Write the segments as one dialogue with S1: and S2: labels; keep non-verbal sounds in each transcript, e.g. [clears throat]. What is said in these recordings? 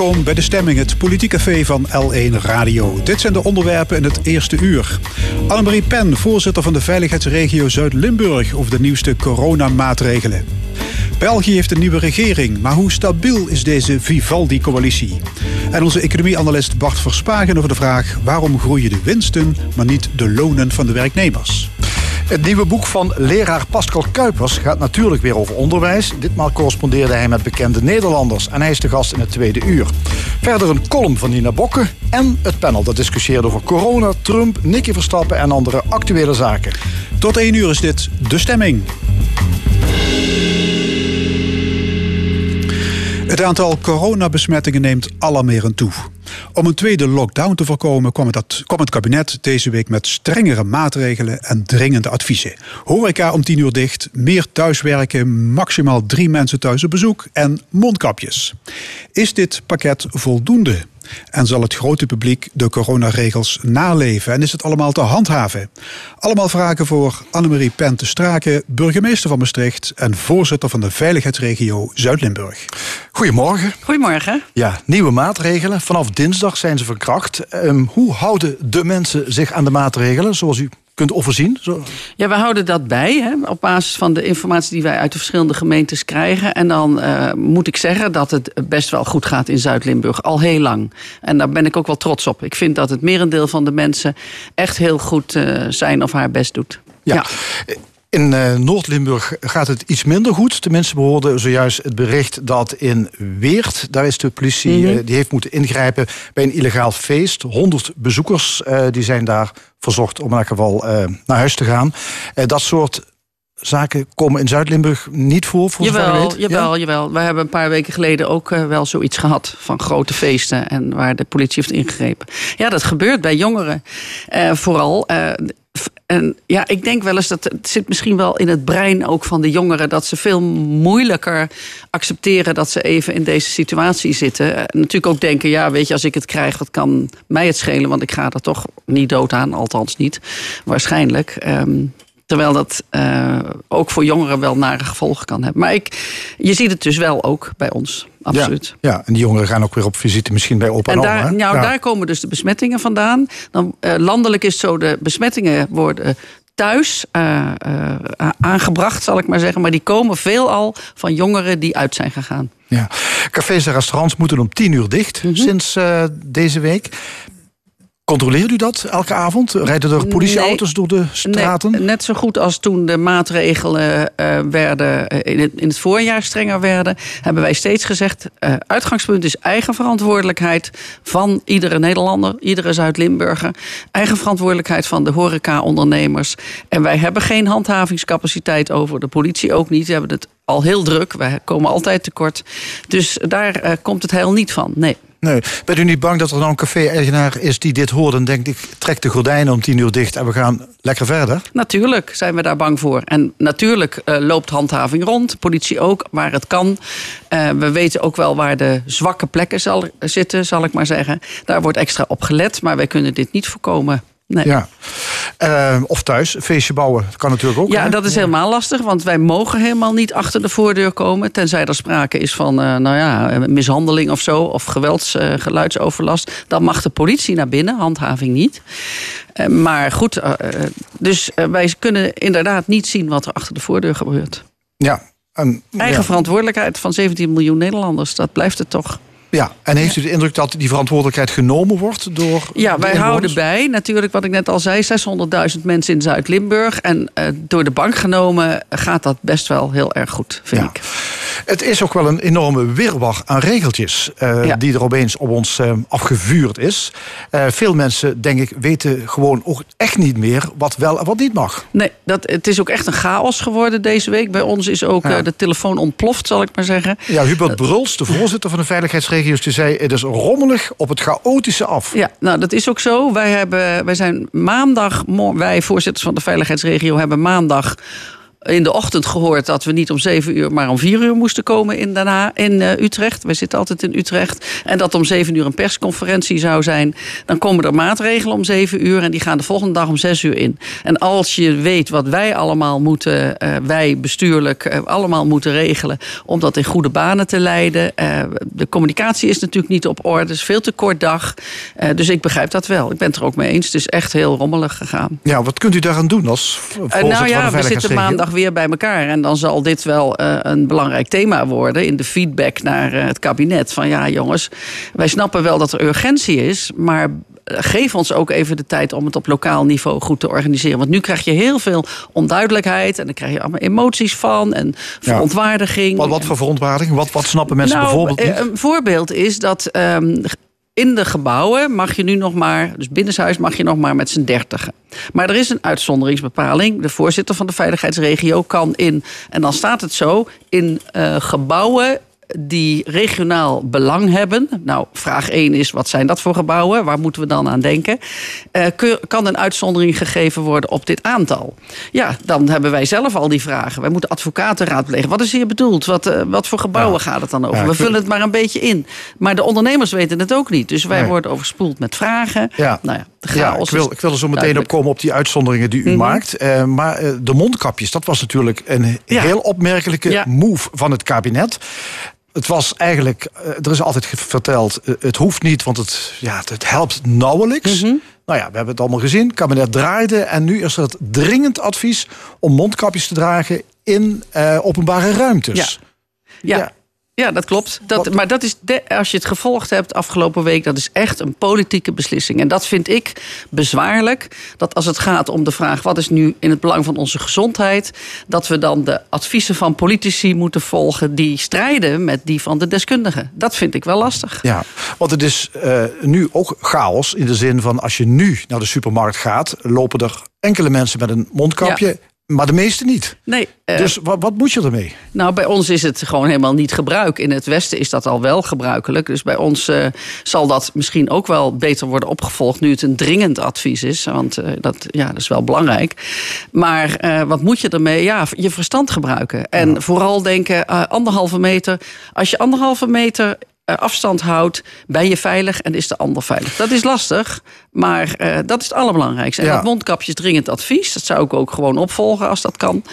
S1: Welkom bij de stemming, het politieke café van L1 Radio. Dit zijn de onderwerpen in het eerste uur. Annemarie Pen, voorzitter van de veiligheidsregio Zuid-Limburg... over de nieuwste coronamaatregelen. België heeft een nieuwe regering, maar hoe stabiel is deze Vivaldi-coalitie? En onze economieanalist Bart Verspagen over de vraag... waarom groeien de winsten, maar niet de lonen van de werknemers?
S2: Het nieuwe boek van leraar Pascal Kuipers gaat natuurlijk weer over onderwijs. Ditmaal correspondeerde hij met bekende Nederlanders en hij is de gast in het tweede uur. Verder een column van Nina Bokke en het panel dat discussieert over corona, Trump, Nicky Verstappen en andere actuele zaken.
S1: Tot één uur is dit De Stemming. Het aantal coronabesmettingen neemt alarmerend toe. Om een tweede lockdown te voorkomen kwam het, het kabinet deze week met strengere maatregelen en dringende adviezen. Horeca om tien uur dicht, meer thuiswerken, maximaal drie mensen thuis op bezoek en mondkapjes. Is dit pakket voldoende? En zal het grote publiek de coronaregels naleven? En is het allemaal te handhaven? Allemaal vragen voor Annemarie Pente Straken, burgemeester van Maastricht en voorzitter van de veiligheidsregio Zuid-Limburg.
S2: Goedemorgen.
S3: Goedemorgen.
S2: Ja, nieuwe maatregelen. Vanaf dinsdag zijn ze verkracht. Um, hoe houden de mensen zich aan de maatregelen, zoals u kunt overzien? Zo.
S3: Ja, we houden dat bij hè, op basis van de informatie die wij uit de verschillende gemeentes krijgen. En dan uh, moet ik zeggen dat het best wel goed gaat in Zuid-Limburg, al heel lang. En daar ben ik ook wel trots op. Ik vind dat het merendeel van de mensen echt heel goed uh, zijn of haar best doet.
S2: ja. ja. In uh, Noord-Limburg gaat het iets minder goed. De mensen behoorden zojuist het bericht dat in Weert... daar is de politie, mm -hmm. die heeft moeten ingrijpen bij een illegaal feest. 100 bezoekers uh, die zijn daar verzocht om in elk geval naar huis te gaan. dat soort zaken komen in Zuid-Limburg niet voor, volgens
S3: jawel,
S2: weet.
S3: Jawel, ja? jawel. We hebben een paar weken geleden ook uh, wel zoiets gehad... van grote feesten en waar de politie heeft ingegrepen. Ja, dat gebeurt bij jongeren. Uh, vooral... Uh, en ja, ik denk wel eens dat het zit misschien wel in het brein ook van de jongeren dat ze veel moeilijker accepteren dat ze even in deze situatie zitten. En natuurlijk ook denken, ja, weet je, als ik het krijg, wat kan mij het schelen? Want ik ga er toch niet dood aan, althans niet, waarschijnlijk. Um, Terwijl dat uh, ook voor jongeren wel nare gevolgen kan hebben. Maar ik, je ziet het dus wel ook bij ons. Absoluut.
S2: Ja, ja, en die jongeren gaan ook weer op visite, misschien bij opa en,
S3: en daar,
S2: oma,
S3: Nou,
S2: ja.
S3: daar komen dus de besmettingen vandaan. Dan, uh, landelijk is zo, de besmettingen worden thuis uh, aangebracht, zal ik maar zeggen. Maar die komen veelal van jongeren die uit zijn gegaan.
S2: Ja. Cafés en restaurants moeten om tien uur dicht mm -hmm. sinds deze week. Controleert u dat elke avond? Rijden er politieauto's nee, door de straten?
S3: Nee, net zo goed als toen de maatregelen uh, werden in het, in het, voorjaar strenger werden, hebben wij steeds gezegd: uh, uitgangspunt is eigen verantwoordelijkheid van iedere Nederlander, iedere Zuid-Limburger, eigen verantwoordelijkheid van de horeca-ondernemers. En wij hebben geen handhavingscapaciteit over de politie ook niet. We hebben het al heel druk. Wij komen altijd tekort. Dus daar uh, komt het heel niet van. Nee.
S2: Nee. Bent u niet bang dat er nou een café-eigenaar is die dit hoort en denkt: ik trek de gordijnen om tien uur dicht en we gaan lekker verder?
S3: Natuurlijk zijn we daar bang voor. En natuurlijk uh, loopt handhaving rond, politie ook, waar het kan. Uh, we weten ook wel waar de zwakke plekken zal zitten, zal ik maar zeggen. Daar wordt extra op gelet, maar wij kunnen dit niet voorkomen. Nee.
S2: Ja. Uh, of thuis, feestje bouwen, kan natuurlijk ook.
S3: Ja,
S2: hè?
S3: dat is helemaal lastig, want wij mogen helemaal niet achter de voordeur komen. Tenzij er sprake is van uh, nou ja, mishandeling of zo, of geweldsgeluidsoverlast. Uh, dan mag de politie naar binnen, handhaving niet. Uh, maar goed, dus wij kunnen inderdaad niet zien wat er achter de voordeur gebeurt.
S2: Ja. En,
S3: Eigen
S2: ja.
S3: verantwoordelijkheid van 17 miljoen Nederlanders, dat blijft het toch.
S2: Ja, en heeft u de indruk dat die verantwoordelijkheid genomen wordt door.
S3: Ja, wij houden bij, natuurlijk wat ik net al zei, 600.000 mensen in Zuid-Limburg. En uh, door de bank genomen gaat dat best wel heel erg goed, vind
S2: ja.
S3: ik.
S2: Het is ook wel een enorme wirwar aan regeltjes uh, ja. die er opeens op ons uh, afgevuurd is. Uh, veel mensen, denk ik, weten gewoon ook echt niet meer wat wel en wat niet mag.
S3: Nee, dat, het is ook echt een chaos geworden deze week. Bij ons is ook ja. de telefoon ontploft, zal ik maar zeggen.
S2: Ja, Hubert Bruls, de voorzitter van de Veiligheidsregio's, die zei: het is rommelig op het chaotische af.
S3: Ja, nou dat is ook zo. Wij, hebben, wij zijn maandag, wij voorzitters van de Veiligheidsregio, hebben maandag in de ochtend gehoord dat we niet om zeven uur, maar om vier uur moesten komen in, in uh, Utrecht. Wij zitten altijd in Utrecht. En dat om zeven uur een persconferentie zou zijn. Dan komen er maatregelen om zeven uur en die gaan de volgende dag om zes uur in. En als je weet wat wij allemaal moeten, uh, wij bestuurlijk, uh, allemaal moeten regelen om dat in goede banen te leiden. de communicatie is natuurlijk niet op orde, het is veel te kort dag. dus ik begrijp dat wel. Ik ben het er ook mee eens. Het is echt heel rommelig gegaan.
S2: Ja, wat kunt u daaraan doen als
S3: Nou ja, we zitten maandag weer bij elkaar. En dan zal dit wel uh, een belangrijk thema worden in de feedback naar uh, het kabinet. Van ja, jongens, wij snappen wel dat er urgentie is, maar geef ons ook even de tijd om het op lokaal niveau goed te organiseren. Want nu krijg je heel veel onduidelijkheid en dan krijg je allemaal emoties van en verontwaardiging.
S2: Wat, wat voor verontwaardiging? Wat, wat snappen mensen
S3: nou,
S2: bijvoorbeeld niet?
S3: Een voorbeeld is dat um, in de gebouwen mag je nu nog maar, dus binnenshuis mag je nog maar met z'n dertigen. Maar er is een uitzonderingsbepaling. De voorzitter van de veiligheidsregio kan in, en dan staat het zo, in uh, gebouwen die regionaal belang hebben. Nou, vraag 1 is: wat zijn dat voor gebouwen? Waar moeten we dan aan denken? Uh, kan een uitzondering gegeven worden op dit aantal? Ja, dan hebben wij zelf al die vragen. Wij moeten advocaten raadplegen. Wat is hier bedoeld? Wat, uh, wat voor gebouwen gaat het dan over? We vullen het maar een beetje in. Maar de ondernemers weten het ook niet. Dus wij nee. worden overspoeld met vragen.
S2: Ja.
S3: Nou ja, de
S2: ja, ik, wil, ik wil er zo meteen op komen op die uitzonderingen die u mm -hmm. maakt. Uh, maar de mondkapjes, dat was natuurlijk een heel opmerkelijke move van het kabinet. Het was eigenlijk, er is altijd verteld, het hoeft niet, want het, ja, het helpt nauwelijks. Mm -hmm. Nou ja, we hebben het allemaal gezien. Het kabinet draaide en nu is er het dringend advies om mondkapjes te dragen in uh, openbare ruimtes.
S3: Ja. ja. ja. Ja, dat klopt. Dat, maar dat is de, als je het gevolgd hebt afgelopen week, dat is echt een politieke beslissing. En dat vind ik bezwaarlijk. Dat als het gaat om de vraag wat is nu in het belang van onze gezondheid, dat we dan de adviezen van politici moeten volgen die strijden met die van de deskundigen. Dat vind ik wel lastig.
S2: Ja, want het is uh, nu ook chaos in de zin van als je nu naar de supermarkt gaat, lopen er enkele mensen met een mondkapje. Ja. Maar de meeste niet.
S3: Nee.
S2: Uh, dus wat, wat, moet je ermee?
S3: Nou, bij ons is het gewoon helemaal niet gebruik. In het Westen is dat al wel gebruikelijk. Dus bij ons uh, zal dat misschien ook wel beter worden opgevolgd... nu het een dringend advies is. Want uh, dat, ja, dat is wel belangrijk. Maar wat moet je ermee? Ja, je verstand gebruiken. En ja. vooral denken, anderhalve meter... Als je anderhalve meter afstand houdt, ben je veilig en is de ander veilig. Dat is lastig, maar uh, dat is het allerbelangrijkste. En ja. dat mondkapje is dringend advies. Dat zou ik ook gewoon opvolgen als dat kan.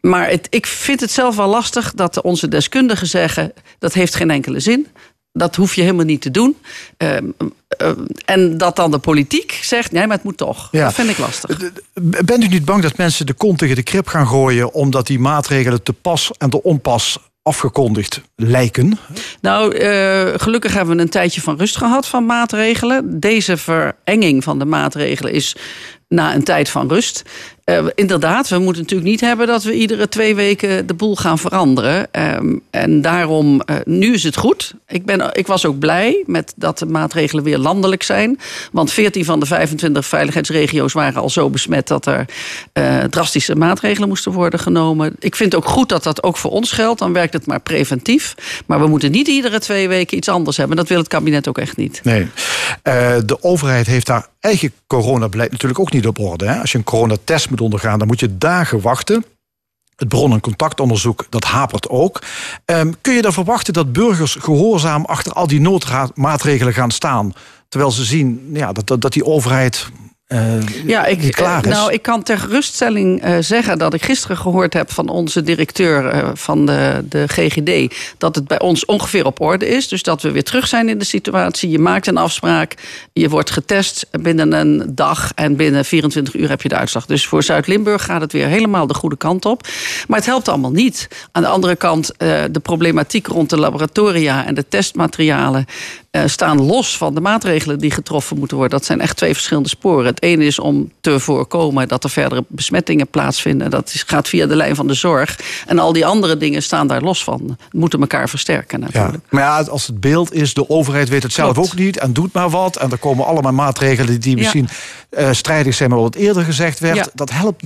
S3: Maar het, ik vind het zelf wel lastig dat onze deskundigen zeggen... dat heeft geen enkele zin. Dat hoef je helemaal niet te doen. Uh, uh, en dat dan de politiek zegt, nee, maar het moet toch. Ja. Dat vind ik lastig.
S2: Bent u niet bang dat mensen de kont tegen de krip gaan gooien... omdat die maatregelen te pas en te onpas afgekondigd lijken?
S3: Nou, uh, gelukkig hebben we een tijdje van rust gehad van maatregelen. Deze verenging van de maatregelen is na een tijd van rust. Uh, inderdaad, we moeten natuurlijk niet hebben dat we iedere twee weken de boel gaan veranderen. Um, en daarom, uh, nu is het goed. Ik, ben, ik was ook blij met dat de maatregelen weer landelijk zijn. Want 14 van de 25 veiligheidsregio's waren al zo besmet dat er uh, drastische maatregelen moesten worden genomen. Ik vind ook goed dat dat ook voor ons geldt. Dan werkt het maar preventief. Maar we moeten niet iedere twee weken iets anders hebben. Dat wil het kabinet ook echt niet.
S2: Nee. de overheid heeft daar eigen coronabeleid natuurlijk ook niet op orde. Hè? Als je een coronatest ondergaan, dan moet je dagen wachten. Het bron- en contactonderzoek, dat hapert ook. Um, kun je dan verwachten dat burgers gehoorzaam achter al die noodmaatregelen gaan staan? Terwijl ze zien ja, dat, dat die overheid uh,
S3: ja, ik,
S2: klaar is.
S3: Nou, ik kan ter geruststelling uh, zeggen dat ik gisteren gehoord heb van onze directeur uh, van de, de GGD. dat het bij ons ongeveer op orde is. Dus dat we weer terug zijn in de situatie. Je maakt een afspraak, je wordt getest binnen een dag en binnen 24 uur heb je de uitslag. Dus voor Zuid-Limburg gaat het weer helemaal de goede kant op. Maar het helpt allemaal niet. Aan de andere kant, de problematiek rond de laboratoria en de testmaterialen. Uh, staan los van de maatregelen die getroffen moeten worden. Dat zijn echt twee verschillende sporen. Het ene is om te voorkomen dat er verdere besmettingen plaatsvinden. Dat is, gaat via de lijn van de zorg. En al die andere dingen staan daar los van. Moeten elkaar versterken natuurlijk.
S2: Ja, maar ja, als het beeld is, de overheid weet het zelf Klopt. ook niet en doet maar wat. En er komen allemaal maatregelen die misschien ja. Uh, strijdig zijn, maar wat eerder gezegd werd. Dat helpt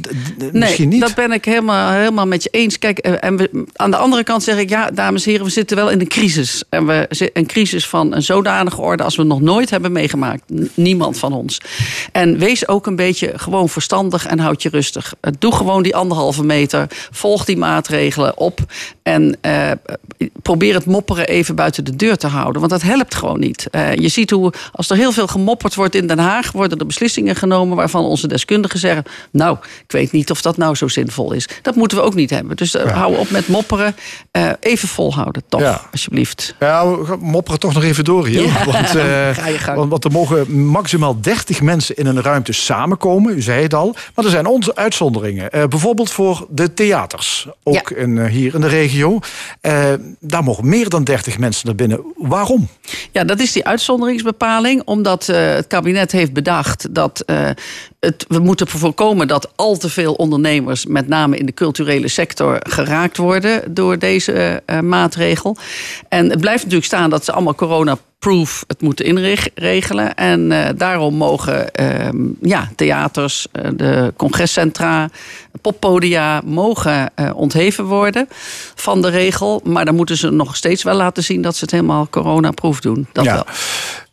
S2: misschien niet.
S3: Dat ben ik helemaal, helemaal met je eens. Kijk, en we, aan de andere kant zeg ik, ja, dames en heren, we zitten wel in een crisis. En we een crisis van een zodanige orde als we nog nooit hebben meegemaakt. Niemand van ons. En wees ook een beetje gewoon verstandig en houd je rustig. Doe gewoon die anderhalve meter. Volg die maatregelen op. En uh, probeer het mopperen even buiten de deur te houden. Want dat helpt gewoon niet. Je ziet hoe, als er heel veel gemopperd wordt in Den Haag, worden er beslissingen genomen waarvan onze deskundigen zeggen: Nou, ik weet niet of dat nou zo zinvol is. Dat moeten we ook niet hebben. Dus uh, hou op met mopperen. even volhouden, toch, ja. alsjeblieft.
S2: Ja, mopperen toch nog even door hier. Ja. [laughs] Want, [laughs] want, want, er mogen maximaal 30 mensen in een ruimte samenkomen. U zei het al. Maar er zijn onze uitzonderingen. bijvoorbeeld voor de theaters. Ook in, hier in de regio. daar mogen meer dan 30 mensen naar binnen. Waarom?
S3: Ja, dat is die uitzonderingsbepaling. Omdat het kabinet heeft bedacht dat uh, het, we moeten voorkomen dat al te veel ondernemers, met name in de culturele sector, geraakt worden door deze uh, maatregel. En het blijft natuurlijk staan dat ze allemaal corona proof het moeten inregelen. En uh, daarom mogen uh, ja, theaters, uh, de congrescentra, poppodia mogen ontheven worden van de regel. Maar dan moeten ze nog steeds wel laten zien dat ze het helemaal coronaproof doen. Dat ja. wel.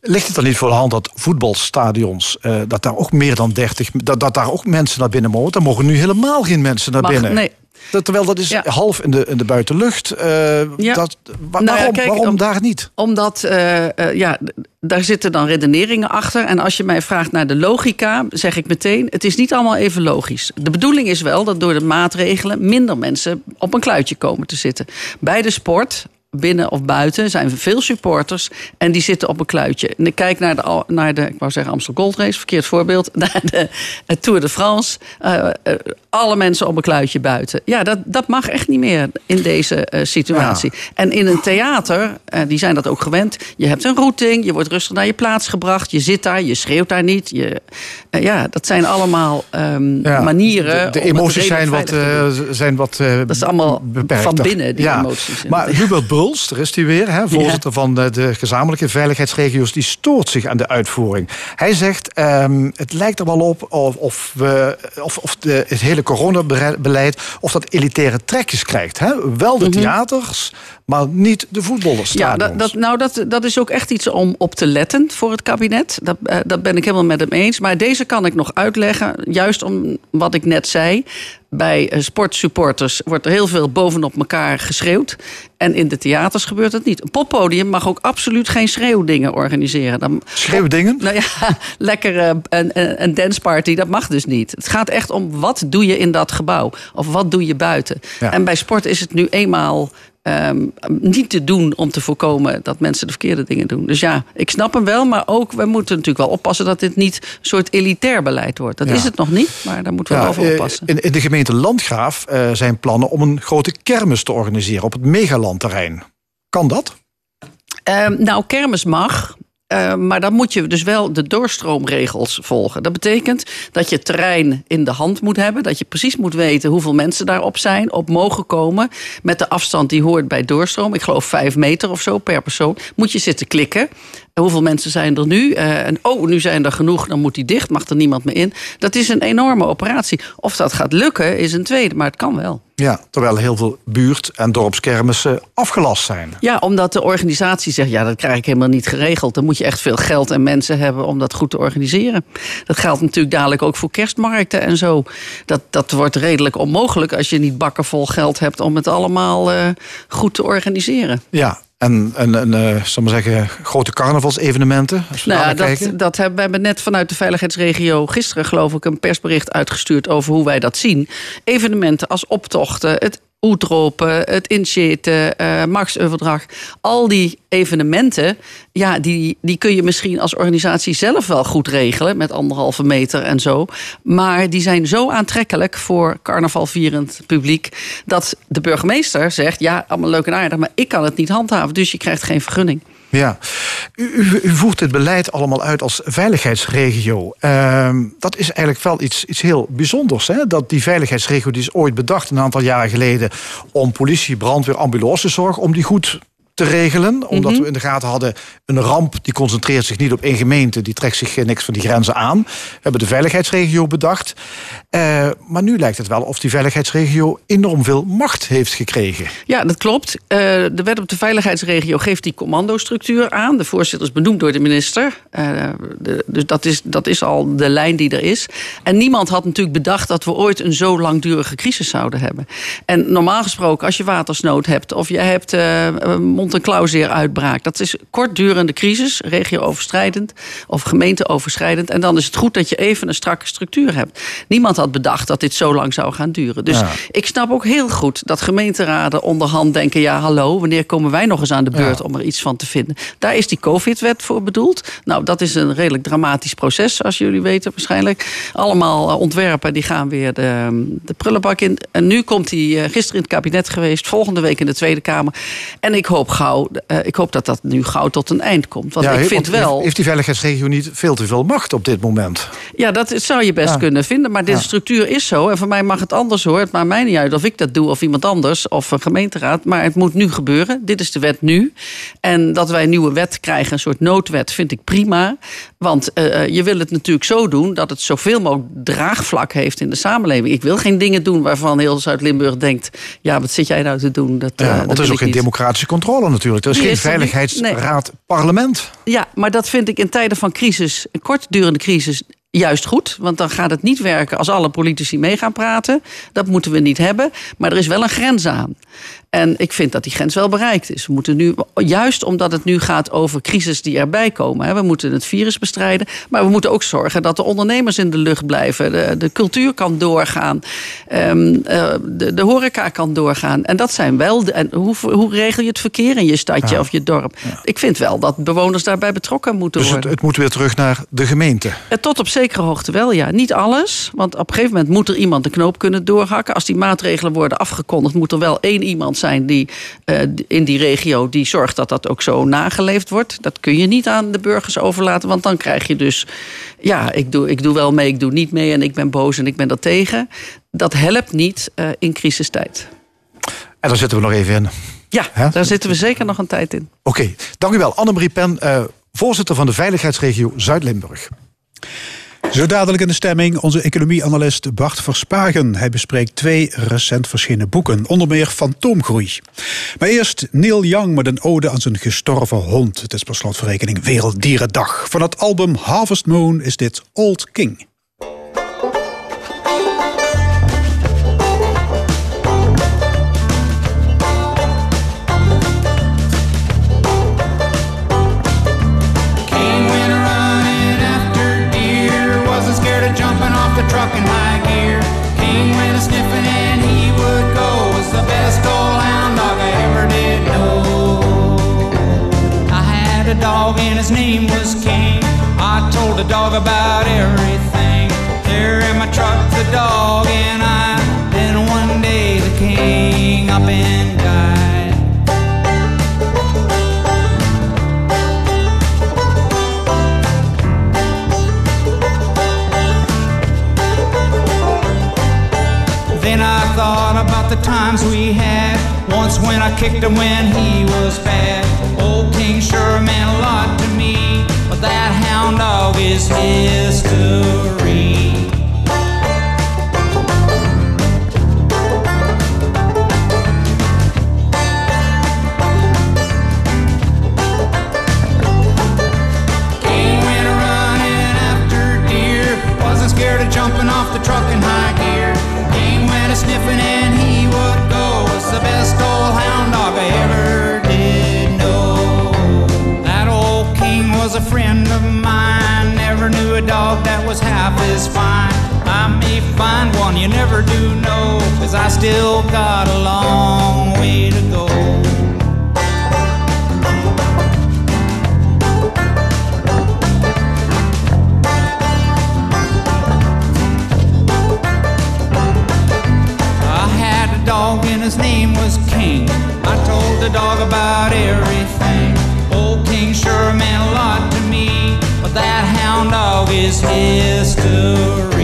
S2: Ligt het dan niet voor de hand dat voetbalstadions, dat daar ook meer dan 30, dat, dat daar ook mensen naar binnen mogen? Dan mogen nu helemaal geen mensen naar
S3: Mag,
S2: binnen.
S3: Nee,
S2: dat, terwijl dat is half in de, in de buitenlucht. Uh, ja. dat,
S3: nou
S2: waarom,
S3: kijk,
S2: waarom
S3: om,
S2: daar niet?
S3: Omdat, uh, uh, ja, daar zitten dan redeneringen achter. En als je mij vraagt naar de logica, zeg ik meteen... het is niet allemaal even logisch. De bedoeling is wel dat door de maatregelen... minder mensen op een kluitje komen te zitten. Bij de sport, binnen of buiten zijn veel supporters en die zitten op een kluitje. En ik kijk naar de, naar de ik wou zeggen Amstel Gold Race, verkeerd voorbeeld, [laughs] naar de, de Tour de France. Uh, uh, alle mensen op een kluitje buiten. Ja, dat, dat mag echt niet meer in deze uh, situatie. Ja. En in een theater, die zijn dat ook gewend. Je hebt een routing, je wordt rustig naar je plaats gebracht, je zit daar, je schreeuwt daar niet. Je, ja, dat zijn allemaal um, ja, manieren.
S2: De, de emoties zijn wat, zijn wat
S3: dat is allemaal beperkt. van binnen die
S2: ja.
S3: emoties.
S2: Maar Hubert Bruls, daar is hij weer, hè, voorzitter ja. van de, gezamenlijke veiligheidsregio's, die stoort zich aan de uitvoering. Hij zegt: um, het lijkt er wel op of, of, we, of, of de, het hele coronabeleid of dat elitaire trekjes krijgt. Hè? Wel de theaters, maar niet de voetballers.
S3: Ja, dat, dat, nou, dat, dat is ook echt iets om op te letten voor het kabinet. Dat, uh, dat ben ik helemaal met hem eens. Maar deze kan ik nog uitleggen, juist om wat ik net zei. Bij uh, sportsupporters wordt er heel veel bovenop elkaar geschreeuwd. En in de theaters gebeurt dat niet. Een poppodium mag ook absoluut geen schreeuwdingen organiseren. Dan,
S2: schreeuwdingen?
S3: Nou ja, [laughs] lekker uh, een, een danceparty, dat mag dus niet. Het gaat echt om wat doe je in dat gebouw? Of wat doe je buiten? Ja. En bij sport is het nu eenmaal Um, niet te doen om te voorkomen dat mensen de verkeerde dingen doen. Dus ja, ik snap hem wel, maar ook we moeten natuurlijk wel oppassen dat dit niet een soort elitair beleid wordt. Dat ja. is het nog niet, maar daar moeten we ja, wel voor oppassen.
S2: In, in, de gemeente Landgraaf uh, zijn plannen om een grote kermis te organiseren op het megalandterrein. Kan dat?
S3: Um, nou, kermis mag. Uh, maar dan moet je dus wel de doorstroomregels volgen. Dat betekent dat je terrein in de hand moet hebben. Dat je precies moet weten hoeveel mensen daarop zijn, op mogen komen. Met de afstand die hoort bij doorstroom. Ik geloof vijf meter of zo per persoon. Moet je zitten klikken. Hoeveel mensen zijn er nu? Uh, en oh, nu zijn er genoeg, dan moet die dicht, mag er niemand meer in. Dat is een enorme operatie. Of dat gaat lukken, is een tweede, maar het kan wel.
S2: Ja, terwijl heel veel buurt- en dorpskermissen afgelast zijn.
S3: Ja, omdat de organisatie zegt, ja, dat krijg ik helemaal niet geregeld. Dan moet je echt veel geld en mensen hebben om dat goed te organiseren. Dat geldt natuurlijk dadelijk ook voor kerstmarkten en zo. Dat, dat wordt redelijk onmogelijk als je niet bakken vol geld hebt om het allemaal uh, goed te organiseren.
S2: Ja, en, en, en uh, zal maar zeggen, grote carnavalsevenementen?
S3: Nou ja, dat, dat hebben, we hebben net vanuit de veiligheidsregio gisteren, geloof ik, een persbericht uitgestuurd over hoe wij dat zien. Evenementen als optochten, het Oetropen, het Incheten, uh, Max Overdrag. Al die evenementen, ja, die, die kun je misschien als organisatie zelf wel goed regelen. Met anderhalve meter en zo. Maar die zijn zo aantrekkelijk voor carnavalvierend publiek. Dat de burgemeester zegt: ja, allemaal leuk en aardig, maar ik kan het niet handhaven. Dus je krijgt geen vergunning.
S2: Ja, u, voert dit beleid allemaal uit als veiligheidsregio. Uh, dat is eigenlijk wel iets, iets heel bijzonders. Hè? Dat die veiligheidsregio die is ooit bedacht een aantal jaren geleden... om politie, brandweer, ambulancezorg... om die goed te regelen. Omdat mhm. we in de gaten hadden, een ramp die concentreert zich niet op één gemeente. Die trekt zich niks van die grenzen aan. We hebben de veiligheidsregio bedacht. Uh, maar nu lijkt het wel of die veiligheidsregio enorm veel macht heeft gekregen.
S3: Ja, dat klopt. Uh, de wet op de veiligheidsregio geeft die commandostructuur aan. De voorzitter is benoemd door de minister. Uh, de, dus dat is, dat is al de lijn die er is. En niemand had natuurlijk bedacht dat we ooit een zo langdurige crisis zouden hebben. En normaal gesproken, als je watersnood hebt of je hebt uh, mond- en klauwzeer uitbraak, dat is kortdurende crisis, regio-overschrijdend of gemeente-overschrijdend. En dan is het goed dat je even een strakke structuur hebt. Niemand had bedacht dat dit zo lang zou gaan duren. Dus ik snap ook heel goed dat gemeenteraden onderhand denken: ja, hallo, wanneer komen wij nog eens aan de beurt om er iets van te vinden? Daar is die COVID-wet voor bedoeld. Nou, dat is een redelijk dramatisch proces, zoals jullie weten waarschijnlijk. Allemaal eh, ontwerpen die gaan weer de, de prullenbak in. En nu komt hij uh, gisteren in het kabinet geweest, volgende week in de Tweede Kamer. En ik hoop gauw, uh, ik hoop dat dat nu gauw tot een eind komt. Want ik vind wel.
S2: Heeft die veiligheidsregio niet veel te veel macht op dit moment?
S3: Ja, dat zou je best kunnen vinden. Maar deze structuur is zo. En voor mij mag het anders hoor. Het maakt mij niet uit of ik dat doe of iemand anders of een gemeenteraad. Maar het moet nu gebeuren. Dit is de wet nu. En dat wij een nieuwe wet krijgen, een soort noodwet, vind ik prima. Want uh, je wil het natuurlijk zo doen dat het zoveel mogelijk draagvlak heeft in de samenleving. Ik wil geen dingen doen waarvan heel Zuid-Limburg denkt: ja, wat zit jij nou te doen?
S2: Dat, ja, want er is ook geen democratische controle natuurlijk. Er is geen veiligheidsraad, parlement.
S3: Ja, maar dat vind ik in tijden van crisis, een kortdurende crisis, juist goed. Want dan gaat het niet werken als alle politici mee gaan praten. Dat moeten we niet hebben. Maar er is wel een grens aan. En ik vind dat die grens wel bereikt is. We moeten nu, juist omdat het nu gaat over crisis die erbij komen. Hè, we moeten het virus bestrijden. Maar we moeten ook zorgen dat de ondernemers in de lucht blijven. De, de cultuur kan doorgaan. Um, de, de, horeca kan doorgaan. En dat zijn wel. De, en hoe, hoe regel je het verkeer in je stadje of je dorp? Ik vind wel dat bewoners daarbij betrokken moeten
S2: dus
S3: worden.
S2: Het, het moet weer terug naar de gemeente.
S3: Eh, tot op zekere hoogte wel, ja. Niet alles. Want op een gegeven moment moet er iemand de knoop kunnen doorhakken. Als die maatregelen worden afgekondigd, moet er wel één iemand zijn die uh, in die regio die zorgt dat dat ook zo nageleefd wordt. Dat kun je niet aan de burgers overlaten, want dan krijg je dus, ja, ik doe, ik doe wel mee, ik doe niet mee en ik ben boos en ik ben dat tegen. Dat helpt niet uh, in crisistijd.
S2: En daar zitten we nog even in.
S3: Ja, daar zitten we zeker nog een tijd in.
S2: Oké, okay. dank u wel. Annemarie Pen, uh, voorzitter van de Veiligheidsregio Zuid-Limburg.
S4: Zo dadelijk in de stemming onze economieanalist Bart Verspagen. Hij bespreekt twee recent verschenen boeken, onder meer Fantoomgroei. Maar eerst Neil Young met een ode aan zijn gestorven hond. Het is per slotverrekening Werelddierendag. Van het album Harvest Moon is dit Old King. His name was King. I told the dog about everything. There in my truck, the dog and I. Then one day the king up and died. Then I thought about the times we had. Once when I kicked him when he was bad. Old King sure meant a lot to me, but that hound dog is history. King went running after deer, wasn't scared of jumping off the truck in high gear. King went a sniffing the best old hound dog I ever did know. That old king was a friend of mine. Never knew a dog that was half as fine. I may find one you never do know, cause I still got a long way to go. I told the dog about everything. Old King sure meant a lot to me, but that hound dog is history.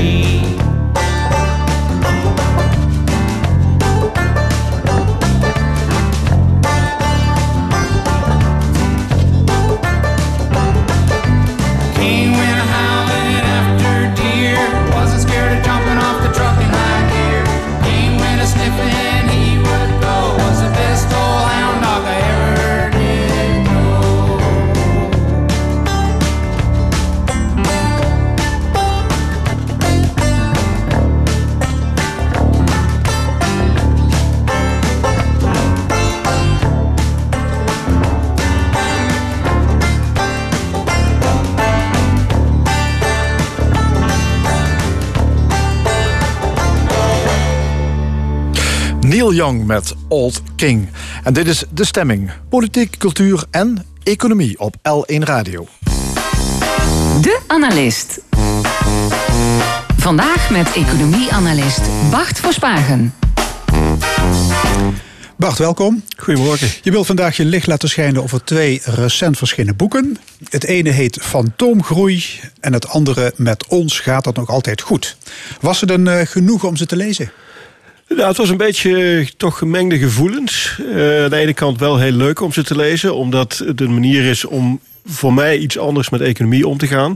S2: Neil Young met Old King. En dit is De Stemming. Politiek, cultuur en economie op L1 Radio.
S5: De Analist. Vandaag met economie-analyst Bart Verspagen.
S1: Bart, welkom.
S6: Goedemorgen.
S1: Je wilt vandaag je licht laten schijnen over twee recent verschenen boeken. Het ene heet Fantoomgroei en het andere Met ons gaat het nog altijd goed. Was het een uh, genoegen om ze te lezen?
S6: Nou, het was een beetje eh, toch gemengde gevoelens. Uh, aan de ene kant wel heel leuk om ze te lezen, omdat het een manier is om voor mij iets anders met economie om te gaan.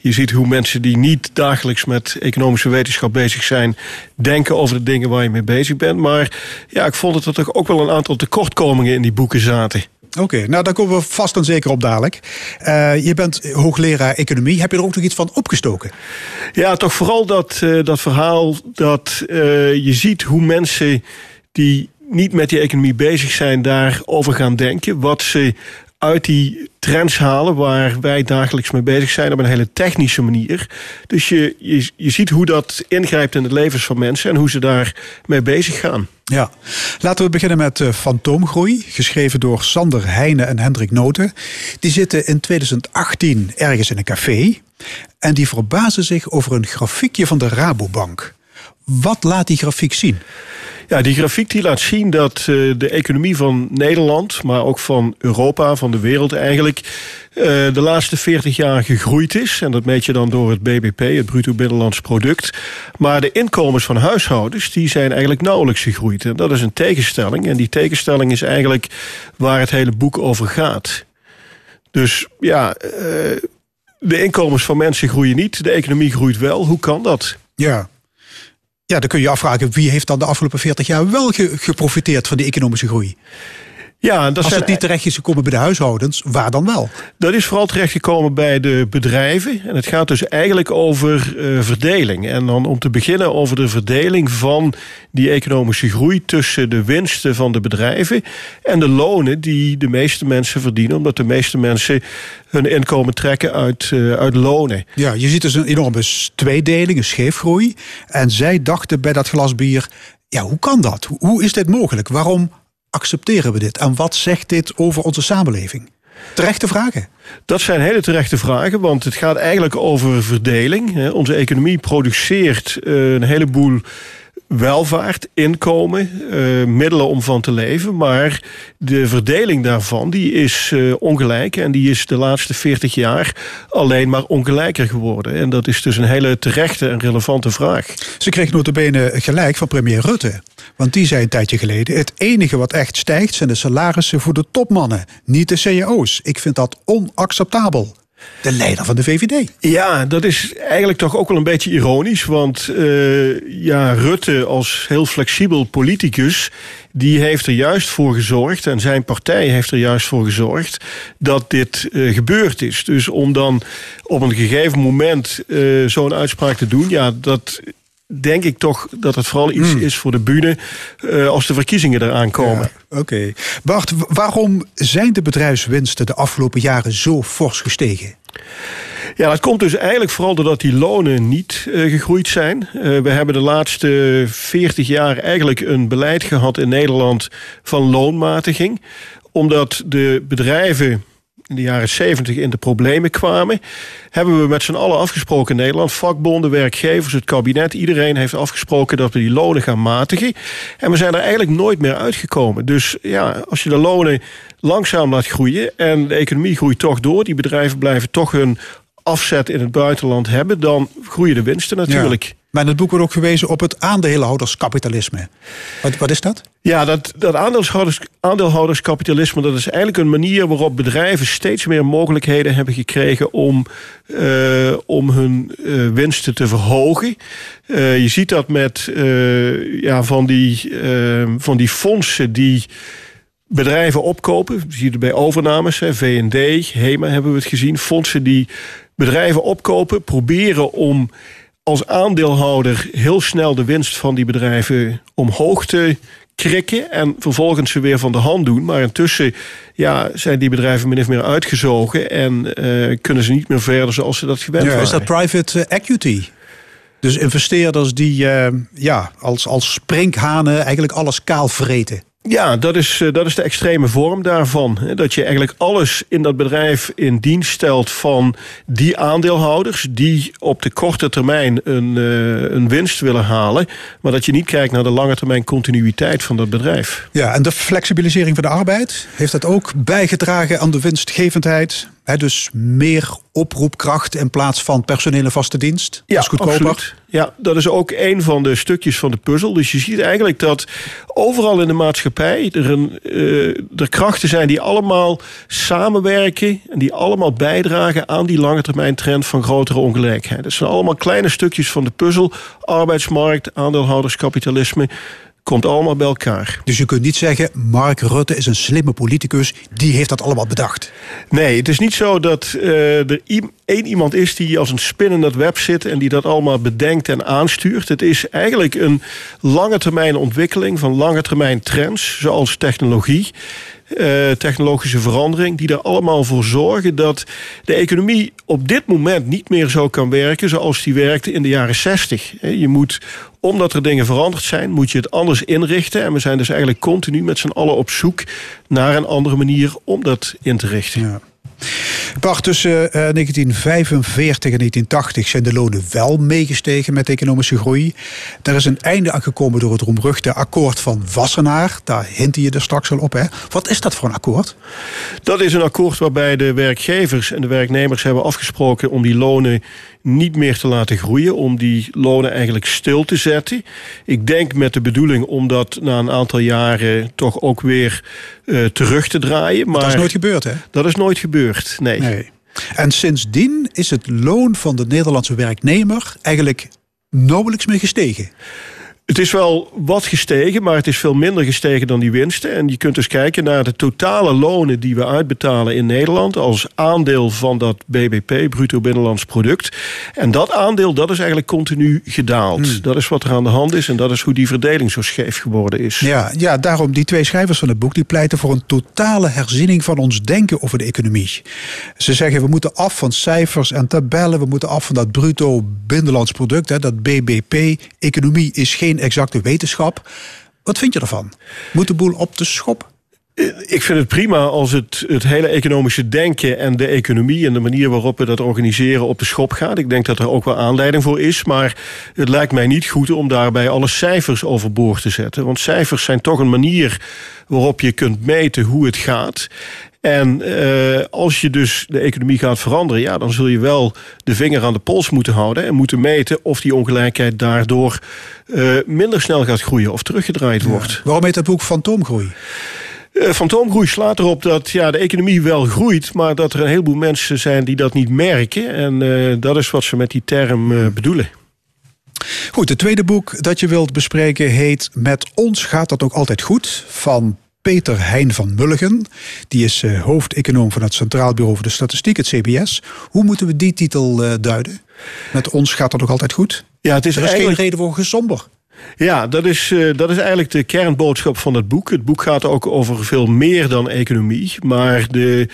S6: Je ziet hoe mensen die niet dagelijks met economische wetenschap bezig zijn, denken over de dingen waar je mee bezig bent. Maar ja, ik vond dat er toch ook wel een aantal tekortkomingen in die boeken zaten.
S1: Oké, nou daar komen we vast en zeker op dadelijk. Uh, je bent hoogleraar economie. Heb je er ook nog iets van opgestoken?
S6: Ja, toch vooral dat, uh, dat verhaal dat uh, je ziet hoe mensen die niet met die economie bezig zijn, daarover gaan denken. Wat ze uit die trends halen waar wij dagelijks mee bezig zijn op een hele technische manier. Dus je, je, je ziet hoe dat ingrijpt in het levens van mensen en hoe ze daar mee bezig gaan.
S1: Ja, laten we beginnen met uh, Fantoomgroei, geschreven door Sander Heijnen en Hendrik Noten. Die zitten in 2018 ergens in een café en die verbazen zich over een grafiekje van de Rabobank. Wat laat die grafiek zien?
S6: Ja, die grafiek die laat zien dat uh, de economie van Nederland, maar ook van Europa, van de wereld eigenlijk, uh, de laatste 40 jaar gegroeid is. En dat meet je dan door het BBP, het bruto binnenlands product. Maar de inkomens van huishoudens, die zijn eigenlijk nauwelijks gegroeid. En dat is een tegenstelling. En die tegenstelling is eigenlijk waar het hele boek over gaat. Dus ja, uh, de inkomens van mensen groeien niet, de economie groeit wel. Hoe kan dat?
S1: Ja, ja, dan kun je afvragen wie heeft dan de afgelopen 40 jaar wel geprofiteerd van die economische groei?
S6: Ja,
S1: dat Als het niet terecht is gekomen bij de huishoudens, waar dan wel?
S6: Dat is vooral terechtgekomen bij de bedrijven. En het gaat dus eigenlijk over uh, verdeling. En dan om te beginnen over de verdeling van die economische groei tussen de winsten van de bedrijven en de lonen die de meeste mensen verdienen, omdat de meeste mensen hun inkomen trekken uit, uh, uit lonen.
S1: Ja, je ziet dus een enorme tweedeling, een scheefgroei. En zij dachten bij dat glas bier, ja, hoe kan dat? Hoe is dit mogelijk? Waarom accepteren we dit? En wat zegt dit over onze samenleving? Terechte vragen.
S6: Dat zijn hele terechte vragen, want het gaat eigenlijk over verdeling. Onze economie produceert eh, een heleboel welvaart, inkomen, uh, middelen om van te leven. Maar de verdeling daarvan die is uh, ongelijk. En die is de laatste 40 jaar alleen maar ongelijker geworden. En dat is dus een hele terechte en relevante vraag.
S1: Ze kreeg notabene gelijk van premier Rutte. Want die zei een tijdje geleden... het enige wat echt stijgt zijn de salarissen voor de topmannen. Niet de cao's. Ik vind dat onacceptabel de leider van de VVD.
S6: Ja, dat is eigenlijk toch ook wel een beetje ironisch. Want uh, ja, Rutte als heel flexibel politicus... die heeft er juist voor gezorgd... en zijn partij heeft er juist voor gezorgd... dat dit uh, gebeurd is. Dus om dan op een gegeven moment uh, zo'n uitspraak te doen... ja, dat denk ik toch dat het vooral iets mm. is voor de bühne uh, als de verkiezingen eraan komen.
S1: Ja, Oké. Okay. Bart, waarom zijn de bedrijfswinsten de afgelopen jaren zo fors gestegen?
S6: Ja, dat komt dus eigenlijk vooral doordat die lonen niet uh, gegroeid zijn. Uh, we hebben de laatste 40 jaar eigenlijk een beleid gehad in Nederland van loonmatiging. Omdat de bedrijven in de jaren 70 in de problemen kwamen, hebben we met z'n allen afgesproken in Nederland, vakbonden, werkgevers, het kabinet, iedereen heeft afgesproken dat we die lonen gaan matigen. En we zijn er eigenlijk nooit meer uitgekomen. Dus ja, als je de lonen langzaam laat groeien en de economie groeit toch door, die bedrijven blijven toch hun afzet in het buitenland hebben, dan groeien de winsten natuurlijk. Ja.
S1: Maar in het boek wordt ook gewezen op het aandeelhouderskapitalisme. Wat, wat is dat?
S6: Ja, dat, dat aandeelhouders, aandeelhouderskapitalisme... dat is eigenlijk een manier waarop bedrijven... steeds meer mogelijkheden hebben gekregen... om, uh, om hun uh, winsten te verhogen. Uh, je ziet dat met ja, van, die, van die fondsen die bedrijven opkopen. Je ziet het bij overnames, V&D, HEMA hebben we het gezien. Fondsen die bedrijven opkopen, proberen om als aandeelhouder heel snel de winst van die bedrijven omhoog te krikken en vervolgens ze weer van de hand doen. Maar intussen ja, zijn die bedrijven min of meer uitgezogen en uh, kunnen ze niet meer verder zoals ze dat gewend
S1: ja,
S6: waren.
S1: Is dat private equity? Dus investeerders die uh, ja, als, als sprinkhanen eigenlijk alles kaal vreten.
S6: Ja, dat is, eh, dat is de extreme vorm daarvan. Dat je eigenlijk alles in dat bedrijf in dienst stelt van die aandeelhouders die op de korte termijn een, eh, een winst willen halen, maar dat je niet kijkt naar de lange termijn continuïteit van dat bedrijf.
S1: Ja, en de flexibilisering van de arbeid, heeft dat ook bijgedragen aan de winstgevendheid? Dus meer oproepkracht in plaats van personele vaste dienst.
S6: Ja, dat is goedkoper. Absoluut. Ja, dat is ook een van de stukjes van de puzzel. Dus je ziet eigenlijk dat overal in de maatschappij er, een, uh, er krachten zijn die allemaal samenwerken en die allemaal bijdragen aan die lange termijn trend van grotere ongelijkheid. Dat zijn allemaal kleine stukjes van de puzzel. Arbeidsmarkt, aandeelhouderskapitalisme komt allemaal bij elkaar.
S1: Dus je kunt niet zeggen, Mark Rutte is een slimme politicus, die heeft dat allemaal bedacht.
S6: Nee, het is niet zo dat uh, er één iemand is die als een spin in dat web zit en die dat allemaal bedenkt en aanstuurt. Het is eigenlijk een lange termijn ontwikkeling van lange termijn trends, zoals technologie. Uh, technologische verandering, die er allemaal voor zorgen dat de economie op dit moment niet meer zo kan werken zoals die werkte in de jaren 60. Je moet omdat er dingen veranderd zijn, moet je het anders inrichten. En we zijn dus eigenlijk continu met z'n allen op zoek naar een andere manier om dat in te richten. Ja.
S1: Bart, tussen 1945 en 1980 zijn de lonen wel meegestegen met economische groei. Er is een einde aangekomen door het roemruchte akkoord van Wassenaar. Daar hintte je er straks al op. Hè? Wat is dat voor een akkoord?
S6: Dat is een akkoord waarbij de werkgevers en de werknemers hebben afgesproken om die lonen niet meer te laten groeien, om die lonen eigenlijk stil te zetten. Ik denk met de bedoeling om dat na een aantal jaren toch ook weer uh, terug te draaien. Maar
S1: dat is nooit gebeurd, hè?
S6: Dat is nooit gebeurd, nee. nee.
S1: En sindsdien is het loon van de Nederlandse werknemer eigenlijk nauwelijks meer gestegen.
S6: Het is wel wat gestegen, maar het is veel minder gestegen dan die winsten. En je kunt dus kijken naar de totale lonen die we uitbetalen in Nederland als aandeel van dat BBP, bruto binnenlands product. En dat aandeel dat is eigenlijk continu gedaald. Hmm. Dat is wat er aan de hand is en dat is hoe die verdeling zo scheef geworden is.
S1: Ja, ja, daarom die twee schrijvers van het boek die pleiten voor een totale herziening van ons denken over de economie. Ze zeggen we moeten af van cijfers en tabellen, we moeten af van dat bruto binnenlands product, hè, dat BBP. Economie is geen exacte wetenschap. Wat vind je ervan? Moet de boel op de schop?
S6: Eh, ik vind het prima als het, het hele economische denken en de economie en de manier waarop we dat organiseren op de schop gaat. Ik denk dat er ook wel aanleiding voor is. Maar het lijkt mij niet goed om daarbij alle cijfers overboord te zetten. Want cijfers zijn toch een manier waarop je kunt meten hoe het gaat. En uh, als je dus de economie gaat veranderen, ja, dan zul je wel de vinger aan de pols moeten houden en moeten meten of die ongelijkheid daardoor uh, minder snel gaat groeien of teruggedraaid wordt.
S1: Waarom heet dat boek Fantoomgroei?
S6: Uh, fantoomgroei slaat erop dat ja, de economie wel groeit, maar dat er een heleboel mensen zijn die dat niet merken. En uh, dat is wat ze met die term uh, bedoelen.
S1: Goed, het tweede boek dat je wilt bespreken heet Met ons gaat dat ook altijd goed. Van Peter Hein van Mulligen. Die is uh, hoofdeconoom van het Centraal Bureau voor de Statistiek, het CBS. Hoe moeten we die titel uh, duiden? Met ons gaat dat ook altijd goed?
S6: Ja, het is
S1: er is
S6: eigenlijk...
S1: geen reden voor gesomber.
S6: Ja, dat is, uh, dat is eigenlijk de kernboodschap van het boek. Het boek gaat ook over veel meer dan economie. Maar de,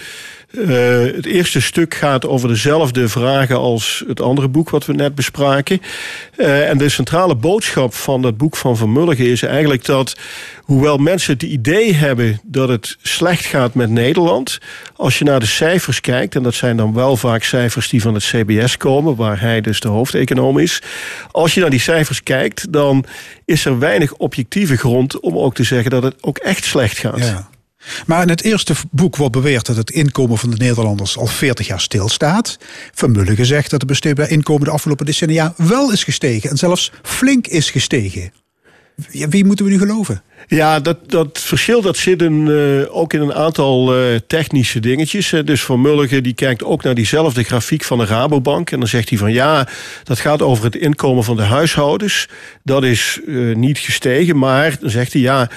S6: uh, het eerste stuk gaat over dezelfde vragen als het andere boek wat we net bespraken. Uh, en de centrale boodschap van dat boek van Vermulligen is eigenlijk dat, hoewel mensen het idee hebben dat het slecht gaat met Nederland, als je naar de cijfers kijkt, en dat zijn dan wel vaak cijfers die van het CBS komen, waar hij dus de hoofdeconoom is. Als je naar die cijfers kijkt, dan is er weinig objectieve grond om ook te zeggen dat het ook echt slecht gaat.
S1: Ja. Maar in het eerste boek wordt beweerd dat het inkomen van de Nederlanders al 40 jaar stilstaat. Vermullen zegt dat het besteedbaar inkomen de afgelopen decennia wel is gestegen en zelfs flink is gestegen. Wie moeten we nu geloven?
S6: Ja, dat, dat verschil dat zit uh, ook in een aantal uh, technische dingetjes. Dus Van Mulligen die kijkt ook naar diezelfde grafiek van de Rabobank. En dan zegt hij van ja, dat gaat over het inkomen van de huishoudens. Dat is niet gestegen. Maar dan zegt hij ja,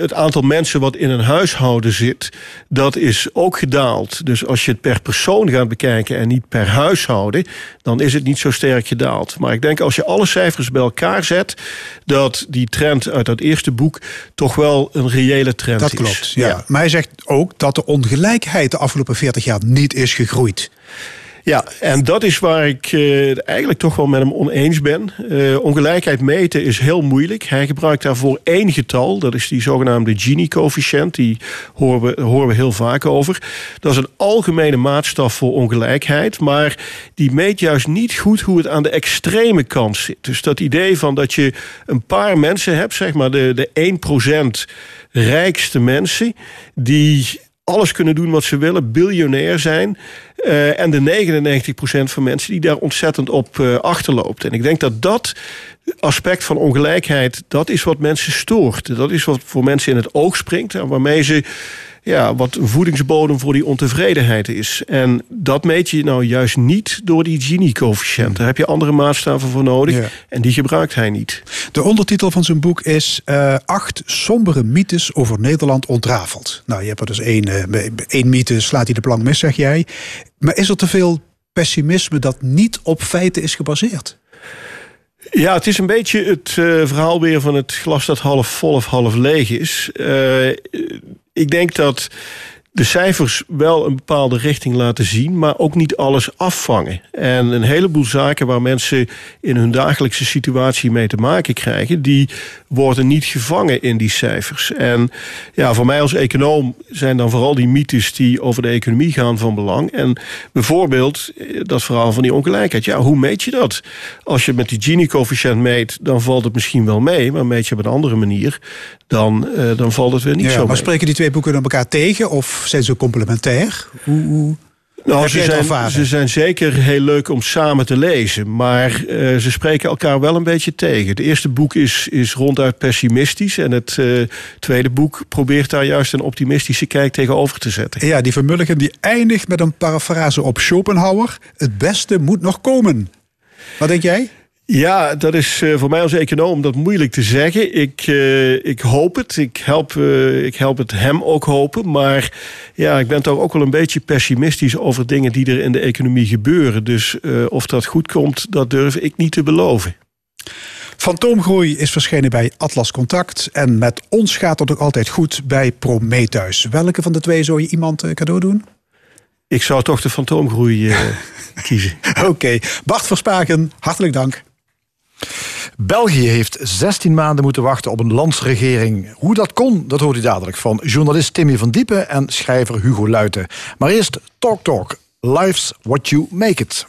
S6: het aantal mensen wat in een huishouden zit, dat is ook gedaald. Dus als je het per persoon gaat bekijken en niet per huishouden, dan is het niet zo sterk gedaald. Maar ik denk als je alle cijfers bij elkaar zet, dat die trend uit dat eerste boek toch wel een reële trend
S1: dat is. Dat klopt, ja. Maar hij zegt ook dat de ongelijkheid de afgelopen 40 jaar niet is gegroeid.
S6: Ja, en dat is waar ik uh, eigenlijk toch wel met hem oneens ben. Uh, ongelijkheid meten is heel moeilijk. Hij gebruikt daarvoor één getal. Dat is die zogenaamde Gini-coëfficiënt. Die horen we, horen we heel vaak over. Dat is een algemene maatstaf voor ongelijkheid. Maar die meet juist niet goed hoe het aan de extreme kant zit. Dus dat idee van dat je een paar mensen hebt, zeg maar de, de 1% rijkste mensen... die alles kunnen doen wat ze willen, biljonair zijn. Uh, en de 99% van mensen die daar ontzettend op uh, achterloopt. En ik denk dat dat aspect van ongelijkheid, dat is wat mensen stoort. Dat is wat voor mensen in het oog springt. En waarmee ze ja, wat een voedingsbodem voor die ontevredenheid is. En dat meet je nou juist niet door die Gini-coëfficiënt. Daar heb je andere maatstaven voor nodig. En die gebruikt hij niet.
S1: De ondertitel van zijn boek is uh, Acht sombere mythes over Nederland ontrafeld. Nou, je hebt er dus één, uh, één mythe, slaat hij de plank mis, zeg jij. Maar is er te veel pessimisme dat niet op feiten is gebaseerd?
S6: Ja, het is een beetje het uh, verhaal weer van het glas dat half vol of half leeg is. Uh, ik denk dat de cijfers wel een bepaalde richting laten zien, maar ook niet alles afvangen. En een heleboel zaken waar mensen in hun dagelijkse situatie mee te maken krijgen, die worden niet gevangen in die cijfers. En ja, voor mij als econoom zijn dan vooral die mythes die over de economie gaan van belang. En bijvoorbeeld eh, dat verhaal van die ongelijkheid. Ja, hoe meet je dat? Als je met die Gini-coëfficiënt meet, dan valt het misschien wel mee, maar meet je op een andere manier, dan, uh, dan valt het weer niet ja, zo mee.
S1: Maar spreken die twee boeken dan elkaar tegen of zijn ze complementair? Hoe, hoe...
S6: Nou, ze zijn, ze zijn zeker heel leuk om samen te lezen. Maar uh, ze spreken elkaar wel een beetje tegen. Het eerste boek is, is ronduit pessimistisch. En het uh, tweede boek probeert daar juist een optimistische kijk tegenover te zetten.
S1: Ja, die Vermulligen die eindigt met een parafrase op Schopenhauer. Het beste moet nog komen. Wat denk jij?
S6: Ja, dat is uh, voor mij als econoom dat moeilijk te zeggen. Ik, uh, ik hoop het. Ik help, uh, ik help het hem ook hopen. Maar ja, ik ben toch ook wel een beetje pessimistisch over dingen die er in de economie gebeuren. Dus of dat goed komt, dat durf ik niet te beloven.
S1: Fantoomgroei is verschenen bij Atlas Contact. En met ons gaat het ook altijd goed bij Prometheus. Welke van de twee zou je iemand cadeau doen?
S6: Ik zou toch de fantoomgroei [laughs] kiezen.
S1: Oké. Okay. Bart Verspaken, hartelijk dank.
S2: België heeft 16 maanden moeten wachten op een landsregering. Hoe dat kon, dat hoort u dadelijk van journalist Timmy van Diepen en schrijver Hugo Luiten. Maar eerst Talk Talk. Life's what you make it.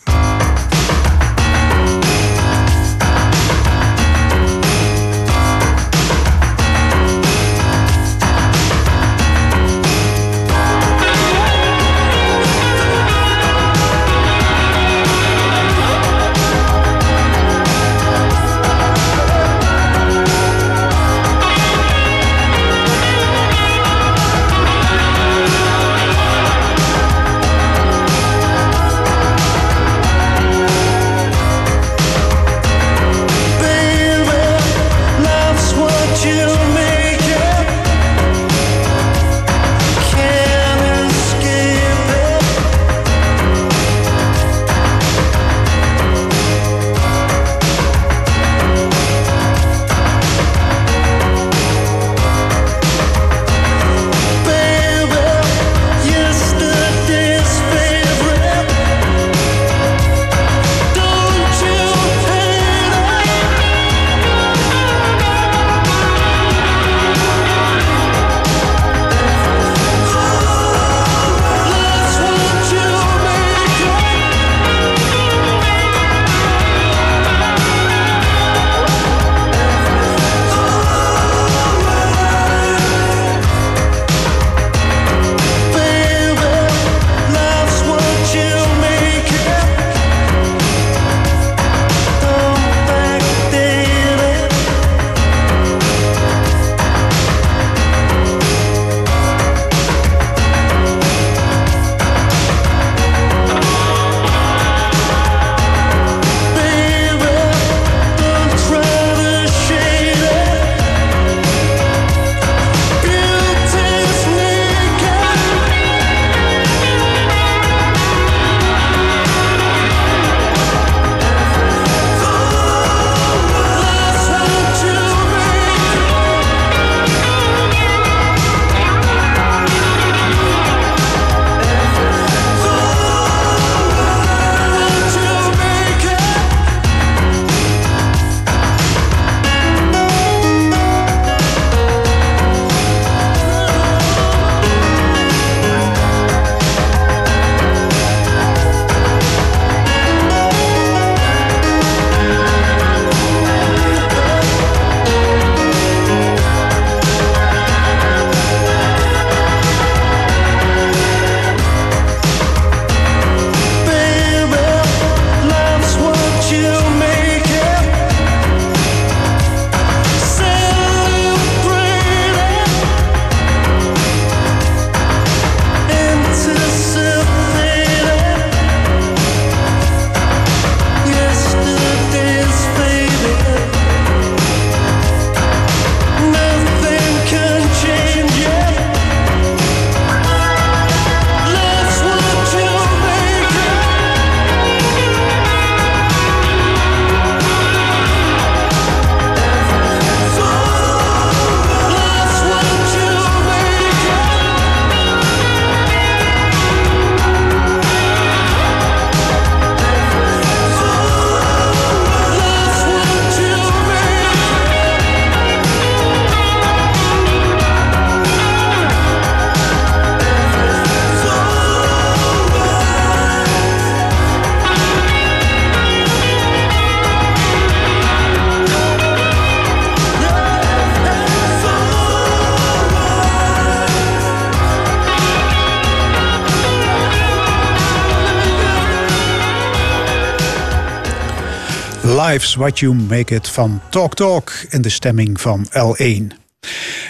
S1: Life's What You Make It van Talk Talk in de stemming van L1.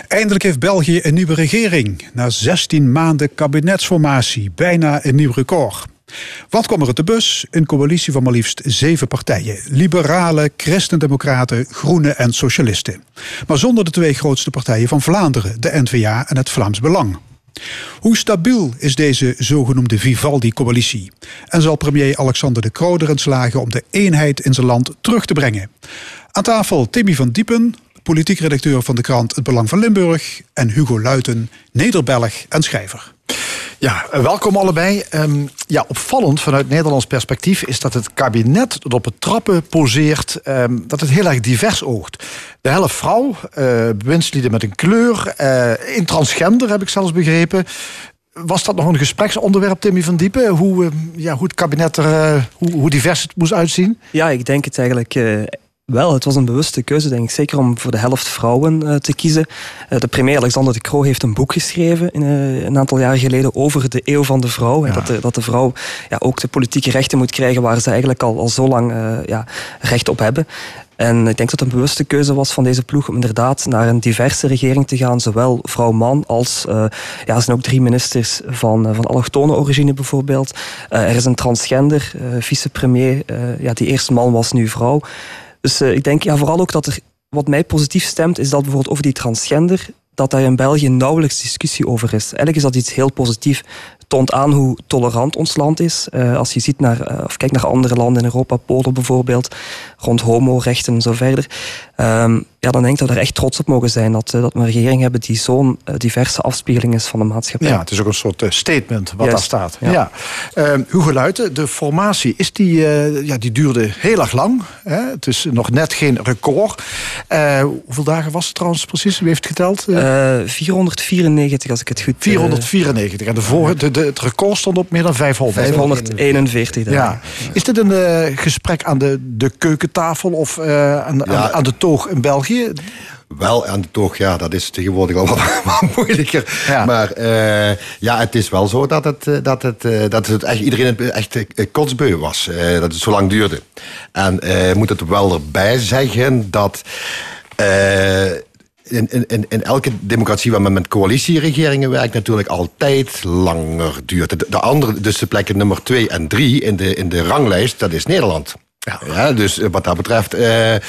S1: Eindelijk heeft België een nieuwe regering. Na 16 maanden kabinetsformatie, bijna een nieuw record. Wat kwam er uit de bus? Een coalitie van maar liefst zeven partijen. Liberalen, christendemocraten, groenen en socialisten. Maar zonder de twee grootste partijen van Vlaanderen, de N-VA en het Vlaams Belang. Hoe stabiel is deze zogenoemde Vivaldi-coalitie? En zal premier Alexander de Croo erin slagen om de eenheid in zijn land terug te brengen? Aan tafel Timmy van Diepen, politiek redacteur van de krant Het Belang van Limburg... en Hugo Luiten, Nederbelg en schrijver.
S2: Ja, welkom allebei. Um, ja, opvallend vanuit Nederlands perspectief is dat het kabinet dat op het trappen poseert, um, dat het heel erg divers oogt. De helft vrouw, uh, bewindslieden met een kleur, uh, transgender heb ik zelfs begrepen. Was dat nog een gespreksonderwerp, Timmy van Diepen? Hoe, uh, ja, hoe het kabinet er, hoe, hoe divers het moest uitzien?
S7: Ja, ik denk het eigenlijk wel, het was een bewuste keuze, denk ik. Zeker om voor de helft vrouwen uh, te kiezen. Uh, de premier Alexander de Croo heeft een boek geschreven in, uh, een aantal jaar geleden over de eeuw van de vrouw. Ja. Dat, de, dat de vrouw ja, ook de politieke rechten moet krijgen waar ze eigenlijk al, al zo lang ja, recht op hebben. En ik denk dat het een bewuste keuze was van deze ploeg om inderdaad naar een diverse regering te gaan. Zowel vrouw-man als, uh, ja, er zijn ook drie ministers van, uh, van allochtone origine bijvoorbeeld. Uh, er is een transgender, vicepremier, ja, die eerst man was, nu vrouw. Dus uh, ik denk ja, vooral ook dat er, wat mij positief stemt, is dat bijvoorbeeld over die transgender, dat daar in België nauwelijks discussie over is. Eigenlijk is dat iets heel positiefs. Toont aan hoe tolerant ons land is. Uh, als je ziet naar, uh, of kijkt naar andere landen in Europa, Polen bijvoorbeeld, rond homorechten en zo verder. Um, ja, dan denk ik dat we er echt trots op mogen zijn dat, uh, dat we een regering hebben die zo'n diverse afspiegeling is van de maatschappij.
S2: Ja, het is ook een soort statement wat Juist, daar staat. Ja. ja. Uh, Hugo Luiten, de formatie, is die, uh, ja, die duurde heel erg lang. Hè? Het is nog net geen record. Uh, hoeveel dagen was het trouwens precies? Wie heeft geteld?
S7: 494, als ik het goed...
S2: 494. En de de, de, het record stond op meer dan 500.
S7: 541 dagen.
S2: Ja. Is dit een gesprek aan de, de keukentafel of aan, ja. aan de toog in België?
S8: Wel, en toch, ja, dat is tegenwoordig al [laughs] wat, wat moeilijker. Ja. Maar uh, ja, het is wel zo dat het, dat het, uh, dat het echt, iedereen echt kotsbeu was. dat het zo lang duurde. En moet het wel erbij zeggen dat... In, in, in elke democratie waar men met coalitieregeringen werkt, natuurlijk altijd langer duurt. De, de andere, dus de plekken nummer twee en drie in de, in de ranglijst, dat is Nederland. Ja. ja, dus wat dat betreft. Uh, uh,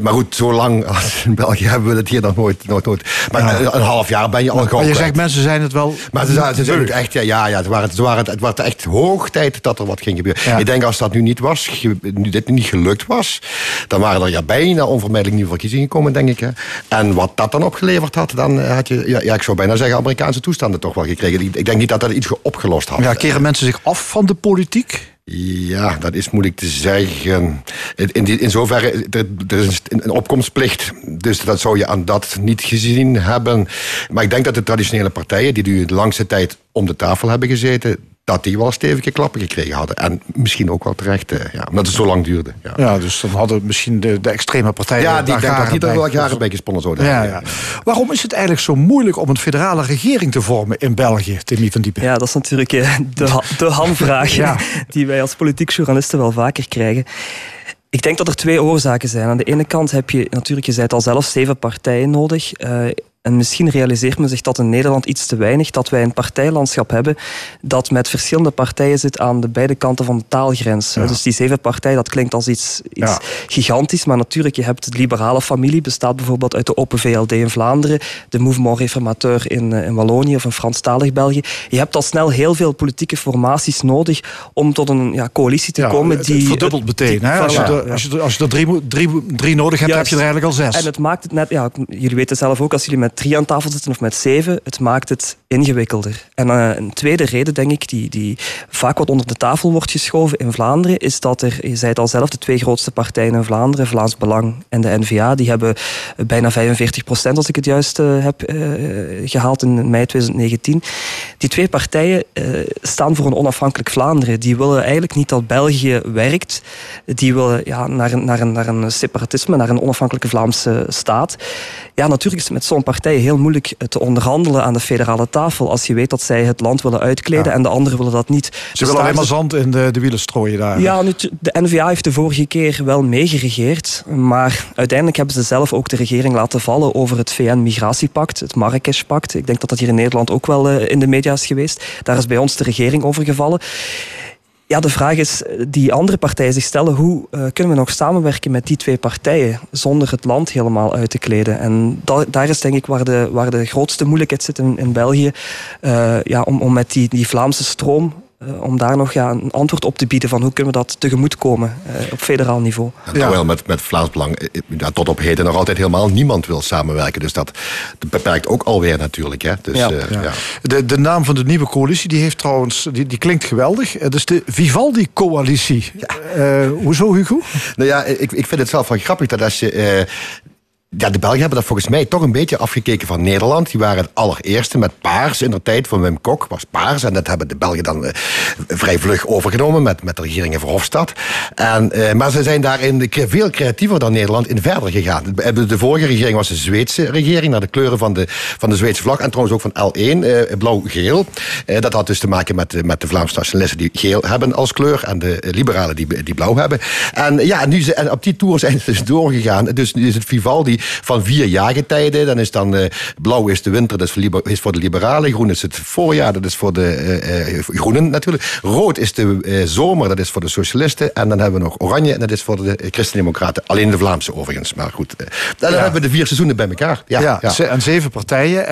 S8: maar goed, zo lang als in België hebben we het hier nog nooit. nooit, nooit. Maar ja. een, een, half jaar ben je al
S2: gewoon. Maar je zegt mensen zijn het wel.
S8: Maar ze, ze zijn het echt. Ja, ja, ja het, waren, het, waren, het was echt hoog tijd dat er wat ging gebeuren. Ja. Ik denk als dat nu niet was, nu dit niet gelukt was, dan waren er ja bijna onvermijdelijk nieuwe verkiezingen gekomen, denk ik. Hè. En wat dat dan opgeleverd had, dan had je, ja, ja, ik zou bijna zeggen, Amerikaanse toestanden toch wel gekregen. Ik denk niet dat dat iets opgelost had.
S2: Ja, keren mensen zich af van de politiek?
S8: Ja, dat is moeilijk te zeggen. In, in zoverre, er, er is een opkomstplicht. Dus dat zou je aan dat niet gezien hebben. Maar ik denk dat de traditionele partijen, die nu de langste tijd om de tafel hebben gezeten, dat die wel stevige klappen gekregen hadden. En misschien ook wel terecht, eh, ja, omdat het zo lang duurde. Ja,
S2: ja dus dan hadden misschien de, de extreme partijen...
S8: Ja, die denk dat die er wel jaren bij gesponnen zouden
S2: ja, ja. Waarom is het eigenlijk zo moeilijk om een federale regering te vormen in België, Timmy van Diepen?
S7: Ja, dat is natuurlijk eh, de, de hamvraag ja. [laughs] die wij als politiek journalisten wel vaker krijgen. Ik denk dat er twee oorzaken zijn. Aan de ene kant heb je natuurlijk, je zei het al zelf, zeven partijen nodig. Uh, en misschien realiseert men zich dat in Nederland iets te weinig, dat wij een partijlandschap hebben dat met verschillende partijen zit aan de beide kanten van de taalgrens. Ja. Dus die zeven partijen, dat klinkt als iets, iets ja. gigantisch, maar natuurlijk, je hebt de liberale familie, bestaat bijvoorbeeld uit de Open VLD in Vlaanderen, de Mouvement Reformateur in, in Wallonië of in Franstalig België. Je hebt al snel heel veel politieke formaties nodig om tot een ja, coalitie te komen die...
S2: Het verdubbelt meteen. Hè? Als, je er, als, je er, als je er drie, drie, drie nodig hebt, Juist. heb je er eigenlijk al zes.
S7: En het maakt het net, ja, jullie weten zelf ook, als jullie met drie aan tafel zitten of met zeven, het maakt het ingewikkelder. En uh, een tweede reden, denk ik, die, die vaak wat onder de tafel wordt geschoven in Vlaanderen, is dat er, je zei het al zelf, de twee grootste partijen in Vlaanderen, Vlaams Belang en de N-VA, die hebben bijna 45 procent, als ik het juist uh, heb uh, gehaald in mei 2019. Die twee partijen staan voor een onafhankelijk Vlaanderen. Die willen eigenlijk niet dat België werkt. Die willen ja, naar, een, naar, een, naar een separatisme, naar een onafhankelijke Vlaamse staat. Ja, natuurlijk is het met zo'n partij heel moeilijk te onderhandelen aan de federale tafel als je weet dat zij het land willen uitkleden en de anderen willen dat niet.
S2: Ze
S7: Dus
S2: willen alleen maar zand in de, de wielen strooien daar.
S7: ja, nu, de NVA heeft de vorige keer wel meegeregeerd, maar uiteindelijk hebben ze zelf ook de regering laten vallen over het VN-migratiepact, het Marrakesh-pact. Ik denk dat dat hier in Nederland ook wel eh, in de media is geweest. Daar is bij ons de regering over gevallen. Ja, de vraag is, eh, die andere partijen zich stellen, hoe eh, kunnen we nog samenwerken met die twee partijen zonder het land helemaal uit te kleden? En da- daar is denk ik waar de, waar de grootste moeilijkheid zit in, in België, eh, ja, om, om met die, die Vlaamse stroom, eh, om daar nog ja, een antwoord op te bieden van hoe kunnen we dat tegemoetkomen eh, op federaal niveau.
S8: En Terwijl met, met Vlaams Belang eh, ja, tot op heden nog altijd helemaal niemand wil samenwerken. Dus dat beperkt ook alweer natuurlijk. Hè. Dus,
S7: Ja.
S8: eh,
S2: Ja.
S8: ja.
S2: De, de naam van de nieuwe coalitie die heeft trouwens, die, die klinkt geweldig. Het is de Vivaldi-coalitie. Eh, hoezo, Hugo?
S8: Nou ja, ik, ik vind het zelf wel grappig dat als je. Eh, ja, de Belgen hebben dat volgens mij toch een beetje afgekeken van Nederland. Die waren het allereerste met paars in de tijd van Wim Kok. Was paars. En dat hebben de Belgen dan eh, vrij vlug overgenomen met, met de regering in Verhofstadt. En, eh, maar ze zijn daarin veel creatiever dan Nederland in verder gegaan. De, de vorige regering was de Zweedse regering. Naar de kleuren van de, van de Zweedse vlag. En trouwens ook van L1, eh, blauw-geel. Eh, dat had dus te maken met, met de Vlaamse nationalisten die geel hebben als kleur. En de eh, liberalen die, die blauw hebben. En ja, nu ze, en op die tour zijn ze dus doorgegaan. Dus nu is het Vivaldi van vier jaargetijden. Dan is dan eh, blauw is de winter, dat is voor, liber- is voor de liberalen. Groen is het voorjaar, dat is voor de eh, groenen natuurlijk. Rood is de zomer, dat is voor de socialisten. En dan hebben we nog oranje, en dat is voor de christendemocraten. Alleen de Vlaamse overigens, maar goed. dan hebben we de vier seizoenen bij elkaar. Ja,
S2: Ja,
S8: ja.
S2: ze- en zeven partijen.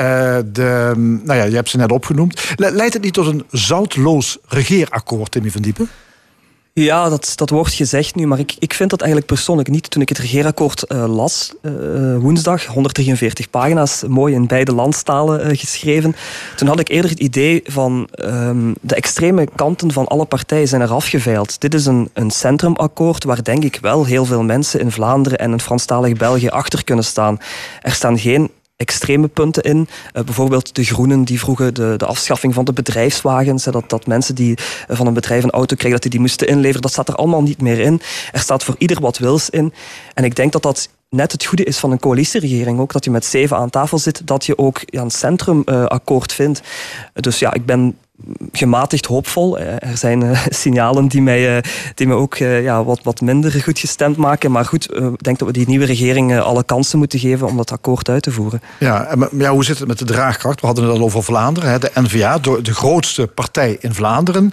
S2: De, nou ja, je hebt ze net opgenoemd. Le- Leidt het niet tot een zoutloos regeerakkoord, Timmy van Diepen?
S7: Ja, dat, dat wordt gezegd nu, maar ik, ik vind dat eigenlijk persoonlijk niet. Toen ik het regeerakkoord eh, las, eh, woensdag, 143 pagina's, mooi in beide landstalen eh, geschreven, toen had ik eerder het idee van ehm, de extreme kanten van alle partijen zijn eraf geveild. Dit is een, een centrumakkoord waar denk ik wel heel veel mensen in Vlaanderen en in Franstalig België achter kunnen staan. Er staan geen extreme punten in. Eh, bijvoorbeeld de Groenen die vroegen de, de afschaffing van de bedrijfswagens. dat, dat mensen die eh, van een bedrijf een auto kregen, dat die die moesten inleveren. Dat staat er allemaal niet meer in. Er staat voor ieder wat wils in. En ik denk dat dat net het goede is van een coalitieregering ook. Dat je met zeven aan tafel zit. Dat je ook ja, een centrumakkoord vindt. Dus ja, ik ben gematigd hoopvol. Er zijn eh, [laughs] signalen die mij, eh, die ook eh, ja, wat, wat minder goed gestemd maken. Maar goed, ik denk dat we die nieuwe regering alle kansen moeten geven om dat akkoord uit te voeren.
S2: Ja, en ja, hoe zit het met de draagkracht? We hadden het al over Vlaanderen. Hè. De N-VA, de grootste partij in Vlaanderen.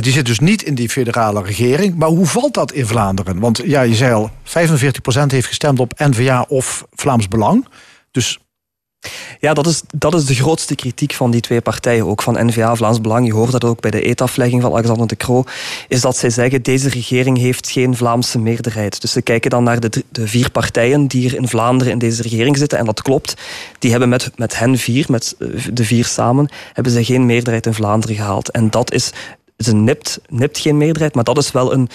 S2: Die zit dus niet in die federale regering. Maar hoe valt dat in Vlaanderen? Want ja, je zei al, 45% heeft gestemd op N-VA of Vlaams Belang. Dus
S7: Ja, dat is, dat is de grootste kritiek van die twee partijen, ook van N-VA, Vlaams Belang. Je hoort dat ook bij de eetaflegging van Alexander de Croo, is dat zij zeggen, deze regering heeft geen Vlaamse meerderheid. Dus ze kijken dan naar de, de vier partijen die hier in Vlaanderen in deze regering zitten, en dat klopt. Die hebben met, met hen vier, met eh, de vier samen, hebben ze geen meerderheid in Vlaanderen gehaald. En dat is ze nipt, nipt geen meerderheid, maar dat is wel een.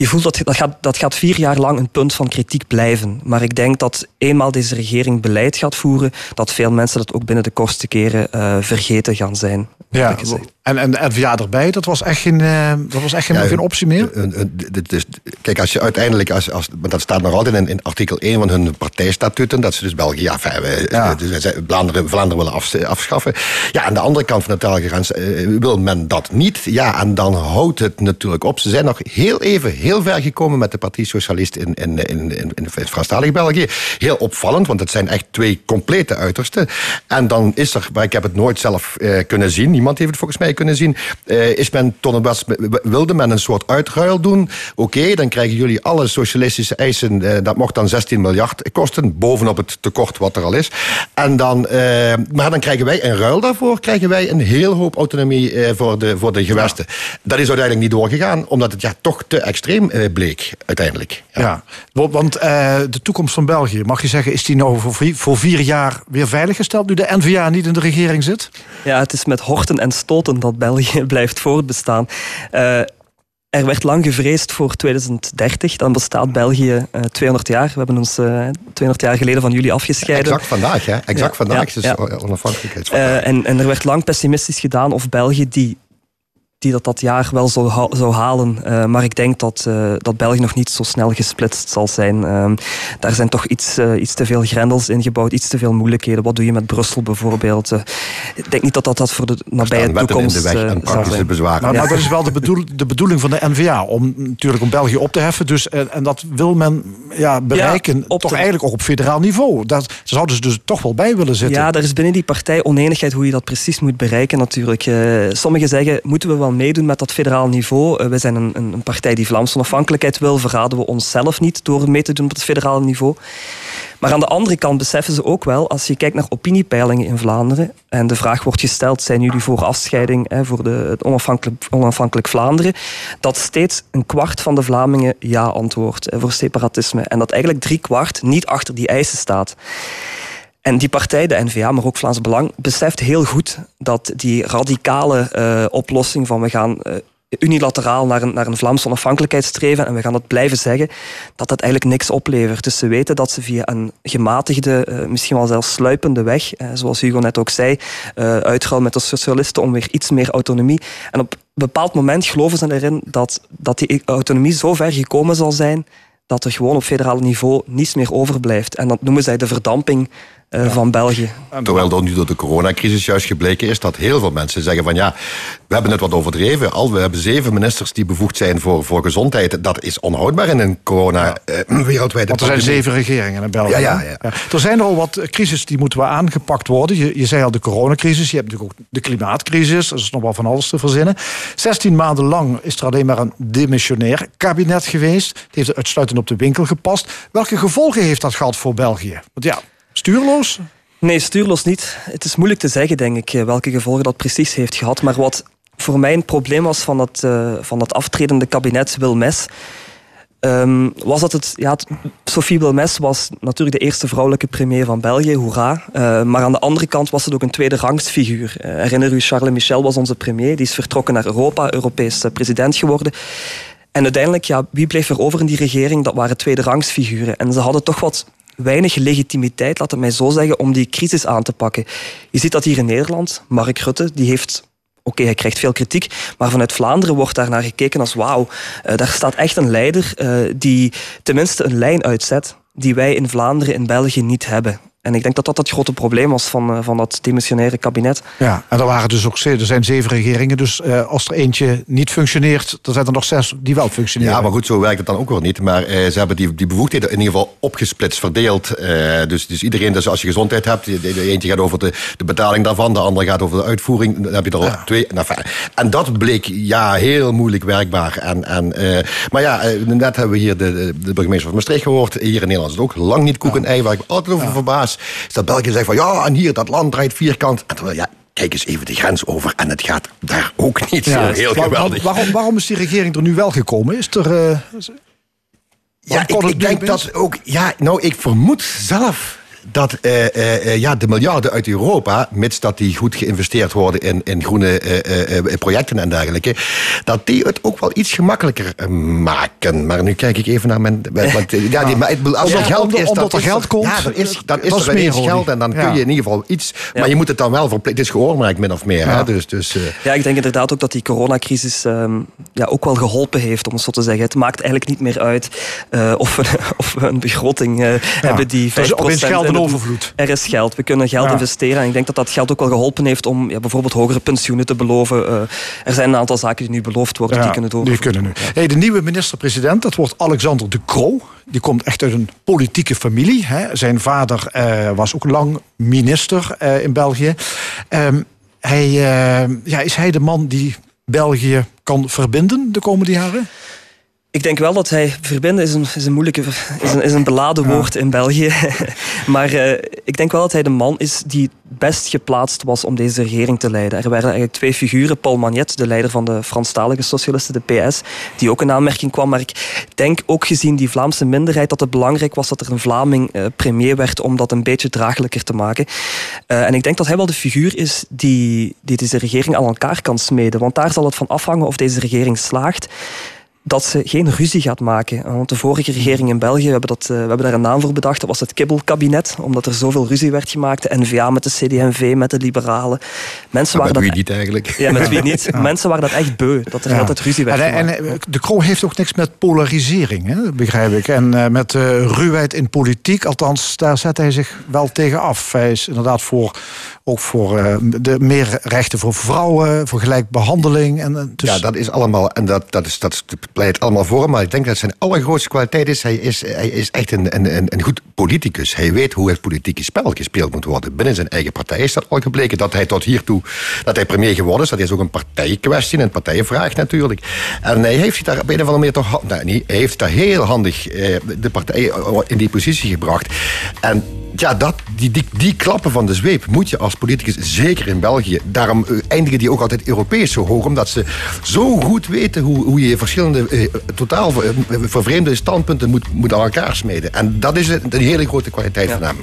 S7: Je voelt dat dat gaat, dat gaat vier jaar lang een punt van kritiek blijven. Maar ik denk dat eenmaal deze regering beleid gaat voeren, dat veel mensen dat ook binnen de kortste keren eh, vergeten gaan zijn.
S2: ja, en, en N-VA erbij, dat was echt geen, eh, dat was echt geen,
S8: Ja,
S2: geen optie meer.
S8: Een- een- dit is- kijk, als je uiteindelijk, als, als, maar dat staat nog altijd in, in artikel 1 van hun partijstatuten, dat ze dus België, ja,
S2: Ja.
S8: dus wij Vlaanderen, Vlaanderen willen af- afschaffen. Ja, aan de andere kant van de telgrens eh, wil men dat niet. Ja, en dan houdt het natuurlijk op. Ze zijn nog heel even, heel ver gekomen met de Partij Socialist in, in, in, in, in Franstalig België. Heel opvallend, want het zijn echt twee complete uitersten. En dan is er, maar ik heb het nooit zelf eh, kunnen zien, niemand heeft het volgens mij kunnen zien, eh, is men een was, wilde men een soort uitruil doen. Oké, dan krijgen jullie alle socialistische eisen, eh, dat mocht dan 16 miljard kosten, bovenop het tekort wat er al is. En dan, eh, maar dan krijgen wij in ruil daarvoor krijgen wij een heel hoop autonomie voor, de, voor de gewesten. Dat is uiteindelijk niet doorgegaan, omdat het ja, toch te extreem eh, bleek uiteindelijk.
S2: Ja, want want, eh, de toekomst van België, mag je zeggen, is die nou voor vier, voor vier jaar weer veiliggesteld nu de N-VA niet in de regering zit?
S7: Ja, het is met horten en stoten dat België [laughs] blijft voortbestaan. Eh, er werd lang gevreesd voor 2030. Dan bestaat België eh 200 jaar. We hebben ons eh 200 jaar geleden van jullie afgescheiden.
S8: Exact vandaag, hè? Exact
S7: Ja,
S8: vandaag
S7: ja,
S8: is
S7: ja.
S8: onafhankelijkheidsvandaag.
S7: Eh, en, en er werd lang pessimistisch gedaan of België die die dat, dat jaar wel zou, ha- zou halen. Eh, maar ik denk dat, eh, dat België nog niet zo snel gesplitst zal zijn. Ehm, daar zijn toch iets, eh, iets te veel grendels ingebouwd, iets te veel moeilijkheden. Wat doe je met Brussel bijvoorbeeld? Ik denk niet dat dat, dat voor de nabije
S8: wetten in
S7: toekomst
S8: de weg en
S7: zal
S8: praktische
S7: zijn.
S8: bezwaren.
S2: Maar,
S7: Ja.
S2: maar dat is wel de, bedoel, de bedoeling van de NVA. Om natuurlijk om België op te heffen. Dus, en, en dat wil men ja, bereiken.
S7: op
S2: toch eigenlijk ook op federaal niveau. Daar zouden ze dus toch wel bij willen zitten.
S7: Ja, er is binnen die partij oneenigheid hoe je dat precies moet bereiken natuurlijk. Eh, sommigen zeggen, moeten we wel meedoen met dat federaal niveau? Eh, wij zijn een, een, een partij die Vlaamse onafhankelijkheid wil. Verraden we onszelf niet door mee te doen op het federale niveau? Maar aan de andere kant beseffen ze ook wel, als je kijkt naar opiniepeilingen in Vlaanderen, en de vraag wordt gesteld, zijn jullie voor afscheiding, hè, voor de, het onafhankelijk, onafhankelijk Vlaanderen, dat steeds een kwart van de Vlamingen ja antwoordt voor separatisme. En dat eigenlijk drie kwart niet achter die eisen staat. En die partij, de NVA, maar ook Vlaams Belang, beseft heel goed dat die radicale eh, oplossing van we gaan eh, unilateraal naar een, naar een Vlaamse onafhankelijkheid streven en we gaan dat blijven zeggen, dat dat eigenlijk niks oplevert. Dus ze weten dat ze via een gematigde, eh, misschien wel zelfs sluipende weg, eh, zoals Hugo net ook zei, uitruilen met de socialisten om weer iets meer autonomie. En op een bepaald moment geloven ze erin dat, dat die autonomie zo ver gekomen zal zijn dat er gewoon op federaal niveau niets meer overblijft. En dat noemen zij de verdamping eh, van België.
S8: Terwijl dan nu door de coronacrisis juist gebleken is dat heel veel mensen zeggen van ja, we hebben het wat overdreven. Al we hebben zeven ministers die bevoegd zijn voor, voor gezondheid. Dat is onhoudbaar in een corona eh, [clears throat] wereldwijde
S2: Want er zijn zeven regeringen in België.
S8: Ja, ja, ja.
S2: Er zijn er al wat crisis die moeten wel aangepakt worden. Je, je zei al de coronacrisis. Je hebt natuurlijk ook de klimaatcrisis. Er is nog wel van alles te verzinnen. 16 maanden lang is er alleen maar een demissionair kabinet geweest. Het heeft uitsluitend op de winkel gepast. Welke gevolgen heeft dat gehad voor België? Want ja, stuurloos?
S7: Nee, stuurloos niet. Het is moeilijk te zeggen, denk ik, eh, welke gevolgen dat precies heeft gehad. Maar wat voor mij een probleem was van dat, eh, van dat aftredende kabinet Wilmes, ehm, was dat het... Ja, Sophie Wilmes was natuurlijk de eerste vrouwelijke premier van België, hoera. Eh, maar aan de andere kant was het ook een tweede rangsfiguur. Herinner u, Charles Michel was onze premier. Die is vertrokken naar Europa, Europees president geworden. En uiteindelijk, ja, wie bleef er over in die regering? Dat waren tweede rangsfiguren. En ze hadden toch wat weinig legitimiteit, laat het mij zo zeggen, om die crisis aan te pakken. Je ziet dat hier in Nederland. Mark Rutte, die heeft... Oké, hij krijgt veel kritiek, maar vanuit Vlaanderen wordt daar naar gekeken als wauw, eh, daar staat echt een leider eh, die tenminste een lijn uitzet die wij in Vlaanderen in België niet hebben. En ik denk dat dat het grote probleem was van, eh, van dat demissionaire kabinet.
S2: Ja, en er, waren dus ook, ze- er zijn zeven regeringen. Dus eh, als er eentje niet functioneert, dan zijn er nog zes die wel functioneren.
S8: Ja, maar goed, zo werkt het dan ook weer niet. Maar eh, ze hebben die, die bevoegdheden in ieder geval opgesplitst, verdeeld. Eh, dus, dus iedereen, dus als je gezondheid hebt, de, de eentje gaat over de, de betaling daarvan, de andere gaat over de uitvoering. Dan heb je er al twee. Nou, en dat bleek ja, heel moeilijk werkbaar. En, en, eh, maar ja, net hebben we hier de, de, burgemeester van Maastricht gehoord. Hier in Nederland is het ook lang niet koek en ei, waar ik altijd over verbaas. Is dat België zegt van ja, en hier, dat land draait vierkant. En terwijl, ja, kijk eens even de grens over. En het gaat daar ook niet zo heel
S2: Waar-
S8: geweldig.
S2: waarom, waarom is die regering er nu wel gekomen? Is er... eh,
S8: Ja, ik, ik denk dat ook. Ja, nou, ik vermoed zelf dat eh, eh, eh, ja, de miljarden uit Europa, mits dat die goed geïnvesteerd worden in, in groene eh, eh, eh, projecten en dergelijke, dat die het ook wel iets gemakkelijker maken. Maar nu kijk ik even naar mijn. [laughs] Want, ja, die, maar het- als er
S2: Omdat-
S8: geld
S2: omdat-
S8: is,
S2: omdat
S8: dan
S2: er geld komt,
S8: Ja, dan is, dan is
S2: dat is
S8: er ineens
S2: meer,
S8: geld en dan
S2: Ja.
S8: kun je in ieder geval iets. Maar je moet het dan wel verplicht. Het is geoormerkt min of meer. Hè? Dus, dus, eh,
S7: Ja, ik denk inderdaad ook dat die coronacrisis ehm, ja, ook wel geholpen heeft, om het zo te zeggen. Het maakt eigenlijk niet meer uit eh, of, we, [laughs] of we een begroting eh, hebben die 5%
S2: er in overvloed.
S7: Er is geld. We kunnen geld
S2: Ja.
S7: investeren. En ik denk dat dat geld ook wel geholpen heeft om ja, bijvoorbeeld hogere pensioenen te beloven. Eh, er zijn een aantal zaken die nu beloofd worden, die kunnen
S2: die
S7: doorgevoerd
S2: kunnen nu. Hey, de nieuwe minister-president, dat wordt Alexander De Croo. Die komt echt uit een politieke familie. Hè. Zijn vader eh, was ook lang minister eh, in België. Ehm, hij, ja, is hij de man die België kan verbinden de komende jaren?
S7: Ik denk wel dat hij verbinden is een, is een moeilijke, is een, is een beladen woord in België. [laughs] maar eh, ik denk wel dat hij de man is die het best geplaatst was om deze regering te leiden. Er waren eigenlijk twee figuren. Paul Magnet, de leider van de Franstalige Socialisten, de PS, die ook in aanmerking kwam. Maar ik denk ook gezien die Vlaamse minderheid dat het belangrijk was dat er een Vlaming eh, premier werd om dat een beetje draaglijker te maken. Eh, en ik denk dat hij wel de figuur is die, die deze regering aan elkaar kan smeden. Want daar zal het van afhangen of deze regering slaagt dat ze geen ruzie gaat maken. Want de vorige regering in België, we hebben, dat, we hebben daar een naam voor bedacht, dat was het kibbelkabinet, omdat er zoveel ruzie werd gemaakt. De N-VA met de CD&V, met de liberalen.
S8: Mensen waren met wie niet eigenlijk?
S7: Ja, met wie niet. Mensen waren dat echt beu, dat er altijd ruzie werd
S2: en,
S7: gemaakt.
S2: En, de Kroo heeft ook niks met polarisering, hè, begrijp ik. En uh, met uh, ruwheid in politiek, althans, daar zet hij zich wel tegen af. Hij is inderdaad voor ook voor uh, de meer rechten voor vrouwen, voor gelijkbehandeling. En,
S8: dus... Ja, dat is allemaal, en dat, dat, is, dat pleit allemaal voor. Maar ik denk dat zijn allergrootste kwaliteit is, hij is, hij is echt een, een, een goed politicus. Hij weet hoe het politieke spel gespeeld moet worden. Binnen zijn eigen partij is dat al gebleken. Dat hij tot hiertoe, dat hij premier geworden is, dat is ook een partijkwestie, een partijvraag natuurlijk. En hij heeft daar op een of andere manier toch, nou, niet, hij heeft daar heel handig eh, de partij in die positie gebracht. En ja, dat, die, die, die klappen van de zweep moet je als politicus, zeker in België, daarom uh, eindigen die ook altijd Europees zo hoog, omdat ze zo goed weten hoe, hoe je verschillende uh, totaal uh, vervreemde standpunten moet, moet aan elkaar smeden. En dat is een, een hele grote kwaliteit ja. van hem.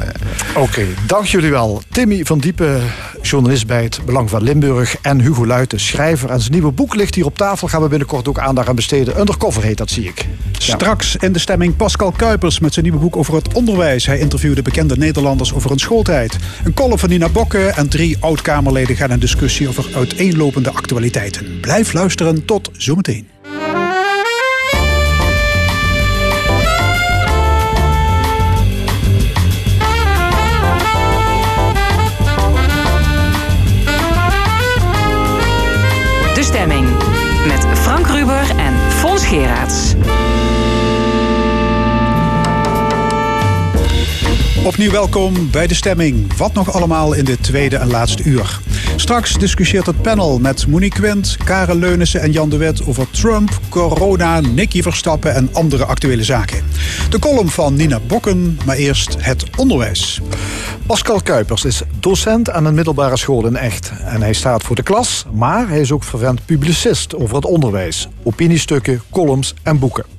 S2: Oké, okay, dank jullie wel. Timmy van Diepen, journalist bij het Belang van Limburg, en Hugo Luiten, schrijver. En zijn nieuwe boek ligt hier op tafel. Gaan we binnenkort ook aandacht aan besteden. Undercover heet dat, zie ik.
S1: Ja. Straks in de stemming Pascal Kuipers met zijn nieuwe boek over het onderwijs. Hij interviewde bekende Nederlanders over hun schooltijd. Een column van Nina Bokke en drie oud-Kamerleden gaan in discussie over uiteenlopende actualiteiten. Blijf luisteren, tot zometeen. Opnieuw welkom bij de stemming. Wat nog allemaal in dit tweede en laatste uur. Straks discussieert het panel met Monique Quint, Karel Leunissen en Jan de Wet over Trump, corona, Nicky Verstappen en andere actuele zaken. De column van Nina Bokken, maar eerst het onderwijs.
S2: Pascal Kuipers is docent aan een middelbare school in Echt. En hij staat voor de klas, maar hij is ook vervent publicist over het onderwijs. Opiniestukken, columns en boeken.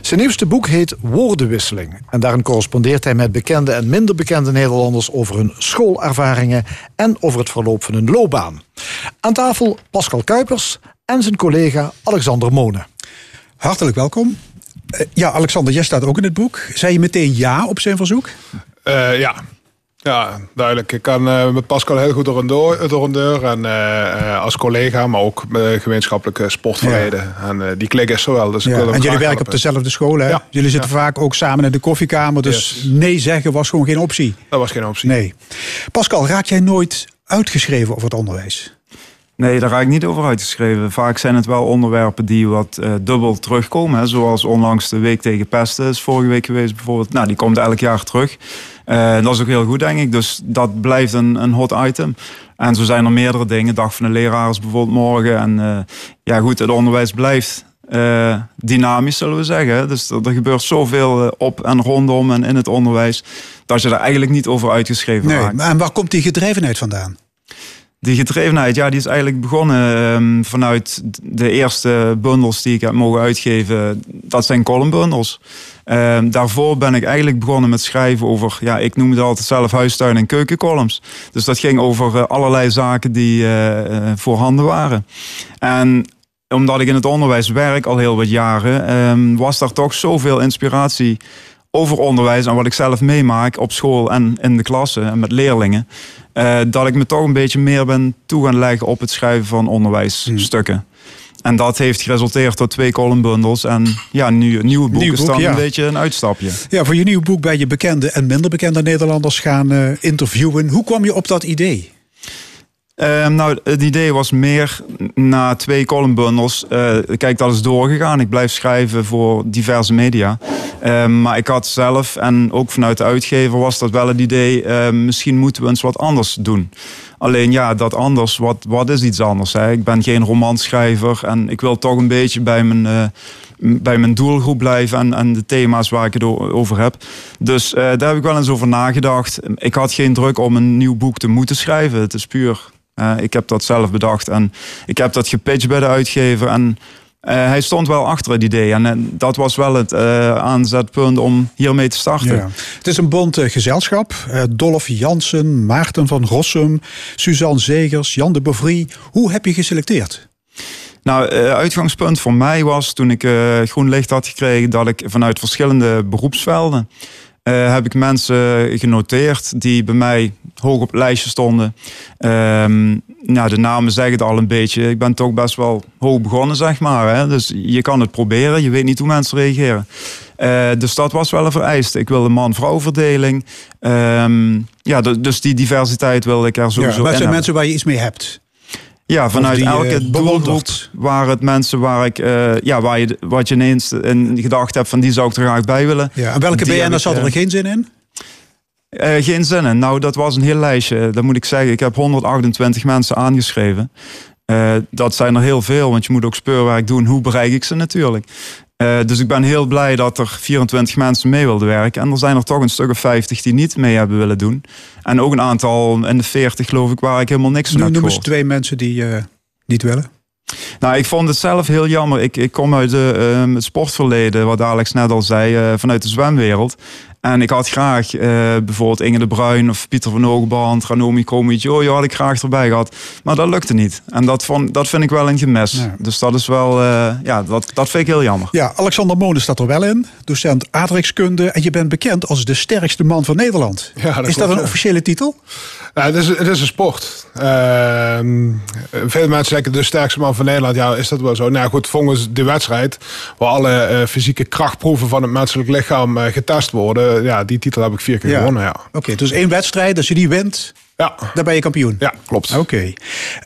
S2: Zijn nieuwste boek heet Woordenwisseling. En daarin correspondeert hij met bekende en minder bekende Nederlanders over hun schoolervaringen en over het verloop van hun loopbaan. Aan tafel Pascal Kuipers en zijn collega Alexander Monen.
S1: Hartelijk welkom. Ja, Alexander, jij staat ook in het boek. Zei je meteen ja op zijn verzoek?
S9: Uh, ja, ja, duidelijk. Ik kan uh, met Pascal heel goed door een, door, door een deur. En uh, als collega, maar ook gemeenschappelijke sportverleden. Ja. En uh, die klik is zo wel. Dus
S1: ja. En jullie werken op dezelfde school, hè? Ja. Jullie zitten vaak ook samen in de koffiekamer. Dus yes. nee zeggen was gewoon geen optie.
S9: Dat was geen optie.
S1: Nee. Pascal, raak jij nooit uitgeschreven over het onderwijs?
S10: Nee, daar raak ik niet over uitgeschreven. Vaak zijn het wel onderwerpen die wat uh, dubbel terugkomen. Hè. Zoals onlangs de Week tegen Pesten is vorige week geweest bijvoorbeeld. Nou, die komt elk jaar terug. Uh, dat is ook heel goed, denk ik. Dus dat blijft een, een hot item. En zo zijn er meerdere dingen. Dag van de leraar is bijvoorbeeld morgen. En uh, ja, goed, het onderwijs blijft uh, dynamisch, zullen we zeggen. Dus er, er gebeurt zoveel op en rondom en in het onderwijs... dat je er eigenlijk niet over uitgeschreven
S1: nee,
S10: raakt.
S1: En waar komt die gedrevenheid vandaan?
S10: Die gedrevenheid, ja, die is eigenlijk begonnen um, vanuit de eerste bundels die ik heb mogen uitgeven. Dat zijn columnbundels. Um, daarvoor ben ik eigenlijk begonnen met schrijven over, ja, ik noem het altijd zelf huistuin- en keukencolumns. Dus dat ging over uh, allerlei zaken die uh, voorhanden waren. En omdat ik in het onderwijs werk al heel wat jaren, um, was daar toch zoveel inspiratie over onderwijs en wat ik zelf meemaak op school en in de klassen en met leerlingen. Uh, dat ik me toch een beetje meer ben toe gaan leggen op het schrijven van onderwijsstukken. Hmm. En dat heeft geresulteerd tot twee columnbundels. En ja, nu een nieuwe boek
S1: Nieuw
S10: is
S1: boek,
S10: dan
S1: ja.
S10: een beetje een uitstapje.
S1: Ja, voor je nieuwe boek ben je bekende en minder bekende Nederlanders gaan uh, interviewen. Hoe kwam je op dat idee?
S10: Uh, nou, het idee was meer na twee columnbundels. Uh, kijk, dat is doorgegaan. Ik blijf schrijven voor diverse media. Uh, maar ik had zelf, en ook vanuit de uitgever, was dat wel het idee... Uh, misschien moeten we eens wat anders doen. Alleen ja, dat anders, wat, wat is iets anders? Hè? Ik ben geen romanschrijver en ik wil toch een beetje bij mijn, uh, bij mijn doelgroep blijven... En, de thema's waar ik het over heb. Dus uh, daar heb ik wel eens over nagedacht. Ik had geen druk om een nieuw boek te moeten schrijven. Het is puur... Uh, ik heb dat zelf bedacht en ik heb dat gepitcht bij de uitgever. En uh, hij stond wel achter het idee. En uh, dat was wel het aanzetpunt om hiermee te starten.
S1: Ja. Het is een bond gezelschap. Dolph Jansen, Maarten van Rossum, Suzanne Zegers, Jan de Bevrie. Hoe heb je geselecteerd?
S10: Nou, eh, uitgangspunt voor mij was toen ik eh, groen licht had gekregen dat ik vanuit verschillende beroepsvelden eh, heb ik mensen genoteerd die bij mij hoog op het lijstje stonden. Nou, de namen zeggen het al een beetje. Ik ben toch best wel hoog begonnen, zeg maar. Hè? Dus je kan het proberen. Je weet niet hoe mensen reageren. Uh, dus dat was wel een vereiste. Ik wilde man-vrouw verdeling. Ehm, ja, dus die diversiteit wilde ik er sowieso
S1: ja,
S10: in
S1: zijn mensen waar je iets mee hebt.
S10: Ja, vanuit
S1: die,
S10: elke
S1: uh,
S10: doelgroep waren het mensen waar ik, uh, ja, waar je, wat je ineens in gedacht hebt van die zou ik er graag bij willen.
S1: Ja, en welke BN'ers hadden er geen zin in?
S10: Uh, geen zin in. Nou, dat was een heel lijstje. Dat moet ik zeggen. Ik heb 128 mensen aangeschreven. Uh, dat zijn er heel veel, want je moet ook speurwerk doen. Hoe bereik ik ze natuurlijk? Uh, dus ik ben heel blij dat er 24 mensen mee wilden werken. En er zijn er toch een stuk of 50 die niet mee hebben willen doen. En ook een aantal in de 40 geloof ik waar ik helemaal niks van
S1: nu,
S10: heb
S1: Noem eens twee mensen die niet willen.
S10: Nou, ik vond het zelf heel jammer. Ik, ik kom uit de, uh, het sportverleden, wat Alex net al zei, uh, vanuit de zwemwereld. En ik had graag uh, bijvoorbeeld Inge de Bruin of Pieter van Oogband, Ranomi Kromowidjojo had ik graag erbij gehad. Maar dat lukte niet. En dat, vond, dat vind ik wel een gemes. Ja. Dus dat is wel, uh, ja, dat, dat vind ik heel jammer.
S1: Ja, Alexander Monen staat er wel in. Docent aardrijkskunde. En je bent bekend als de sterkste man van Nederland.
S9: Ja, dat
S1: is dat een ja. officiële titel?
S9: Ja, het, is, het is een sport. Uh, veel mensen zeggen de sterkste man van Nederland. Ja, is dat wel zo? Nou goed, volgens de wedstrijd... waar alle uh, fysieke krachtproeven van het menselijk lichaam uh, getest worden... ja, die titel heb ik vier keer
S1: ja.
S9: gewonnen, ja.
S1: Oké, okay, dus één wedstrijd. Als je die wint,
S9: ja.
S1: dan ben je kampioen?
S9: Ja, klopt.
S1: Oké.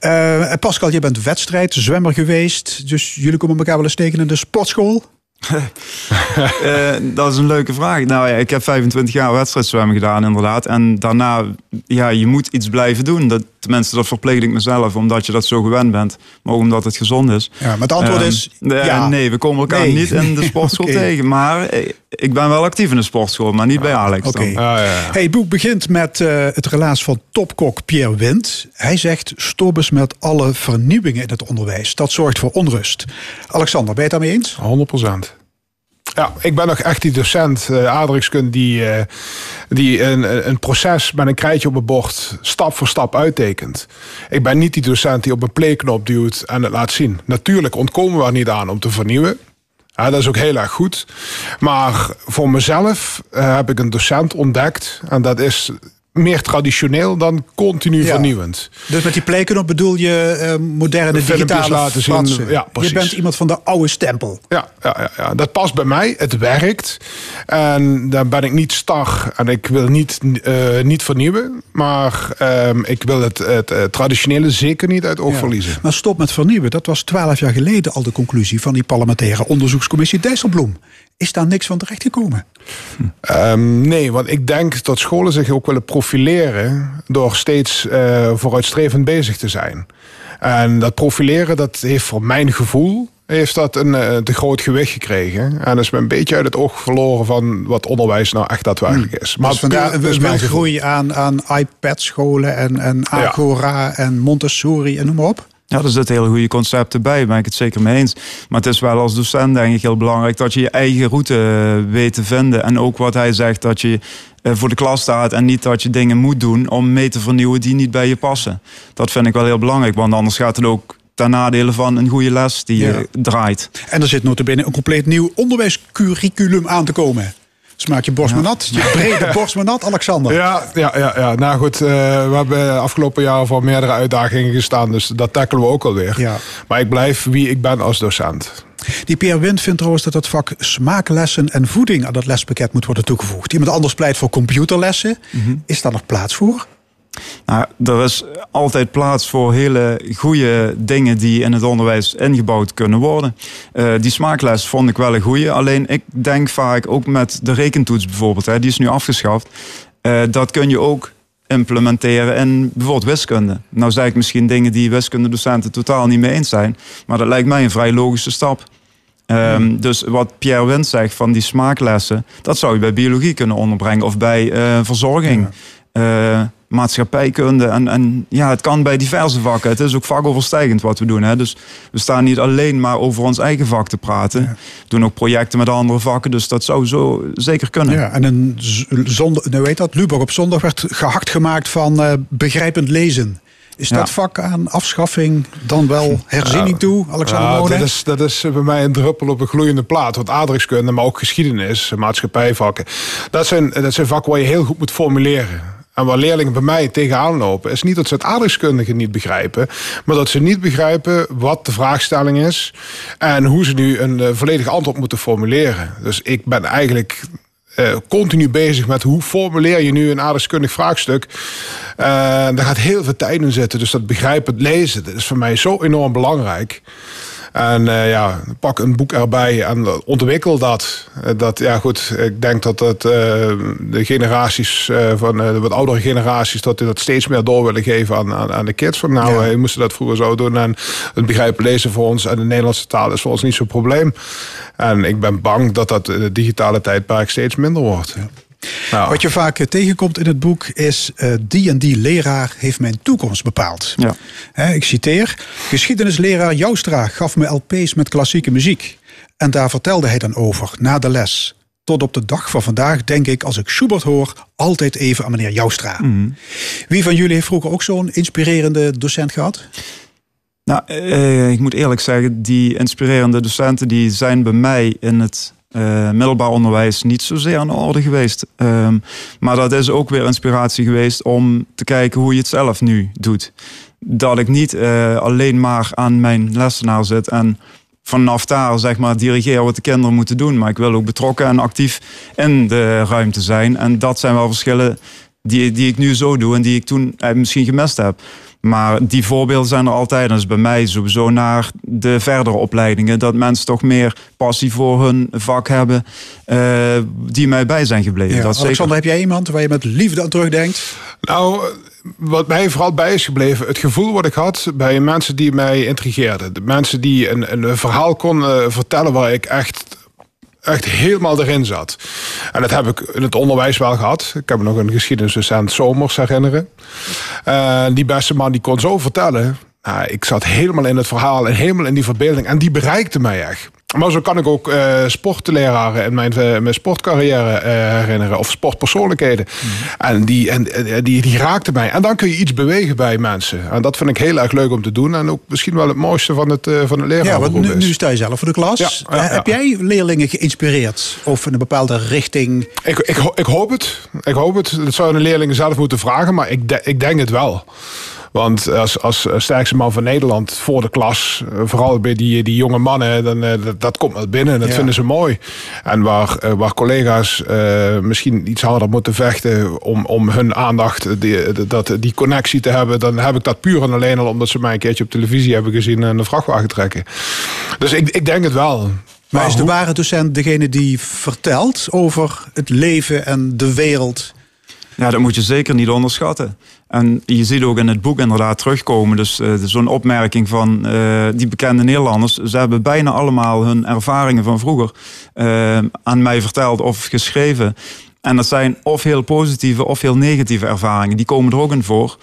S1: Okay. Uh, Pascal, je bent wedstrijdzwemmer geweest. Dus jullie komen elkaar wel eens tegen in de sportschool?
S10: Uh, dat is een leuke vraag. Nou ja, ik heb 25 jaar wedstrijdzwemmen gedaan, inderdaad. En daarna, ja, je moet iets blijven doen. Dat, tenminste, dat verplicht ik mezelf, omdat je dat zo gewend bent. Maar ook omdat het gezond is.
S1: Ja, maar het antwoord
S10: um,
S1: is ja.
S10: Nee, we komen elkaar
S1: nee.
S10: niet in de [laughs] sportschool okay. tegen. Maar ik ben wel actief in de sportschool, maar niet bij Alex.
S1: Oké.
S10: Okay.
S9: Ah, ja.
S1: hey, het boek begint met uh, het relaas van topkok Pierre Wind. Hij zegt, stop eens met alle vernieuwingen in het onderwijs. Dat zorgt voor onrust. Alexander, ben je het daarmee eens?
S9: 100 procent. Ja, ik ben nog echt die docent uh, aardrijkskunde die, uh, die een, een proces met een krijtje op het bord stap voor stap uittekent. Ik ben niet die docent die op een playknop duwt en het laat zien. Natuurlijk ontkomen we er niet aan om te vernieuwen. Ja, dat is ook heel erg goed. Maar voor mezelf uh, heb ik een docent ontdekt. En dat is meer traditioneel dan continu
S1: Ja.
S9: vernieuwend.
S1: Dus met die playknop bedoel je uh, moderne digitale
S9: laten zien. Ja, precies.
S1: Je bent iemand van de oude stempel.
S9: Ja, ja, ja, ja, dat past bij mij. Het werkt. En daar ben ik niet star. En ik wil niet, uh, niet vernieuwen. Maar uh, ik wil het, het uh, traditionele zeker niet uit oog
S1: Ja.
S9: verliezen.
S1: Maar stop met vernieuwen. Dat was twaalf jaar geleden al de conclusie van die parlementaire onderzoekscommissie Dijsselbloem. Is daar niks van terechtgekomen?
S9: Um, nee, want ik denk dat scholen zich ook willen profileren door steeds uh, vooruitstrevend bezig te zijn. En dat profileren, dat heeft voor mijn gevoel heeft dat een uh, te groot gewicht gekregen. En is me een beetje uit het oog verloren van wat onderwijs nou echt daadwerkelijk is.
S1: Maar dus vandaar een groei aan, aan iPad-scholen en, en Agora en Montessori en noem maar op.
S10: Ja, er zitten hele goede concepten bij, daar ben ik het zeker mee eens. Maar het is wel als docent denk ik heel belangrijk dat je je eigen route eh, weet te vinden. En ook wat hij zegt, dat je eh, voor de klas staat en niet dat je dingen moet doen om mee te vernieuwen die niet bij je passen. Dat vind ik wel heel belangrijk, want anders gaat het ook ten nadele van een goede les die
S1: Ja.
S10: je draait.
S1: En er zit notabene een compleet nieuw onderwijscurriculum aan te komen. Smaak je borst maar nat, je brede borst maar nat, Alexander.
S9: Ja, ja, ja, ja. Nou goed, uh, we hebben afgelopen jaar voor meerdere uitdagingen gestaan. Dus dat tackelen we ook alweer.
S1: Ja.
S9: Maar ik blijf wie ik ben als docent.
S1: Die Pierre Wind vindt trouwens dat het vak smaaklessen en voeding aan dat lespakket moet worden toegevoegd. Iemand anders pleit voor computerlessen. Is daar nog plaats voor?
S10: Nou, er is altijd plaats voor hele goede dingen die in het onderwijs ingebouwd kunnen worden. Uh, die smaakles vond ik wel een goede. Alleen ik denk vaak ook met de rekentoets bijvoorbeeld, hè, die is nu afgeschaft. Uh, dat kun je ook implementeren in bijvoorbeeld wiskunde. Nou zeg ik misschien dingen die wiskundedocenten totaal niet mee eens zijn. Maar dat lijkt mij een vrij logische stap. Um, dus wat Pierre Wind zegt van die smaaklessen, dat zou je bij biologie kunnen onderbrengen of bij uh, verzorging. Ja. Uh, maatschappijkunde. En, en ja, het kan bij diverse vakken. Het is ook vakoverstijgend wat we doen. Hè. Dus we staan niet alleen maar over ons eigen vak te praten. Ja. We doen ook projecten met andere vakken. Dus dat zou zo zeker kunnen.
S1: Ja, en een zondag, nou weet dat, Lubach op zondag werd gehakt gemaakt van uh, begrijpend lezen. Is
S10: Ja.
S1: dat vak aan afschaffing dan wel [laughs] herziening toe, Alexander
S9: Ja,
S1: Mone?
S9: dat, is, dat is bij mij een druppel op een gloeiende plaat. Want aardrijkskunde, maar ook geschiedenis, maatschappijvakken. Dat zijn, dat zijn vakken waar je heel goed moet formuleren. En waar leerlingen bij mij tegenaan lopen, is niet dat ze het aardrijkskundige niet begrijpen, maar dat ze niet begrijpen wat de vraagstelling is en hoe ze nu een eh, volledig antwoord moeten formuleren. Dus ik ben eigenlijk eh, continu bezig met hoe formuleer je nu een aardrijkskundig vraagstuk. Eh, daar gaat heel veel tijd in zitten. Dus dat begrijpen, lezen, dat is voor mij zo enorm belangrijk. En eh, ja, pak een boek erbij en ontwikkel dat. Eh, dat ja, goed, ik denk dat, dat eh, de generaties van de wat oudere generaties dat die dat steeds meer door willen geven aan, aan, aan de kids. Van nou,
S1: Ja.
S9: je moest dat vroeger zo doen. En het begrijpen lezen voor ons en de Nederlandse taal is voor ons niet zo'n probleem. En ik ben bang dat dat in het digitale tijdperk steeds minder wordt. Nou,
S1: Wat je vaak eh, tegenkomt in het boek is... eh, die en die leraar heeft mijn toekomst bepaald.
S10: Ja.
S1: Ik citeer. Geschiedenisleraar Joustra gaf me LP's met klassieke muziek. En daar vertelde hij dan over, na de les. Tot op de dag van vandaag denk ik, als ik Schubert hoor... altijd even aan meneer Joustra. Wie van jullie heeft vroeger ook zo'n inspirerende docent gehad?
S10: Nou, eh, ik moet eerlijk zeggen, die inspirerende docenten die zijn bij mij in het eh, middelbaar onderwijs niet zozeer aan de orde geweest. Ehm, maar dat is ook weer inspiratie geweest om te kijken hoe je het zelf nu doet. Dat ik niet eh, alleen maar aan mijn lessenaar zit en vanaf daar zeg maar dirigeer wat de kinderen moeten doen. Maar ik wil ook betrokken en actief in de ruimte zijn. En dat zijn wel verschillen die, die ik nu zo doe en die ik toen eh, misschien gemist heb. Maar die voorbeelden zijn er altijd. En is bij mij sowieso naar de verdere opleidingen. Dat mensen toch meer passie voor hun vak hebben. eh, die mij bij zijn gebleven.
S1: Ja,
S10: dat
S1: Alexander,
S10: zeker.
S1: heb jij iemand waar je met liefde aan terugdenkt?
S9: Nou, wat mij vooral bij is gebleven, het gevoel wat ik had bij mensen die mij intrigeerden. De mensen die een, een verhaal konden vertellen waar ik echt, echt helemaal erin zat. En dat heb ik in het onderwijs wel gehad. Ik heb nog een geschiedenisdocent Somers herinneren. Eh, die beste man die kon zo vertellen. Nou, ik zat helemaal in het verhaal en helemaal in die verbeelding. En die bereikte mij echt. Maar zo kan ik ook eh sportleraren in mijn, eh, mijn sportcarrière eh, herinneren. Of sportpersoonlijkheden. En, die, en die, die raakten mij. En dan kun je iets bewegen bij mensen. En dat vind ik heel erg leuk om te doen. En ook misschien wel het mooiste van het, eh van het leraar.
S1: Ja, want nu, nu sta je zelf voor de klas.
S9: Ja, ja, ja.
S1: Heb jij leerlingen geïnspireerd? Of in een bepaalde richting?
S9: Ik, ik, ik hoop het. Ik hoop het. Dat zouden de leerlingen zelf moeten vragen. Maar ik, de- ik denk het wel. Want als, als sterkste man van Nederland voor de klas, eh, vooral bij die, die jonge mannen, dan, eh, dat, dat komt wel binnen. Dat
S1: Ja.
S9: vinden ze mooi. En waar, eh, waar collega's eh, misschien iets harder moeten vechten om, om hun aandacht, die, dat, die connectie te hebben, dan heb ik dat puur en alleen al omdat ze mij een keertje op televisie hebben gezien en een vrachtwagen trekken. Dus ik, ik denk het wel.
S1: Maar is de ware docent degene die vertelt over het leven en de wereld?
S10: Ja, dat moet je zeker niet onderschatten. En je ziet ook in het boek inderdaad terugkomen. Dus eh, zo'n opmerking van eh, die bekende Nederlanders. Ze hebben bijna allemaal hun ervaringen van vroeger eh, aan mij verteld of geschreven. En dat zijn of heel positieve of heel negatieve ervaringen. Die komen er ook in voor.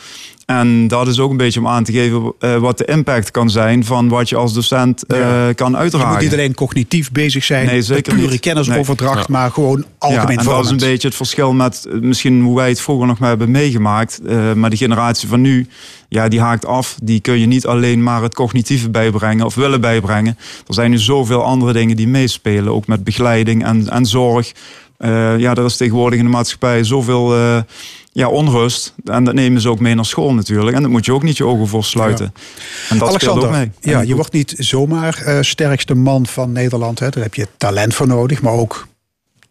S10: En dat is ook een beetje om aan te geven eh, wat de impact kan zijn van wat je als docent eh,
S1: Ja.
S10: kan
S1: Je
S10: uitdragen.
S1: moet niet alleen cognitief bezig zijn
S10: Nee, zeker
S1: pure
S10: niet.
S1: kennisoverdracht, maar gewoon algemeen
S10: ja, en dat is een beetje het verschil met eh, misschien hoe wij het vroeger nog maar hebben meegemaakt. Maar de generatie van nu, ja, die haakt af. Die kun je niet alleen maar het cognitieve bijbrengen of willen bijbrengen. Er zijn nu zoveel andere dingen die meespelen, ook met begeleiding en, en zorg. Eh, ja, er is tegenwoordig in de maatschappij zoveel eh, ja, onrust. En dat nemen ze ook mee naar school natuurlijk. En daar moet je ook niet je ogen voor sluiten. En dat speelt ook mee.
S1: ja, je wordt niet zomaar eh, sterkste man van Nederland. Hè. Daar heb je talent voor nodig, maar ook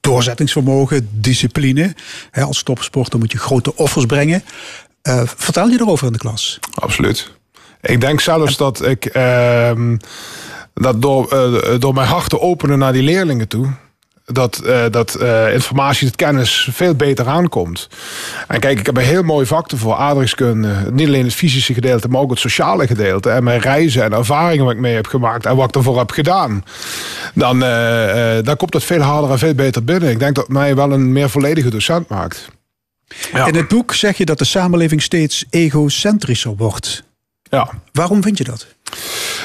S1: doorzettingsvermogen, discipline. Hè, als topsporter moet je grote offers brengen. Eh, vertel je erover in de klas?
S9: Absoluut. Ik denk zelfs dat ik ehm, dat door, eh, door mijn hart te openen naar die leerlingen toe. Dat, eh, dat eh, informatie, dat kennis veel beter aankomt. En kijk, ik heb een heel mooi vak voor aardrijkskunde. Niet alleen het fysische gedeelte, maar ook het sociale gedeelte. En mijn reizen en ervaringen wat ik mee heb gemaakt en wat ik ervoor heb gedaan. Dan, eh, eh, dan komt dat veel harder en veel beter binnen. Ik denk dat het mij wel een meer volledige docent maakt. Ja.
S1: In het boek zeg je dat de samenleving steeds egocentrischer wordt.
S9: Ja.
S1: Waarom vind je dat?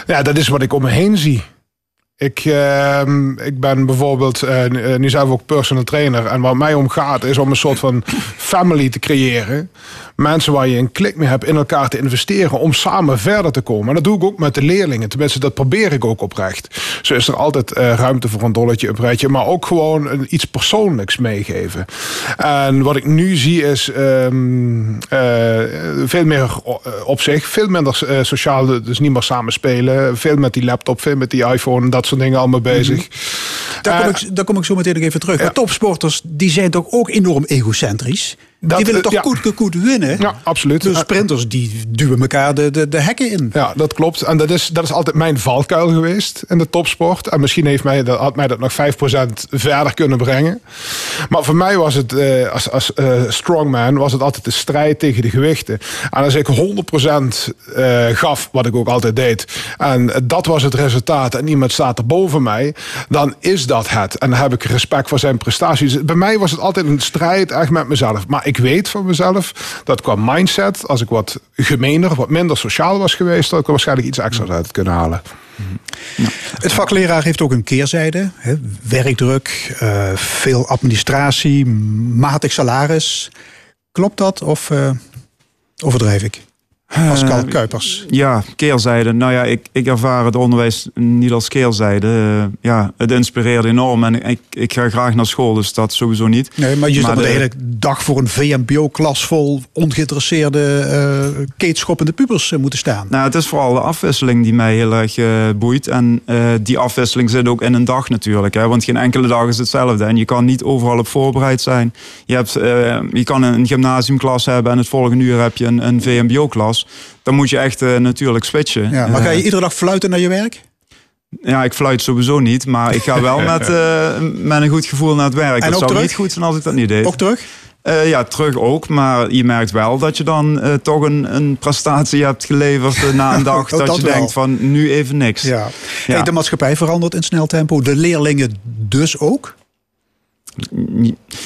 S9: Ja, dat is wat ik om me heen zie. Ik, ehm, ik ben bijvoorbeeld nu zijn we ook personal trainer. En wat mij om gaat is om een soort van family te creëren. Mensen waar je een klik mee hebt in elkaar te investeren om samen verder te komen. En dat doe ik ook met de leerlingen. Tenminste, dat probeer ik ook oprecht. Zo is er altijd uh, ruimte voor een dolletje, een breitje. Maar ook gewoon iets persoonlijks meegeven. En wat ik nu zie is um, uh, veel meer op zich. Veel minder sociaal, dus niet meer samen spelen. Veel met die laptop, veel met die iPhone dat soort dingen allemaal bezig.
S1: Mhm. Daar, kom ik, daar kom ik zo meteen nog even terug. Ja. Topsporters die zijn toch ook enorm egocentrisch?
S9: Dat,
S1: die willen toch
S9: ja.
S1: goed, goed winnen?
S9: Ja, absoluut.
S1: De sprinters die duwen elkaar de, de, de hekken in.
S9: Ja, dat klopt. En dat is, dat is altijd mijn valkuil geweest in de topsport. En misschien heeft mij, dat, had mij dat nog 5% verder kunnen brengen. Maar voor mij was het, als, als uh, strongman, was het altijd de strijd tegen de gewichten. En als ik 100% uh, gaf, wat ik ook altijd deed, en dat was het resultaat, en iemand staat er boven mij, dan is dat. En dan heb ik respect voor zijn prestaties. Bij mij was het altijd een strijd echt met mezelf. Maar ik weet van mezelf dat qua mindset, als ik wat gemener, wat minder sociaal was geweest, dat ik waarschijnlijk iets extra's uit kunnen halen.
S1: Het vak leraar heeft ook een keerzijde. Hè? Werkdruk, uh, veel administratie, matig salaris. Klopt dat of uh, overdrijf ik? Pascal uh, Kuipers.
S10: Ja, keerzijde. Nou ja, ik, ik ervaar het onderwijs niet als keerzijde. Uh, ja, het inspireert enorm en ik, ik ga graag naar school, dus dat sowieso niet.
S1: Nee, maar je zou de, de hele dag voor een VMBO-klas vol ongeïnteresseerde, uh, keetschoppende pubers moeten staan.
S10: Nou, het is vooral de afwisseling die mij heel erg boeit. En die afwisseling zit ook in een dag natuurlijk. Hè, want geen enkele dag is hetzelfde. En je kan niet overal op voorbereid zijn. Je, hebt, je kan een gymnasiumklas hebben en het volgende uur heb je een, een VMBO-klas dan moet je echt uh, natuurlijk switchen.
S1: Ja, maar ga je iedere dag fluiten naar je werk?
S10: Ja, ik fluit sowieso niet, maar ik ga wel [laughs] met, uh, met een goed gevoel naar het werk.
S1: En
S10: dat zou
S1: terug?
S10: niet goed zijn als ik dat niet deed.
S1: Ook terug?
S10: Uh, ja, terug ook. Maar je merkt wel dat je dan uh, toch een, een prestatie hebt geleverd uh, na een [laughs] dag. dat,
S1: dat,
S10: je
S1: wel.
S10: denkt van nu even niks.
S1: Ja. ja. Hey, de maatschappij verandert in snel tempo. De leerlingen dus ook?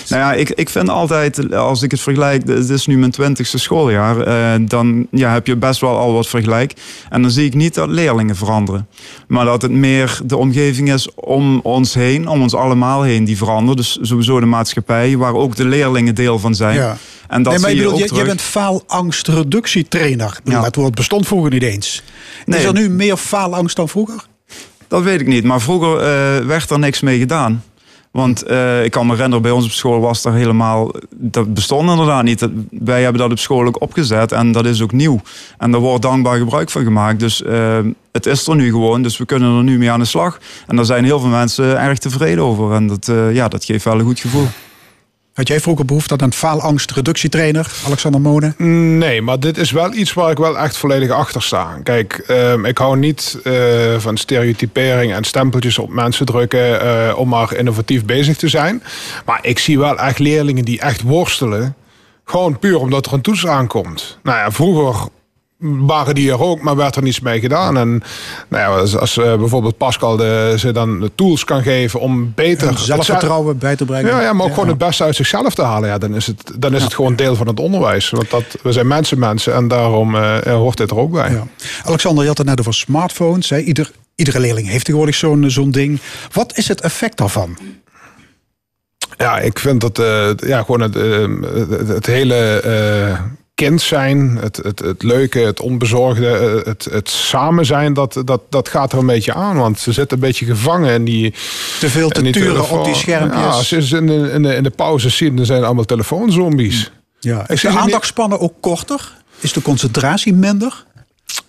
S10: Nou ja, ik, ik vind altijd, als ik het vergelijk, het is nu mijn twintigste schooljaar, uh, dan ja, heb je best wel al wat vergelijk. En dan zie ik niet dat leerlingen veranderen. Maar dat het meer de omgeving is om ons heen, om ons allemaal heen, die verandert. Dus sowieso de maatschappij, waar ook de leerlingen deel van zijn.
S1: Ja.
S10: En dat
S1: nee, maar
S10: zie
S1: je,
S10: je,
S1: bent faalangstreductietrainer. Ja. Het woord bestond vroeger niet eens.
S10: Nee.
S1: Is er nu meer faalangst dan vroeger?
S10: Dat weet ik niet. Maar vroeger uh, werd er niks mee gedaan. Want uh, ik kan me herinneren, bij ons op school was er helemaal... Dat bestond inderdaad niet. Wij hebben dat op school ook opgezet en dat is ook nieuw. En daar wordt dankbaar gebruik van gemaakt. Dus uh, het is er nu gewoon, dus we kunnen er nu mee aan de slag. En daar zijn heel veel mensen erg tevreden over. En dat, uh, ja, dat geeft wel een goed gevoel.
S1: Had jij vroeger behoefte aan een faalangstreductietrainer, Alexander Mone?
S9: Nee, maar dit is wel iets waar ik wel echt volledig achter sta. Kijk, um, ik hou niet uh, van stereotypering en stempeltjes op mensen drukken uh, om maar innovatief bezig te zijn. Maar ik zie wel echt leerlingen die echt worstelen. Gewoon puur omdat er een toets aankomt. Nou ja, vroeger waren die er ook, maar werd er niets mee gedaan. En nou ja, als, als uh, bijvoorbeeld Pascal de, ze dan de tools kan geven om beter
S1: en zelfvertrouwen bij te brengen.
S9: Ja, ja maar ook
S1: ja,
S9: gewoon het beste uit zichzelf te halen. Ja, dan is het, dan is het gewoon deel van het onderwijs. Want dat, we zijn mensen, mensen en daarom uh, hoort dit er ook bij.
S1: Ja. Alexander, je had het net over smartphones. Hè? Ieder, iedere leerling heeft tegenwoordig zo'n zo'n ding. Wat is het effect daarvan?
S9: Ja, ik vind dat uh, ja, gewoon het, het, het hele kind zijn, het, het, het leuke, het onbezorgde, het, het samen zijn, dat, dat, dat gaat er een beetje aan. Want ze zitten een beetje gevangen in die.
S1: Te veel te turen
S9: telefoon.
S1: op die schermpjes.
S9: Ja, ze in de, in de, in de pauze ziet, dan zijn allemaal telefoonzombies.
S1: Ja. Is de aandachtspannen ook korter? Is de concentratie minder?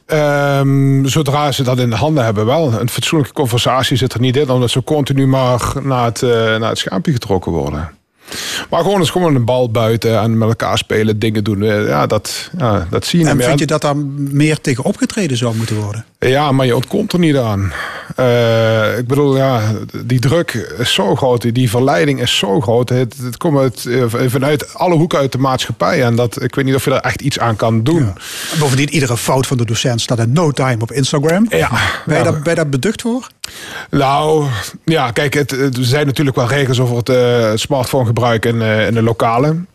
S9: Ehm, zodra ze dat in de handen hebben, wel. Een fatsoenlijke conversatie zit er niet in, omdat ze continu maar naar het, uh, naar het schermpje getrokken worden. Maar gewoon eens gewoon een bal buiten en met elkaar spelen, dingen doen. eh, Ja, dat, ja, dat zie je
S1: En
S9: meer.
S1: vind je dat daar meer tegen opgetreden zou moeten worden?
S9: Ja, maar je ontkomt er niet aan. Uh, ik bedoel, ja, die druk is zo groot, die- die verleiding is zo groot. Het, het komt uit, eh, vanuit alle hoeken uit de maatschappij. En dat, ik weet niet of je daar echt iets aan kan doen.
S1: En Bovendien, iedere fout van de docent staat in no time op Instagram.
S9: Ja.
S1: Ben je,
S9: Ja.
S1: daar, ben je daar beducht voor?
S9: Nou, ja, kijk, het, er zijn natuurlijk wel regels over het uh, smartphonegebruik in, uh, in de lokalen.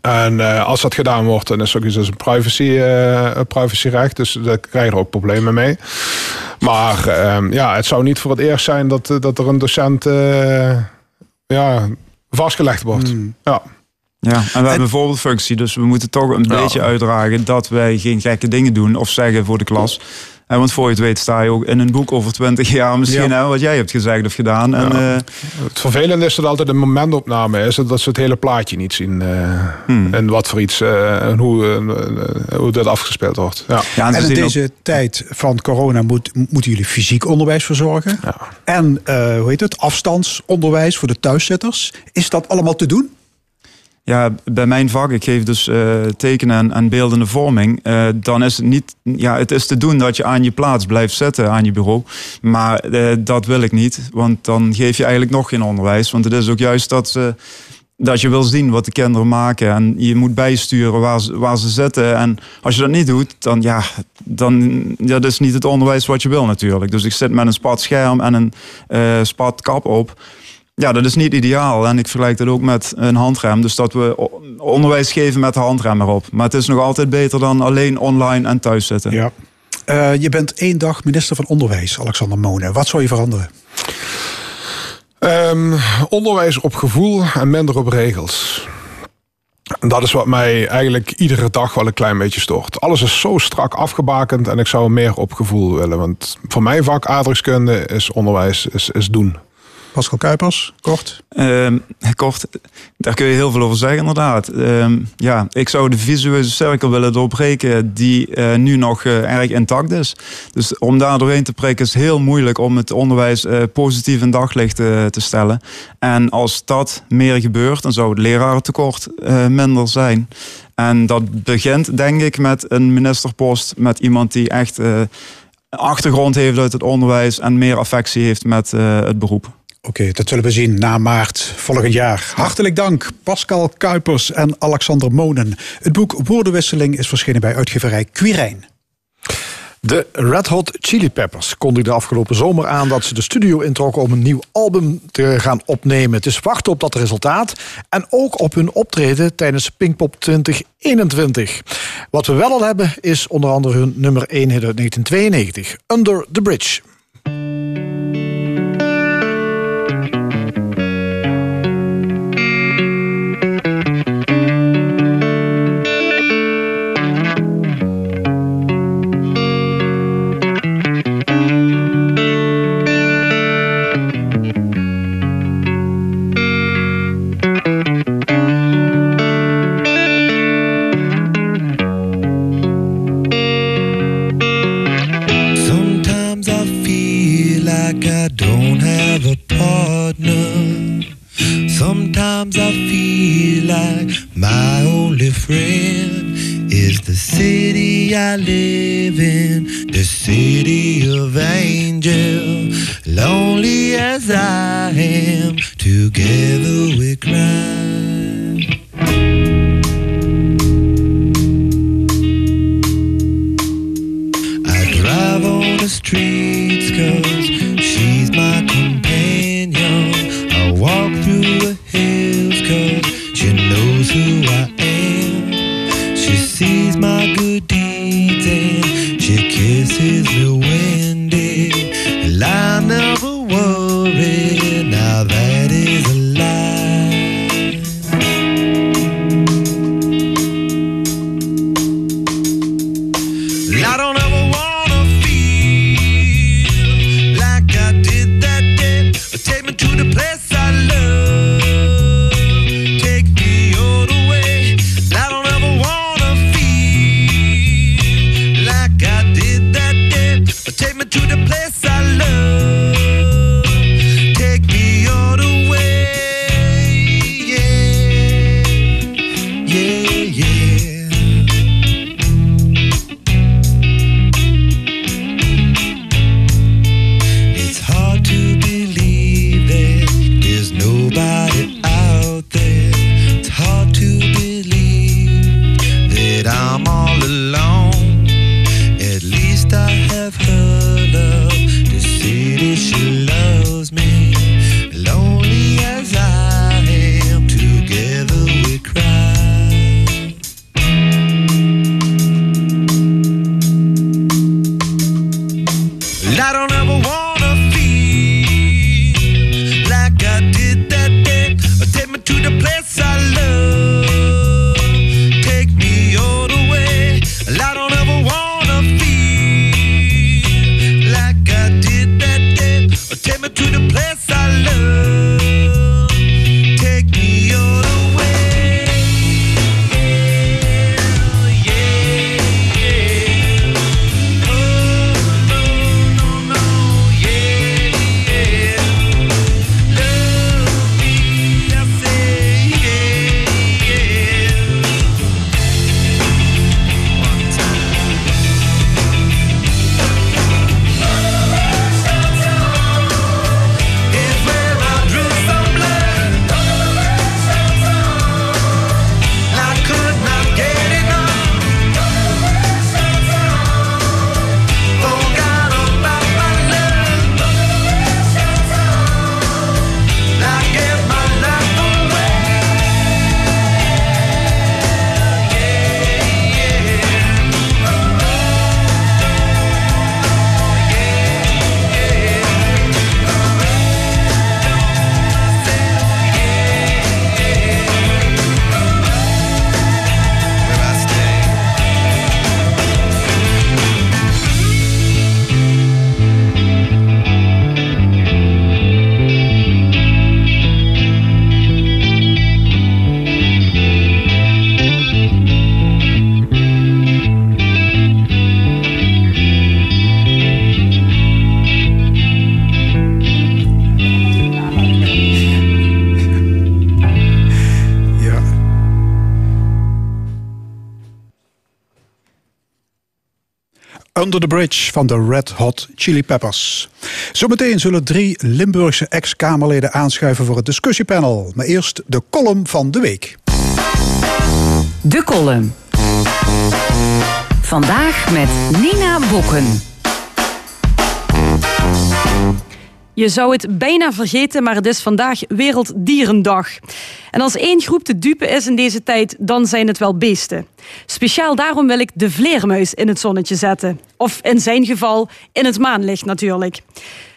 S9: En uh, als dat gedaan wordt, dan is het ook iets als een privacy, uh, privacyrecht. Dus daar krijg je er ook problemen mee. Maar ehm, ja, het zou niet voor het eerst zijn dat, eh, dat er een docent eh, ja, vastgelegd wordt. Ja.
S10: Ja, en we hebben een voorbeeldfunctie, dus we moeten toch een beetje uitdragen dat wij geen gekke dingen doen of zeggen voor de klas. En want voor je het weet sta je ook in een boek over twintig jaar misschien hè, wat jij hebt gezegd of gedaan. En, eh,
S9: Het vervelende is dat altijd een momentopname is, dat ze het hele plaatje niet zien. eh, En wat voor iets eh, en hoe, hoe dat afgespeeld wordt. Ja.
S10: ja, en
S1: in
S10: ook-
S1: deze tijd van corona moet, moeten jullie fysiek onderwijs verzorgen. En eh, hoe heet het? Afstandsonderwijs voor de thuiszitters. Is dat allemaal te doen?
S10: Ja, bij mijn vak, ik geef dus eh, tekenen en, en beeldende vorming. eh, dan is het niet, ja, het is te doen dat je aan je plaats blijft zitten aan je bureau. Maar eh, dat wil ik niet, want dan geef je eigenlijk nog geen onderwijs. Want het is ook juist dat, ze, dat je wil zien wat de kinderen maken. En je moet bijsturen waar ze, waar ze zitten. En als je dat niet doet, dan ja, dan ja, dat is niet het onderwijs wat je wil natuurlijk. Dus ik zit met een spat scherm en een eh spat kap op. Ja, dat is niet ideaal. En ik vergelijk dat ook met een handrem. Dus dat we onderwijs geven met de handrem erop. Maar het is nog altijd beter dan alleen online en thuis zitten.
S1: Ja. Eh, je bent één dag minister van Onderwijs, Alexander Monen. Wat zou je veranderen?
S9: Ehm, onderwijs op gevoel en minder op regels. Dat is wat mij eigenlijk iedere dag wel een klein beetje stoort. Alles is zo strak afgebakend en ik zou meer op gevoel willen. Want voor mijn vak aardrijkskunde is onderwijs is, is doen.
S1: Pascal Kuipers, kort.
S10: Ehm, kort, daar kun je heel veel over zeggen, inderdaad. Ehm, ja, ik zou de visueuze cirkel willen doorbreken die eh, nu nog eh, erg intact is. Dus om daar doorheen te prikken is heel moeilijk om het onderwijs eh, positief in daglicht te stellen. En als dat meer gebeurt, dan zou het lerarentekort minder zijn. En dat begint, denk ik, met een ministerpost, met iemand die echt achtergrond heeft uit het onderwijs en meer affectie heeft met het beroep.
S1: Oké, dat zullen we zien na maart volgend jaar. Hartelijk dank, Pascal Kuipers en Alexander Monen. Het boek Woordenwisseling is verschenen bij uitgeverij Quirijn.
S11: De Red Hot Chili Peppers kondigden afgelopen zomer aan dat ze de studio introkken om een nieuw album te gaan opnemen. Het is wachten op dat resultaat en ook op hun optreden tijdens Pinkpop 2021. Wat we wel al hebben is onder andere hun nummer 1 hit uit 1992, Under the Bridge.
S1: The Bridge van de Red Hot Chili Peppers. Zometeen zullen drie Limburgse ex-Kamerleden aanschuiven voor het discussiepanel. Maar eerst de column van de week.
S5: De column. Vandaag met Nina Bokken.
S12: Je zou het bijna vergeten, maar het is vandaag Werelddierendag. En als één groep te dupe is in deze tijd, dan zijn het wel beesten. Speciaal daarom wil ik de vleermuis in het zonnetje zetten. Of in zijn geval in het maanlicht natuurlijk.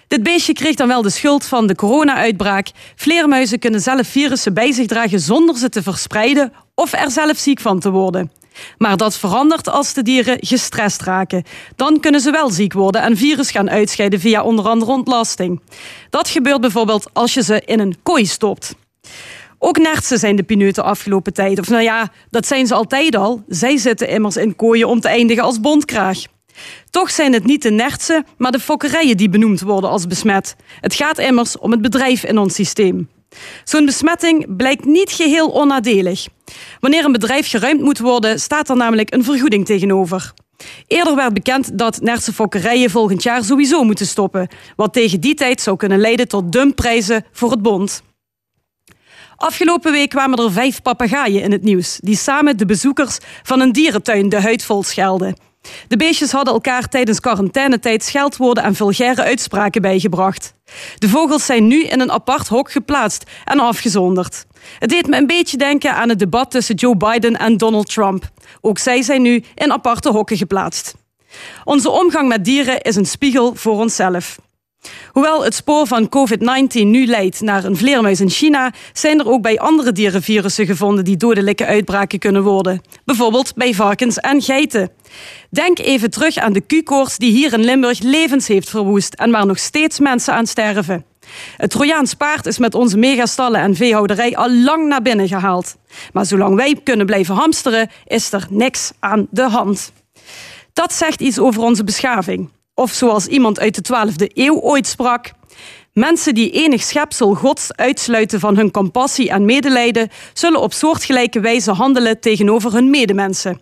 S12: Dit beestje kreeg dan wel de schuld van de corona-uitbraak. Vleermuizen kunnen zelf virussen bij zich dragen zonder ze te verspreiden of er zelf ziek van te worden. Maar dat verandert als de dieren gestrest raken. Dan kunnen ze wel ziek worden en virus gaan uitscheiden via onder andere ontlasting. Dat gebeurt bijvoorbeeld als je ze in een kooi stopt. Ook nertsen zijn de pineuten afgelopen tijd. Of nou ja, dat zijn ze altijd al. Zij zitten immers in kooien om te eindigen als bondkraag. Toch zijn het niet de nertsen, maar de fokkerijen die benoemd worden als besmet. Het gaat immers om het bedrijf in ons systeem. Zo'n besmetting blijkt niet geheel onnadelig. Wanneer een bedrijf geruimd moet worden, staat er namelijk een vergoeding tegenover. Eerder werd bekend dat Nertse fokkerijen volgend jaar sowieso moeten stoppen, wat tegen die tijd zou kunnen leiden tot dumpprijzen voor het bond. Afgelopen week kwamen er vijf papegaaien in het nieuws, die samen de bezoekers van een dierentuin de huid vol schelden. De beestjes hadden elkaar tijdens quarantainetijd scheldwoorden en vulgaire uitspraken bijgebracht. De vogels zijn nu in een apart hok geplaatst en afgezonderd. Het deed me een beetje denken aan het debat tussen Joe Biden en Donald Trump. Ook zij zijn nu in aparte hokken geplaatst. Onze omgang met dieren is een spiegel voor onszelf. Hoewel het spoor van COVID-19 nu leidt naar een vleermuis in China, zijn er ook bij andere dieren virussen gevonden die dodelijke uitbraken kunnen worden. Bijvoorbeeld bij varkens en geiten. Denk even terug aan de Q-koorts die hier in Limburg levens heeft verwoest en waar nog steeds mensen aan sterven. Het Trojaans paard is met onze megastallen en veehouderij al lang naar binnen gehaald. Maar zolang wij kunnen blijven hamsteren, is er niks aan de hand. Dat zegt iets over onze beschaving. Of zoals iemand uit de 12e eeuw ooit sprak. Mensen die enig schepsel gods uitsluiten van hun compassie en medelijden, zullen op soortgelijke wijze handelen tegenover hun medemensen.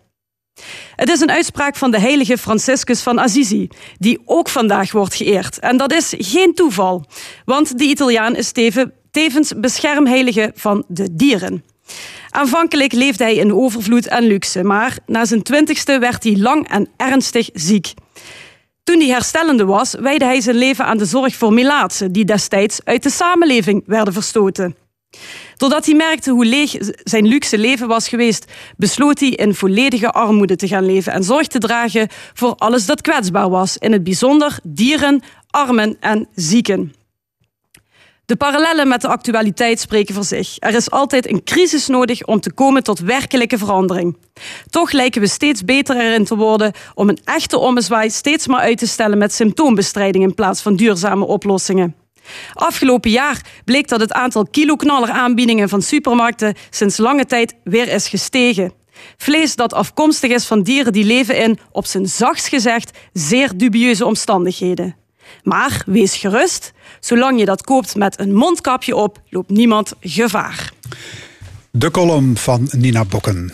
S12: Het is een uitspraak van de heilige Franciscus van Assisi, die ook vandaag wordt geëerd. En dat is geen toeval, want de Italiaan is tevens beschermheilige van de dieren. Aanvankelijk leefde hij in overvloed en luxe, maar na zijn twintigste werd hij lang en ernstig ziek. Toen hij herstellende was, wijde hij zijn leven aan de zorg voor melaatsen, die destijds uit de samenleving werden verstoten. Doordat hij merkte hoe leeg zijn luxe leven was geweest, besloot hij in volledige armoede te gaan leven en zorg te dragen voor alles dat kwetsbaar was, in het bijzonder dieren, armen en zieken. De parallellen met de actualiteit spreken voor zich. Er is altijd een crisis nodig om te komen tot werkelijke verandering. Toch lijken we steeds beter erin te worden om een echte ommezwaai steeds maar uit te stellen met symptoombestrijding in plaats van duurzame oplossingen. Afgelopen jaar bleek dat het aantal kiloknaller aanbiedingen van supermarkten sinds lange tijd weer is gestegen. Vlees dat afkomstig is van dieren die leven in, op zijn zachtst gezegd, zeer dubieuze omstandigheden. Maar wees gerust, zolang je dat koopt met een mondkapje op, loopt niemand gevaar.
S1: De column van Nina Bokken.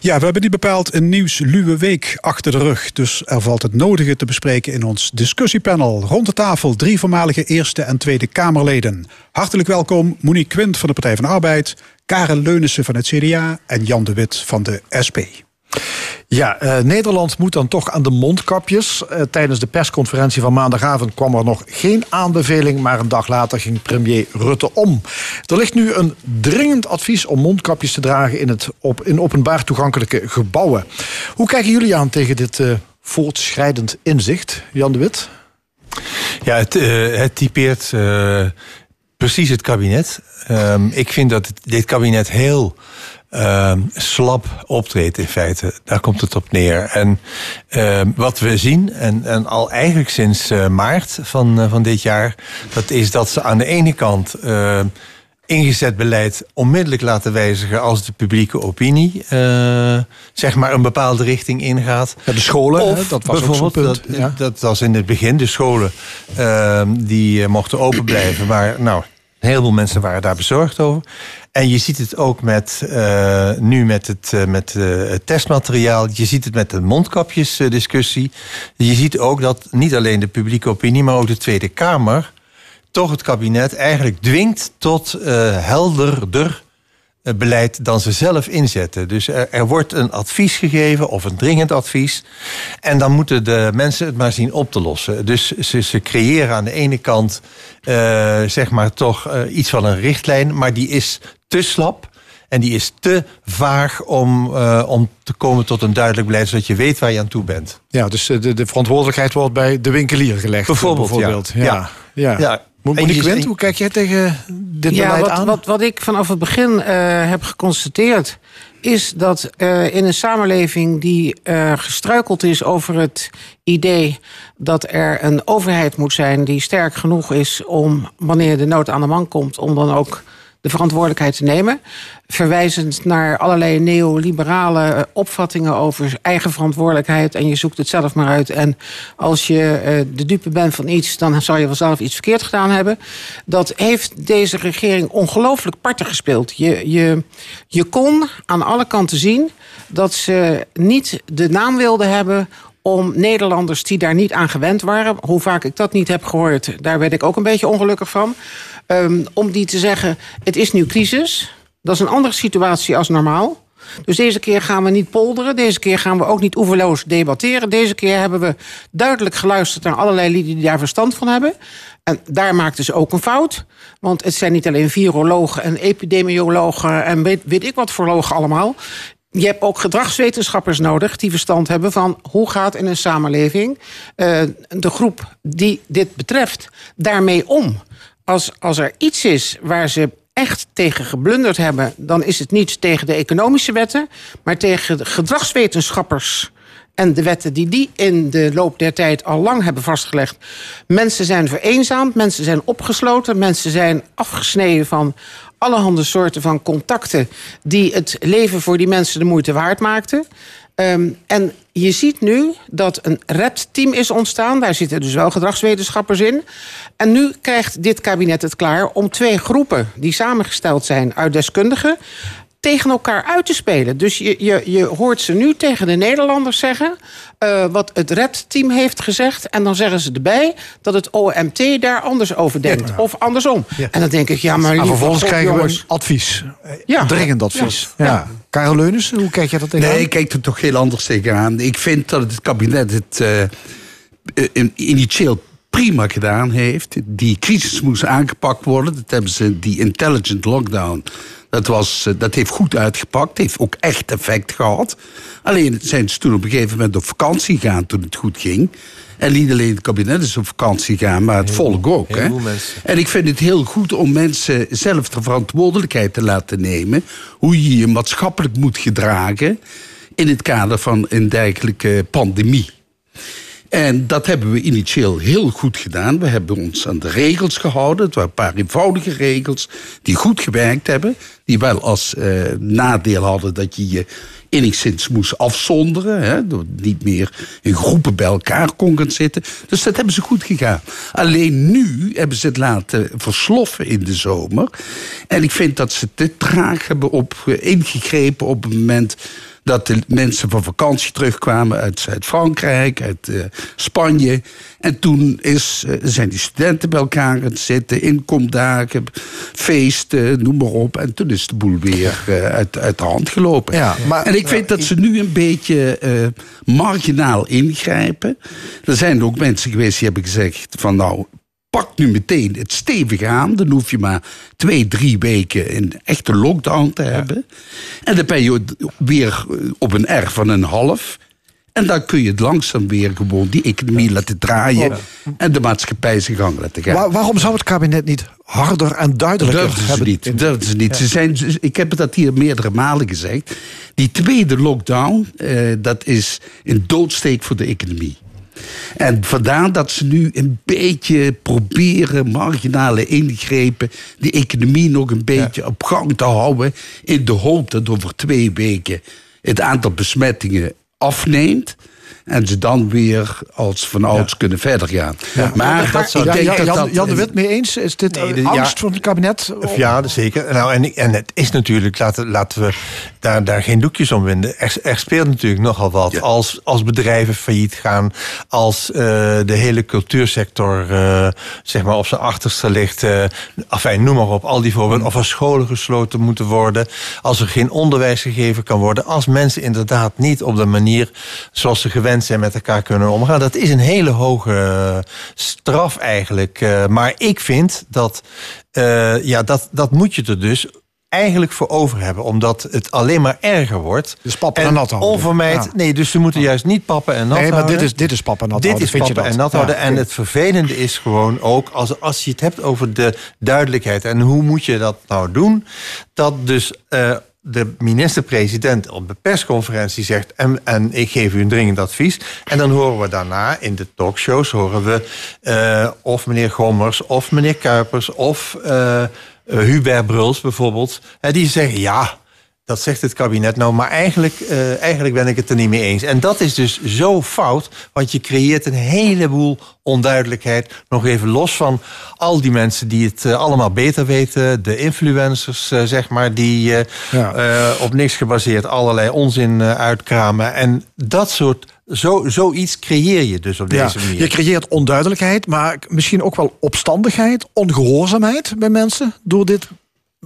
S1: Ja, we hebben niet bepaald een nieuwsluwe week achter de rug. Dus er valt het nodige te bespreken in ons discussiepanel. Rond de tafel drie voormalige Eerste en Tweede Kamerleden. Hartelijk welkom Monique Quint van de Partij van Arbeid... Karen Leunissen van het CDA en Jan de Wit van de SP.
S2: Ja, uh, Nederland moet dan toch aan de mondkapjes. Uh, tijdens de persconferentie van maandagavond kwam er nog geen aanbeveling, maar een dag later ging premier Rutte om. Er ligt nu een dringend advies om mondkapjes te dragen in, het op, in openbaar toegankelijke gebouwen. Hoe kijken jullie aan tegen dit uh, voortschrijdend inzicht, Jan de Wit?
S13: Ja, het, het typeert precies het kabinet. Um, ik vind dat dit kabinet heel uh, slap optreedt in feite. Daar komt het op neer. En uh, wat we zien, en, en al eigenlijk sinds uh, maart van, uh, van dit jaar... dat is dat ze aan de ene kant ingezet beleid onmiddellijk laten wijzigen... als de publieke opinie zeg maar een bepaalde richting ingaat.
S2: Ja, de scholen,
S13: of
S2: hè, dat was ook zo'n punt.
S13: Dat, ja. dat was in het begin. De scholen ehm, die mochten open blijven, maar nou Een heleboel mensen waren daar bezorgd over. En je ziet het ook met, eh, nu met het, eh, met, eh, het testmateriaal. Je ziet het met de mondkapjesdiscussie. je ziet ook dat niet alleen de publieke opinie, maar ook de Tweede Kamer toch het kabinet eigenlijk dwingt tot helderder beleid dan ze zelf inzetten. Dus er, er wordt een advies gegeven of een dringend advies. En dan moeten de mensen het maar zien op te lossen. Dus ze, ze creëren aan de ene kant eh, zeg maar toch eh, iets van een richtlijn, maar die is te slap. En die is te vaag om, eh, om te komen tot een duidelijk beleid, zodat je weet waar je aan toe bent.
S2: Ja, dus de, de verantwoordelijkheid wordt bij de winkelier gelegd.
S13: Bijvoorbeeld,
S2: bijvoorbeeld.
S13: ja.
S2: Ja. Ja.
S13: Ja.
S2: Monique Wendt, hoe kijk jij tegen dit
S14: ja,
S2: beleid
S14: wat,
S2: aan?
S14: Wat, wat ik vanaf het begin eh, heb geconstateerd... is dat eh, in een samenleving die eh, gestruikeld is over het idee... dat er een overheid moet zijn die sterk genoeg is... om wanneer de nood aan de man komt... om dan ook de verantwoordelijkheid te nemen. Verwijzend naar allerlei neoliberale eh, opvattingen over eigen verantwoordelijkheid. En je zoekt het zelf maar uit. En als je eh, de dupe bent van iets, dan zal je wel zelf iets verkeerd gedaan hebben. Dat heeft deze regering ongelooflijk parten gespeeld. Je, je, je kon aan alle kanten zien dat ze niet de naam wilden hebben om Nederlanders die daar niet aan gewend waren... hoe vaak ik dat niet heb gehoord, daar werd ik ook een beetje ongelukkig van... Ehm, om die te zeggen, het is nu crisis. Dat is een andere situatie als normaal. Dus deze keer gaan we niet polderen. Deze keer gaan we ook niet oeverloos debatteren. Deze keer hebben we duidelijk geluisterd naar allerlei lieden die daar verstand van hebben. En daar maakten ze ook een fout. Want het zijn niet alleen virologen en epidemiologen en weet, weet ik wat voor logen allemaal. Je hebt ook gedragswetenschappers nodig die verstand hebben van hoe gaat in een samenleving eh, de groep die dit betreft daarmee om. Als, als er iets is waar ze echt tegen geblunderd hebben, dan is het niet tegen de economische wetten, maar tegen de gedragswetenschappers en de wetten die die in de loop der tijd al lang hebben vastgelegd. Mensen zijn vereenzaamd, mensen zijn opgesloten, mensen zijn afgesneden van allerhande soorten van contacten die het leven voor die mensen de moeite waard maakten. Ehm, en je ziet nu dat een RED-team is ontstaan. Daar zitten dus wel gedragswetenschappers in. En nu krijgt dit kabinet het klaar om twee groepen... die samengesteld zijn uit deskundigen tegen elkaar uit te spelen. Dus je, je, je hoort ze nu tegen de Nederlanders zeggen... eh, wat het RED-team heeft gezegd. En dan zeggen ze erbij dat het OMT daar anders over denkt. Of andersom. En dan denk ik, ja, maar...
S2: En vervolgens
S14: God,
S2: krijgen we
S14: jongens.
S2: advies.
S14: Ja.
S2: Dringend advies.
S14: Ja.
S2: Ja. Karel Leunissen, hoe kijk jij dat tegenaan?
S15: Nee, ik kijk er toch heel anders tegenaan. Ik vind dat het kabinet het eh, eh, in- initieel prima gedaan heeft. Die crisis moest aangepakt worden. Dat hebben ze, die intelligent lockdown, dat, was, eh, dat heeft goed uitgepakt. Heeft ook echt effect gehad. Alleen zijn ze toen op een gegeven moment op vakantie gegaan toen het goed ging. En niet alleen het kabinet is op vakantie gegaan, maar het volk ook. Hè? En ik vind het heel goed om mensen zelf de verantwoordelijkheid te laten nemen. Hoe je je maatschappelijk moet gedragen in het kader van een dergelijke pandemie. En dat hebben we initieel heel goed gedaan. We hebben ons aan de regels gehouden. Het waren een paar eenvoudige regels die goed gewerkt hebben. Die wel als eh, nadeel hadden dat je je enigszins moest afzonderen. Hè, door niet meer in groepen bij elkaar kon gaan zitten. Dus dat hebben ze goed gegaan. Alleen nu hebben ze het laten versloffen in de zomer. En ik vind dat ze te traag hebben op eh, ingegrepen op het moment dat de mensen van vakantie terugkwamen uit Zuid-Frankrijk, uit eh, Spanje. En toen is, eh, zijn die studenten bij elkaar aan het zitten, inkomdagen, feesten, noem maar op. En toen is de boel weer eh, uit, uit de hand gelopen.
S2: Ja, maar-
S15: en ik vind dat ze nu een beetje marginaal ingrijpen. Er zijn ook mensen geweest die hebben gezegd van nou, pak nu meteen het stevig aan. Dan hoef je maar twee, drie weken een echte lockdown te hebben. En dan ben je weer op een R van een half. En dan kun je het langzaam weer gewoon die economie laten draaien. En de maatschappij zijn gang laten gaan.
S2: Waar- waarom zou het kabinet niet harder en duidelijker
S15: ze
S2: hebben?
S15: niet. Durfden ze niet. Ze zijn, ik heb dat hier meerdere malen gezegd. Die tweede lockdown, eh, dat is een doodsteek voor de economie. En vandaar dat ze nu een beetje proberen marginale ingrepen die economie nog een beetje op gang te houden. In de hoop dat over twee weken het aantal besmettingen afneemt. En ze dan weer als van ouds kunnen verder gaan. Maar
S2: dat
S15: ik
S2: ja,
S15: denk
S2: ja,
S15: dat
S2: Jan,
S15: dat-
S2: Jan de Wit mee eens? Is dit
S13: Nee,
S2: eh,
S13: de- ja.
S2: angst voor het kabinet?
S13: Ja, zeker. Nou, en, en het is natuurlijk, laten, laten we daar, daar geen doekjes om winden. Er, er speelt natuurlijk nogal wat. Als, als bedrijven failliet gaan, als eh, de hele cultuursector eh, zeg maar op zijn achterste ligt. eh enfin, noem maar op, al die voorbeelden. Of als scholen gesloten moeten worden. Als er geen onderwijs gegeven kan worden. Als mensen inderdaad niet op de manier zoals ze gewend zijn met elkaar kunnen omgaan. Dat is een hele hoge eh, straf eigenlijk. Eh, maar ik vind dat, eh, ja, dat, dat moet je er dus eigenlijk voor over hebben. Omdat het alleen maar erger wordt.
S2: Dus pappen en nat houden.
S13: Onvermijd.
S2: Ja.
S13: Nee, dus ze moeten juist niet pappen en nat
S2: Nee, maar
S13: houden.
S2: dit is, dit is papa nat
S13: Dit
S2: houden,
S13: is
S2: vind je
S13: pappen en nat houden.
S2: Ja,
S13: En het vervelende is gewoon ook, als, als je het hebt over de duidelijkheid. En hoe moet je dat nou doen? Dat dus de minister-president op de persconferentie zegt... En, en ik geef u een dringend advies. En dan horen we daarna in de talkshows... horen we eh, of meneer Gommers of meneer Kuipers... of eh, Hubert Bruls bijvoorbeeld. die zeggen ja... Dat zegt het kabinet nou, maar eigenlijk, eh, eigenlijk ben ik het er niet mee eens. En dat is dus zo fout, want je creëert een heleboel onduidelijkheid. Nog even los van al die mensen die het eh, allemaal beter weten. De influencers, eh, zeg maar, die
S2: Ja.
S13: op niks gebaseerd allerlei onzin uitkramen. En dat soort, zo, zoiets creëer je dus op
S2: Ja,
S13: deze manier.
S2: je creëert onduidelijkheid, maar misschien ook wel opstandigheid, ongehoorzaamheid bij mensen door dit.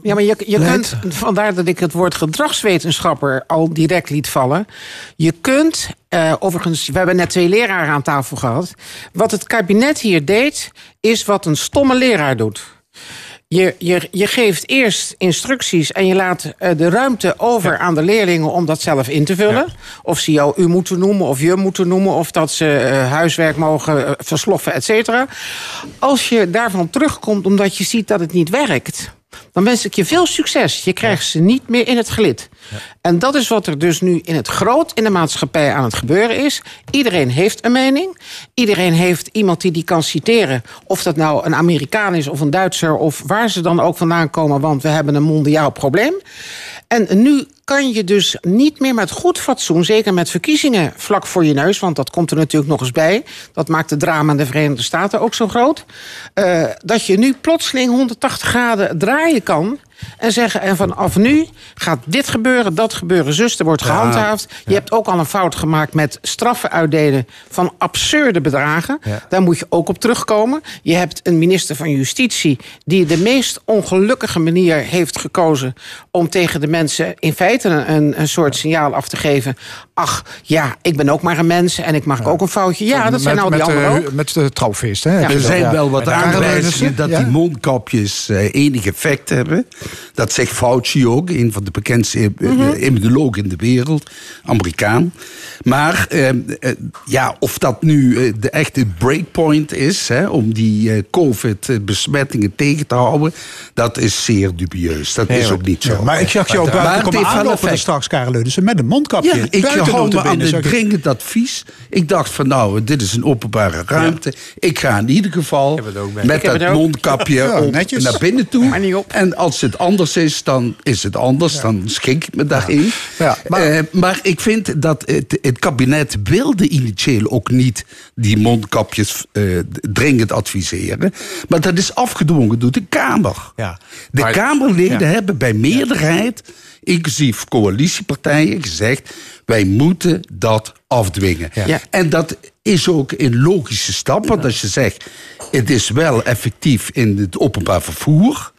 S14: Ja, maar je, je kunt, vandaar dat ik het woord gedragswetenschapper al direct liet vallen. Je kunt, eh, overigens, we hebben net twee leraren aan tafel gehad. Wat het kabinet hier deed, is wat een stomme leraar doet. Je, je, je geeft eerst instructies en je laat eh, de ruimte over aan de leerlingen om dat zelf in te vullen. Of ze jou u moeten noemen of je moeten noemen. Of dat ze eh, huiswerk mogen versloffen, et cetera. Als je daarvan terugkomt omdat je ziet dat het niet werkt. Dan wens ik je veel succes. Je krijgt ze niet meer in het gelid. En dat is wat er dus nu in het groot in de maatschappij aan het gebeuren is. Iedereen heeft een mening. Iedereen heeft iemand die die kan citeren. Of dat nou een Amerikaan is of een Duitser of waar ze dan ook vandaan komen. Want we hebben een mondiaal probleem. En nu kan je dus niet meer met goed fatsoen, zeker met verkiezingen vlak voor je neus, want dat komt er natuurlijk nog eens bij. Dat maakt het drama in de Verenigde Staten ook zo groot. eh, dat je nu plotseling 180 graden draaien kan. En zeggen, en vanaf nu gaat dit gebeuren, dat gebeuren, zus, er wordt gehandhaafd. Je hebt ook al een fout gemaakt met straffen uitdelen van absurde bedragen.
S13: Ja.
S14: Daar moet je ook op terugkomen. Je hebt een minister van Justitie die de meest ongelukkige manier heeft gekozen om tegen de mensen in feite een, een soort signaal af te geven. Ach, ja, ik ben ook maar een mens en ik maak ook een foutje. Ja, dat zijn
S2: met,
S14: al die
S2: met,
S14: anderen
S2: eh,
S14: ook.
S2: Met de trouwfeest. Hè, je
S15: Er zijn
S2: ja.
S15: wel wat aanwijzingen dat
S2: ja.
S15: die mondkapjes eh, enig effect hebben. Dat zegt Fauci ook, een van de bekendste
S2: Mhm.
S15: eh, immunologen in de wereld, Amerikaan. Maar eh, eh, ja, of dat nu de echte breakpoint is hè, om die eh, COVID-besmettingen tegen te houden, dat is zeer dubieus. Dat is ook niet zo.
S1: Ja, maar ik zag jou
S15: Maar
S1: buiten
S15: het
S1: komen aanlopen
S15: effect.
S1: straks, Karel Leunissen, met een mondkapje.
S15: Ja, ik
S1: Buiten
S15: hou me aan het
S1: ik.
S15: dringend advies. Ik dacht van nou, dit is een openbare ruimte. Ik ga in ieder geval met dat mondkapje
S1: Ja,
S15: op, naar binnen toe.
S14: Maar niet op.
S15: En als het anders is, dan is het anders. Dan schik ik me daarin.
S2: Ja, maar-
S15: maar, maar ik vind dat het, het kabinet wilde initieel ook niet die mondkapjes eh, dringend adviseren. Maar dat is afgedwongen door de Kamer.
S13: Ja.
S15: De
S13: Maar-
S15: Kamerleden hebben bij meerderheid, inclusief coalitiepartijen, gezegd: wij moeten dat afdwingen.
S14: Ja.
S15: En dat is ook in logische stappen. Dat je zegt: het is wel effectief in het openbaar vervoer.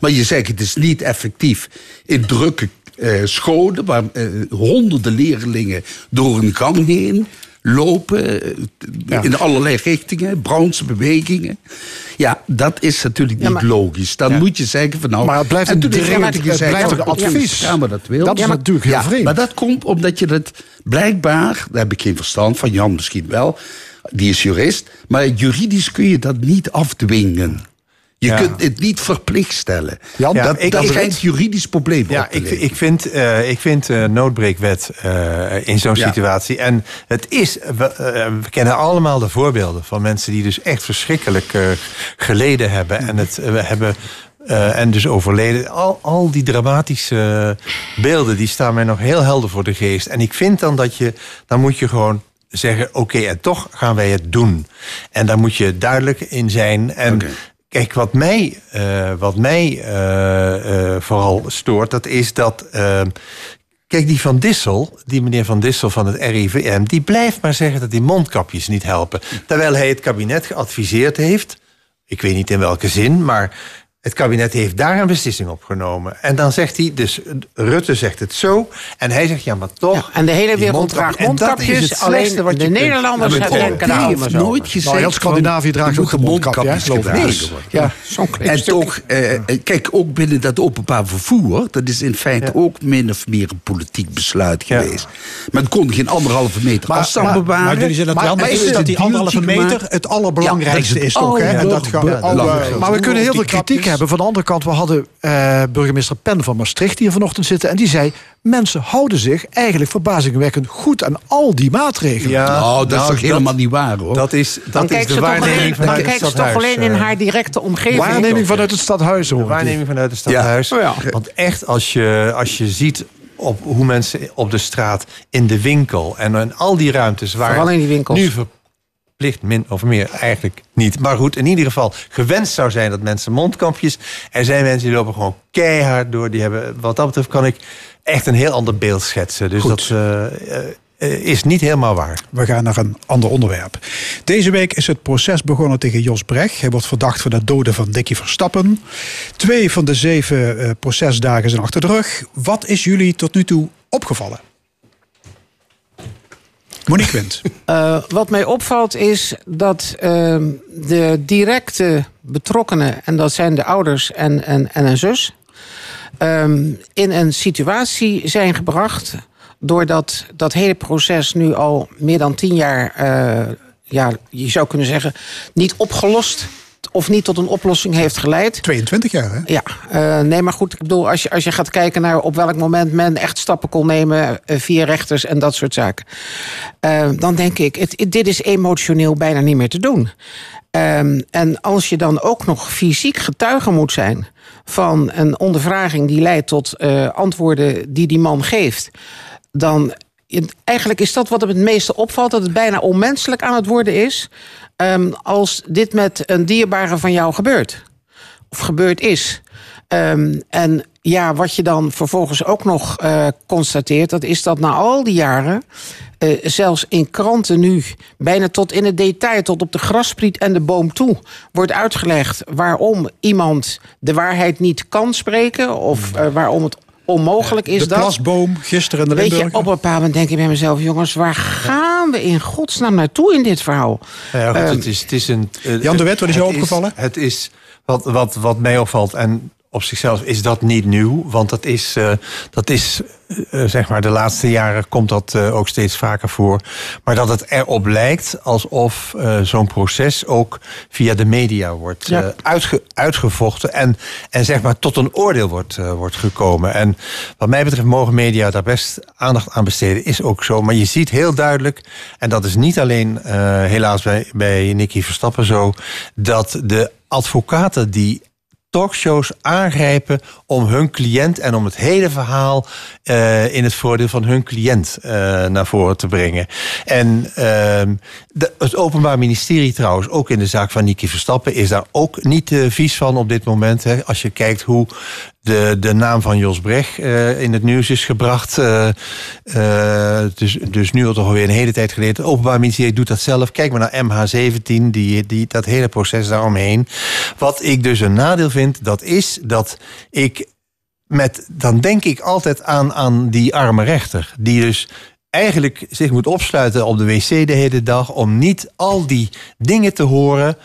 S15: Maar je zegt: het is niet effectief in drukke eh, scholen, waar eh, honderden leerlingen door een gang heen lopen, eh, in allerlei richtingen, Brownse bewegingen. Ja, dat is natuurlijk niet
S14: Ja, maar-
S15: logisch. Dan moet je zeggen van nou...
S2: Maar het blijft
S15: en
S2: een het blijft een advies.
S15: Ja, maar dat wil.
S2: Dat is
S15: Ja, maar-
S2: natuurlijk heel
S15: ja,
S2: vreemd.
S15: Maar dat komt omdat je dat blijkbaar, daar heb ik geen verstand van, Jan misschien wel, die is jurist, maar juridisch kun je dat niet afdwingen. Je
S13: Ja.
S15: kunt het niet verplicht stellen.
S2: Jan,
S13: Ja,
S15: dat
S13: ik-
S15: dat schijnt juridisch probleem
S13: Ja,
S15: op te
S13: ik, ik vind, eh ik vind eh, noodbreekwet eh, in zo'n
S15: Ja.
S13: situatie. En het is, we, we kennen allemaal de voorbeelden van mensen die dus echt verschrikkelijk eh, geleden hebben. En het eh, hebben. eh, en dus overleden. Al, al die dramatische beelden die staan mij nog heel helder voor de geest. En ik vind dan dat je, dan moet je gewoon zeggen: oké, en toch gaan wij het doen. En daar moet je duidelijk in zijn. En kijk, wat mij, eh, wat mij eh, eh, vooral stoort, dat is dat. Kijk, die Van Dissel, die meneer Van Dissel van het RIVM... die blijft maar zeggen dat die mondkapjes niet helpen. Terwijl hij het kabinet geadviseerd heeft... ik weet niet in welke zin, maar het kabinet heeft daar een beslissing op genomen. En dan zegt hij, dus Rutte zegt het zo... en hij zegt, ja, maar toch...
S14: en de hele wereld
S13: mondkapjes-
S14: draagt
S13: dat is
S14: mondkapjes,
S13: het
S14: alleen
S13: wat
S14: de Nederlanders
S13: maar
S14: anders
S13: heeft
S14: over.
S13: nooit gezegd
S2: Nou, heel Scandinavië draagt ook
S15: mondkapjes worden.
S2: Ja, zo'n
S15: En toch, eh, kijk, ook binnen dat openbaar vervoer... dat is in feite ook min of meer een politiek besluit geweest. Men kon geen anderhalve meter
S1: Maar-
S15: afstand
S1: maar-
S15: bewaren.
S1: maar jullie zijn het wel mee eens dat die anderhalve meter het allerbelangrijkste is toch, dat.
S2: Maar we kunnen heel veel kritiek
S1: kapjes.
S2: Hebben. Van de andere kant, we hadden eh, burgemeester Pen van Maastricht hier vanochtend zitten. En die zei, mensen houden zich eigenlijk verbazingwekkend goed aan al die maatregelen.
S13: Ja,
S15: nou, dat is
S13: nou,
S15: toch helemaal niet waar, hoor.
S13: Dat is,
S14: Dan
S13: dat is de
S14: alleen,
S13: waarneming
S14: dan
S13: vanuit het
S14: kijkt ze toch
S13: stadhuis.
S14: alleen in
S13: eh.
S14: haar directe omgeving.
S2: Waarneming vanuit het stadhuis hoor.
S13: De waarneming vanuit het stadhuis. Want echt, als je, als je ziet op hoe mensen op de straat, in de winkel en in al die ruimtes waar
S14: Vooral in die winkels.
S13: nu verplicht min of meer eigenlijk niet. Maar goed, in ieder geval gewenst zou zijn dat mensen mondkapjes. Er zijn mensen die lopen gewoon keihard door. Die hebben, wat dat betreft kan ik echt een heel ander beeld schetsen. Dus
S1: Goed.
S13: dat eh, eh, is niet helemaal waar.
S1: We gaan naar een ander onderwerp. Deze week is het proces begonnen tegen Jos Brecht. Hij wordt verdacht van het doden van Dickie Verstappen. Twee van de zeven eh, procesdagen zijn achter de rug. Wat is jullie tot nu toe opgevallen? Monique Wind. [laughs]
S14: Eh, wat mij opvalt is dat ehm, de directe betrokkenen, en dat zijn de ouders en, en, en een zus, ehm, in een situatie zijn gebracht. doordat dat hele proces nu al meer dan tien jaar, eh, ja, je zou kunnen zeggen, niet opgelost of niet tot een oplossing heeft geleid.
S1: 22 jaar, hè?
S14: Ja, eh, nee, maar goed, ik bedoel, als je, als je gaat kijken naar op welk moment men echt stappen kon nemen eh, via rechters en dat soort zaken, eh, dan denk ik, het, het- dit is emotioneel bijna niet meer te doen. Ehm, en als je dan ook nog fysiek getuige moet zijn van een ondervraging die leidt tot antwoorden die die man geeft, dan eigenlijk is dat wat hem het meeste opvalt, dat het bijna onmenselijk aan het worden is ehm, als dit met een dierbare van jou gebeurt of gebeurd is. Ehm, en ja, wat je dan vervolgens ook nog eh, constateert, dat is dat na al die jaren, eh, zelfs in kranten nu, bijna tot in het detail, tot op de graspriet en de boom toe, wordt uitgelegd waarom iemand de waarheid niet kan spreken of eh, waarom het onmogelijk is
S1: de
S14: dat.
S1: plasboom, gisteren in de
S14: Weet je,
S1: Limburger.
S14: op een bepaald moment denk ik bij mezelf, jongens, waar gaan we in godsnaam naartoe in dit verhaal?
S13: Ja, goed,
S14: Ehm,
S13: het is, het is een,
S1: Jan de Wet, wat is jou opgevallen?
S13: Het is wat, wat, wat mij opvalt, en op zichzelf is dat niet nieuw. Want dat is, eh, dat is eh, zeg maar, de laatste jaren komt dat eh, ook steeds vaker voor. Maar dat het erop lijkt alsof eh, zo'n proces ook via de media wordt
S14: Ja.
S13: eh, uitge, uitgevochten. En, en zeg maar tot een oordeel wordt, eh, wordt gekomen. En wat mij betreft mogen media daar best aandacht aan besteden. Is ook zo. Maar je ziet heel duidelijk, en dat is niet alleen eh, helaas bij, bij Nicky Verstappen zo, dat de advocaten die talkshows aangrijpen om hun cliënt en om het hele verhaal eh, in het voordeel van hun cliënt eh, naar voren te brengen. En ehm, het Openbaar Ministerie trouwens, ook in de zaak van Niki Verstappen, is daar ook niet eh, vies van op dit moment. Hè. Als je kijkt hoe de, de naam van Jos Brecht eh, in het nieuws is gebracht. eh, eh, dus, dus nu al toch alweer een hele tijd geleden. Openbaar Ministerie doet dat zelf. Kijk maar naar MH17, die, die, dat hele proces daaromheen. Wat ik dus een nadeel vind, dat is dat ik met, dan denk ik altijd aan, aan die arme rechter. Die dus eigenlijk zich moet opsluiten op de wc de hele dag... om niet al die dingen te horen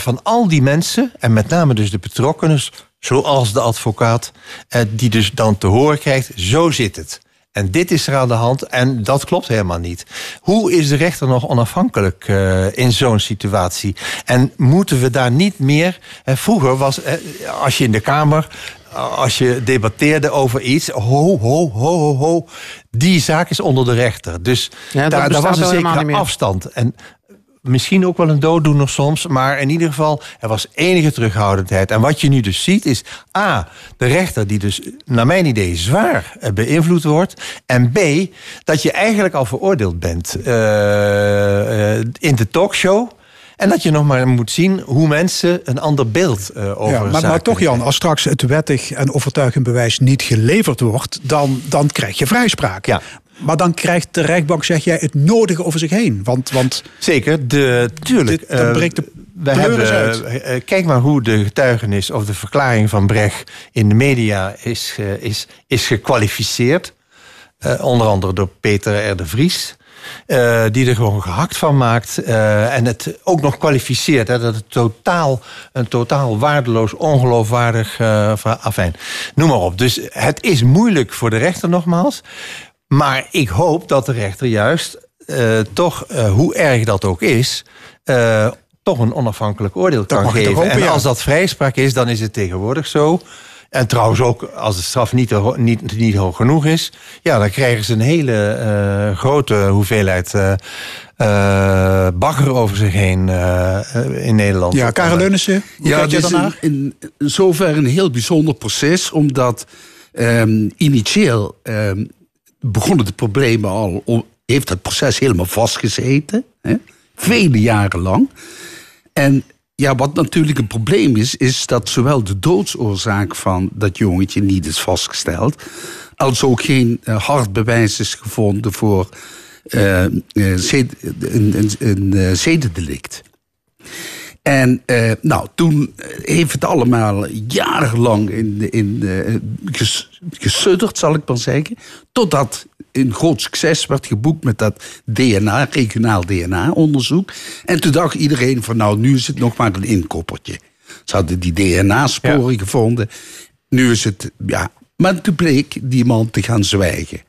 S13: van al die mensen... en met name dus de betrokkenen, zoals de advocaat... eh, die dus dan te horen krijgt, zo zit het. En dit is er aan de hand en dat klopt helemaal niet. Hoe is de rechter nog onafhankelijk eh, in zo'n situatie? En moeten we daar niet meer... eh, vroeger was, als je in de Kamer als je debatteerde over iets, ho, ho, ho, ho, ho, die zaak is onder de rechter. Dus
S14: Ja,
S13: daar, was een zekere afstand. En misschien ook wel een dooddoener soms. Maar in ieder geval, er was enige terughoudendheid. En wat je nu dus ziet is... A, de rechter die dus naar mijn idee zwaar eh, beïnvloed wordt. En B, dat je eigenlijk al veroordeeld bent eh, eh, in de talkshow... En dat je nog maar moet zien hoe mensen een ander beeld over
S1: Ja, maar, maar toch Jan, als straks het wettig en overtuigend bewijs niet geleverd wordt, dan, dan krijg je vrijspraak.
S13: Ja.
S1: Maar dan krijgt de rechtbank, zeg jij, het nodige over zich heen. Want, want
S13: Zeker, de, tuurlijk.
S1: Dit- dan
S13: eh,
S1: breekt de
S13: we
S1: pleuris
S13: hebben,
S1: uit.
S13: eh, kijk maar hoe de getuigenis of de verklaring van Brecht in de media is, eh, is, is gekwalificeerd. Eh, onder andere door Peter R. de Vries. eh, die er gewoon gehakt van maakt. eh, en het ook nog kwalificeert. Hè, dat het totaal, een totaal waardeloos, ongeloofwaardig uh, afijn. Noem maar op. Dus het is moeilijk voor de rechter nogmaals. Maar ik hoop dat de rechter juist eh, toch, eh, hoe erg dat ook is, eh, toch een onafhankelijk oordeel kan
S1: mag je toch
S13: geven.
S1: hopen,
S13: en
S1: ja.
S13: als dat vrijspraak is, dan is het tegenwoordig zo. En trouwens ook als de straf niet, niet, niet hoog genoeg is, ja, dan krijgen ze een hele eh, grote hoeveelheid eh, eh, bagger over zich heen in Nederland.
S1: ja, Karel Leunissen, hoe
S15: Ja, het is
S1: daarnaar?
S15: in, in zover een heel bijzonder proces, omdat ehm, initieel ehm, begonnen de problemen al, om- heeft het proces helemaal vastgezeten, hè? vele jaren lang. En ja, wat natuurlijk een probleem is, is dat zowel de doodsoorzaak van dat jongetje niet is vastgesteld, als ook geen eh, hard bewijs is gevonden voor eh, eh, een, zedendelict. En eh, nou, toen heeft het allemaal jarenlang in, in, eh, ges, gesudderd, zal ik maar zeggen. Totdat een groot succes werd geboekt met dat DNA, regionaal DNA-onderzoek. En toen dacht iedereen van nou, nu is het nog maar een inkoppertje. Ze hadden die DNA-sporen gevonden. Nu is het, ja. Maar toen bleek die man te gaan zwijgen.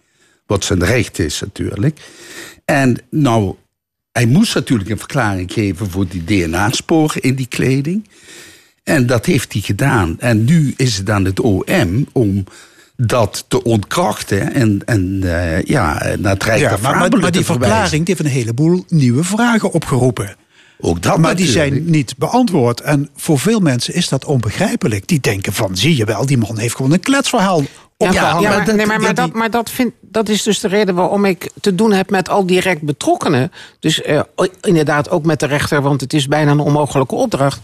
S15: Wat zijn recht is natuurlijk. En nou, hij moest natuurlijk een verklaring geven voor die DNA-sporen in die kleding. En dat heeft hij gedaan. En nu is het aan het OM om dat te ontkrachten en, en eh, ja, naar het Rijk
S1: Ja, maar, maar, maar die verklaring die heeft een heleboel nieuwe vragen opgeroepen.
S15: Ook dat
S1: maar die zijn niet beantwoord. En voor veel mensen is dat onbegrijpelijk. Die denken van, zie je wel, die man heeft gewoon een kletsverhaal
S14: Ja, maar,
S1: Dat-
S14: nee, maar, dat, maar dat, vind, dat is dus de reden waarom ik te doen heb met al direct betrokkenen. Dus eh, inderdaad ook met de rechter, want het is bijna een onmogelijke opdracht.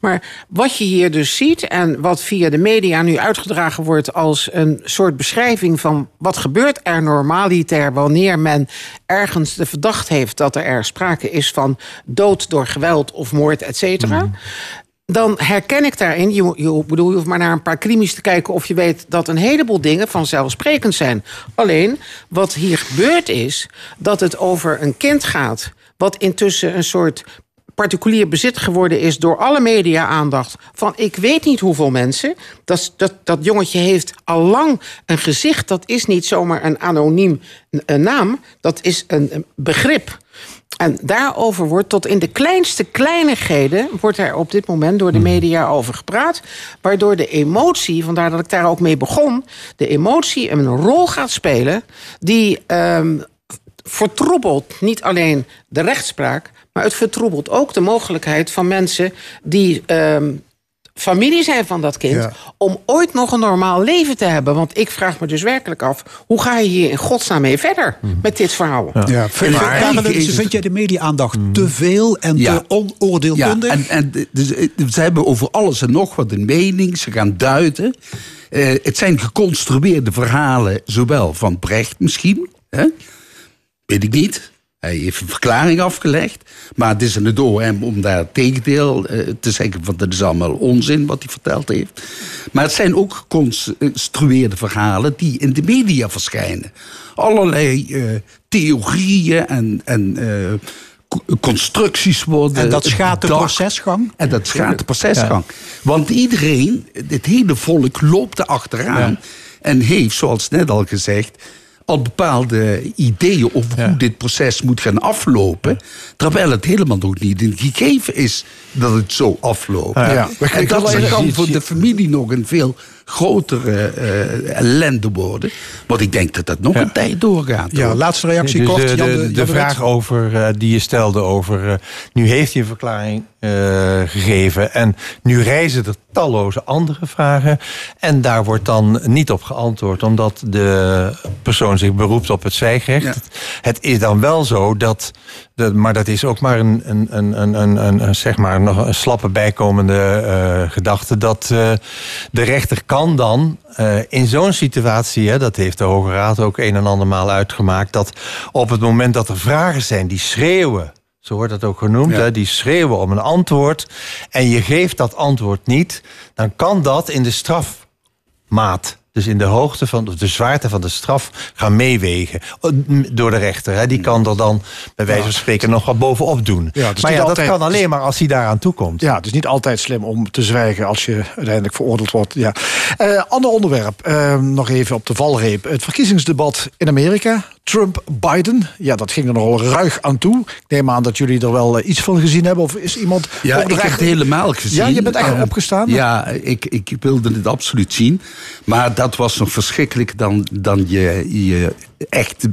S14: Maar wat je hier dus ziet en wat via de media nu uitgedragen wordt als een soort beschrijving van wat gebeurt er normaliter wanneer men ergens de verdacht heeft dat er, er sprake is van dood door geweld of moord, et cetera dan herken ik daarin, je, je, bedoel, je hoeft maar naar een paar krimis te kijken of je weet dat een heleboel dingen vanzelfsprekend zijn. Alleen, wat hier gebeurt is dat het over een kind gaat, wat intussen een soort particulier bezit geworden is door alle media-aandacht. Van ik weet niet hoeveel mensen. Dat, dat, dat jongetje heeft al lang een gezicht. Dat is niet zomaar een anoniem naam. Dat is een begrip. En daarover wordt tot in de kleinste kleinigheden... wordt er op dit moment door de media over gepraat. Waardoor de emotie, vandaar dat ik daar ook mee begon... de emotie een rol gaat spelen die ehm, vertroebelt niet alleen de rechtspraak... maar het vertroebelt ook de mogelijkheid van mensen die... ehm, familie zijn van dat kind...
S1: Ja.
S14: om ooit nog een normaal leven te hebben. Want ik vraag me dus werkelijk af... hoe ga je hier in godsnaam mee verder met dit verhaal?
S1: Ja, vind,
S15: Maar
S1: vind jij de media-aandacht te veel en
S15: Ja.
S1: te onoordeelkundig?
S15: Ja, en, en dus, eh, ze hebben over alles en nog wat een mening. Ze gaan duiden. Eh, het zijn geconstrueerde verhalen, zowel van Brecht misschien. Hè? Weet ik niet. Hij heeft een verklaring afgelegd. Maar het is aan het OM om daar het tegendeel eh, te zeggen... van dat is allemaal onzin wat hij verteld heeft. Maar het zijn ook geconstrueerde verhalen... die in de media verschijnen. Allerlei eh, theorieën en... en co- constructies worden...
S1: En dat schaadt de procesgang?
S15: En dat schaadt de procesgang. Want iedereen, het hele volk loopt er achteraan... en heeft, zoals net al gezegd... al bepaalde ideeën over hoe dit proces moet gaan aflopen... terwijl het helemaal nog niet een gegeven is dat het zo afloopt.
S1: Ja.
S15: En dat kan voor de familie nog een veel grotere eh, ellende worden. Want ik denk dat dat nog een tijd doorgaat.
S1: Ja,
S15: hoor.
S1: laatste reactie
S13: Dus,
S1: kort. Jan
S13: de,
S1: de,
S13: de,
S1: Jan
S13: vraag over, eh, die je stelde over... eh, nu heeft hij een verklaring eh, gegeven... en nu reizen er talloze andere vragen... en daar wordt dan niet op geantwoord... omdat de persoon zich beroept op het zwijgrecht. Het, het is dan wel zo dat... De, maar dat is ook maar een, een, een, een, een, zeg maar nog een slappe bijkomende eh, gedachte... dat eh, de rechter kan dan in zo'n situatie... Hè, dat heeft de Hoge Raad ook een en andermaal uitgemaakt... dat op het moment dat er vragen zijn die schreeuwen... zo wordt dat ook genoemd, hè, die schreeuwen om een antwoord... en je geeft dat antwoord niet... dan kan dat in de strafmaat... Dus in de hoogte van of de zwaarte van de straf gaan meewegen door de rechter. Hè. Die kan er dan bij wijze van spreken nog wat bovenop doen.
S2: Ja,
S13: maar ja,
S2: altijd-
S13: dat kan alleen maar als hij daaraan toekomt.
S2: Ja, het is niet altijd slim om te zwijgen als je uiteindelijk veroordeeld wordt. Ja. Eh, ander onderwerp, eh, nog even op de valreep. Het verkiezingsdebat in Amerika. Trump-Biden. Ja, dat ging er nogal ruig aan toe. Ik neem aan dat jullie er wel eh, iets van gezien hebben. Of is iemand...
S15: Ja, ik heb
S2: echt-
S15: het helemaal gezien.
S2: Ja, je bent echt
S15: Eh,
S2: opgestaan?
S15: Ja, ik, ik wilde het absoluut zien. Maar dat was nog verschrikkelijker dan, dan je, je echt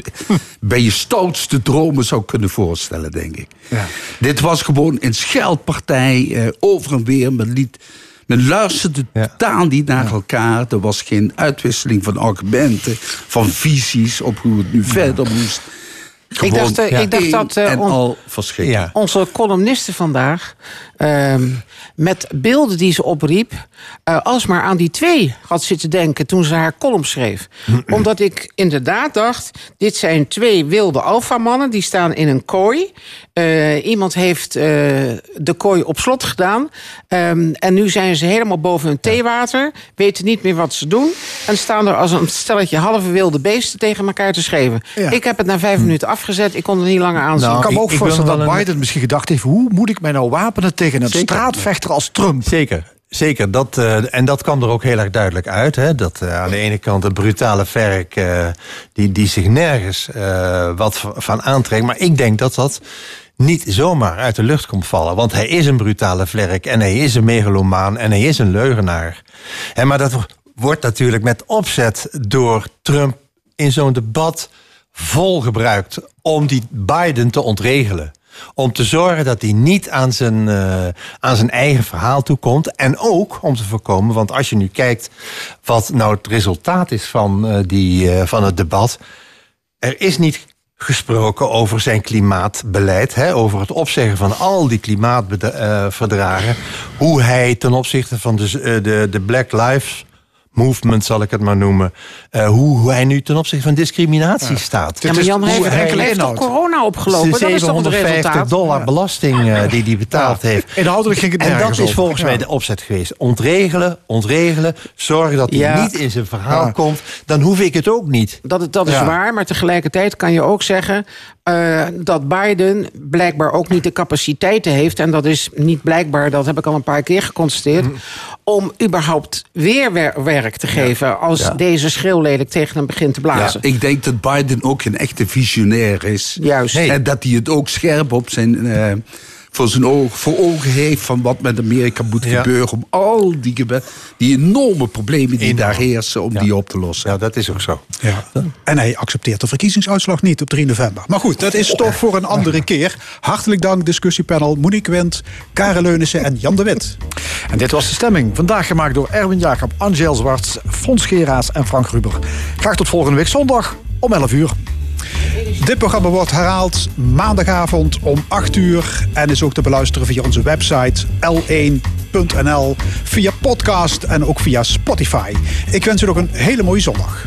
S15: bij je stoutste dromen zou kunnen voorstellen, denk ik. Dit was gewoon een scheldpartij eh, over en weer. Men, liet, men luisterde totaal niet naar elkaar. Er was geen uitwisseling van argumenten, van visies op hoe het nu verder moest.
S14: Ik dacht, eh, ik dacht dat eh, on- onze columniste vandaag ehm, met beelden die ze opriep, eh alsmaar aan die twee had zitten denken toen ze haar column schreef. [clears throat] Omdat ik inderdaad dacht, dit zijn twee wilde alfamannen, die staan in een kooi. Iemand heeft de kooi op slot gedaan. Ehm, en nu zijn ze helemaal boven hun theewater, weten niet meer wat ze doen. En staan er als een stelletje halve wilde beesten tegen elkaar te schreeuwen.
S2: Ja.
S14: Ik heb het na vijf minuten afgezet, ik kon er niet langer aan zien.
S2: Nou, ik kan me ook voorstellen dat
S13: wel een-
S2: Biden misschien gedacht heeft... hoe moet ik mij nou wapenen tegen een
S13: Zeker.
S2: straatvechter als Trump?
S13: Zeker. Zeker, dat, eh, en dat kwam er ook heel erg duidelijk uit. Hè? Dat eh, aan de ene kant een brutale verk eh, die, die zich nergens eh, wat van aantrekt. Maar ik denk dat dat niet zomaar uit de lucht komt vallen. Want hij is een brutale vlerk en hij is een megalomaan en hij is een leugenaar. En maar dat wo- wordt natuurlijk met opzet door Trump in zo'n debat vol gebruikt om die Biden te ontregelen. Om te zorgen dat hij niet aan zijn, eh, aan zijn eigen verhaal toekomt. En ook om te voorkomen, want als je nu kijkt wat nou het resultaat is van, eh, die, eh, van het debat. Er is niet gesproken over zijn klimaatbeleid. Hè, over het opzeggen van al die klimaatverdragen. hoe hij ten opzichte van de, de, de Black Lives Movement, zal ik het maar noemen. eh, hoe, hoe hij nu ten opzichte van discriminatie staat.
S14: Ja, maar Jan
S13: Hoe
S14: heeft,
S13: hij-
S14: heeft toch corona opgelopen? Dat is toch het
S13: 750
S14: resultaat?
S13: dollar belasting eh, die hij betaald
S2: Ja.
S13: heeft.
S2: Inhoudelijk ging het
S13: En dat is volgens
S2: Ja.
S13: mij de opzet geweest. Ontregelen, ontregelen. Zorgen dat hij
S14: Ja.
S13: niet in zijn verhaal
S14: Ja.
S13: komt. Dan hoef ik het ook niet.
S14: Dat, dat is
S13: Ja.
S14: waar, maar tegelijkertijd kan je ook zeggen... eh, dat Biden blijkbaar ook niet de capaciteiten heeft... en dat is niet blijkbaar, dat heb ik al een paar keer geconstateerd...
S13: Mhm.
S14: om überhaupt weer wer- te geven... als deze schreeuwlelijk tegen hem begint te blazen.
S15: Ja, ik denk dat Biden ook een echte visionair is.
S14: Juist.
S15: En dat hij het ook scherp op zijn, eh, voor zijn ogen, voor ogen heeft van wat met Amerika moet
S13: Ja.
S15: gebeuren. Om al die, die enorme problemen die daar heersen, om die op te lossen.
S13: Ja, dat is ook zo.
S1: Ja. En hij accepteert de verkiezingsuitslag niet op 3 november. Maar goed, dat is toch voor een andere keer. Hartelijk dank, discussiepanel Monique Wendt, Karen Leunissen en Jan de Wit.
S2: En dit was de stemming. Vandaag gemaakt door Erwin Jacob, Angel Zwarts, Fons Geraas en Frank Ruber. Graag tot volgende week zondag om 11 uur.
S1: Dit programma wordt herhaald maandagavond om 8 uur. En is ook te beluisteren via onze website l1.nl. Via podcast en ook via Spotify. Ik wens u nog een hele mooie zondag.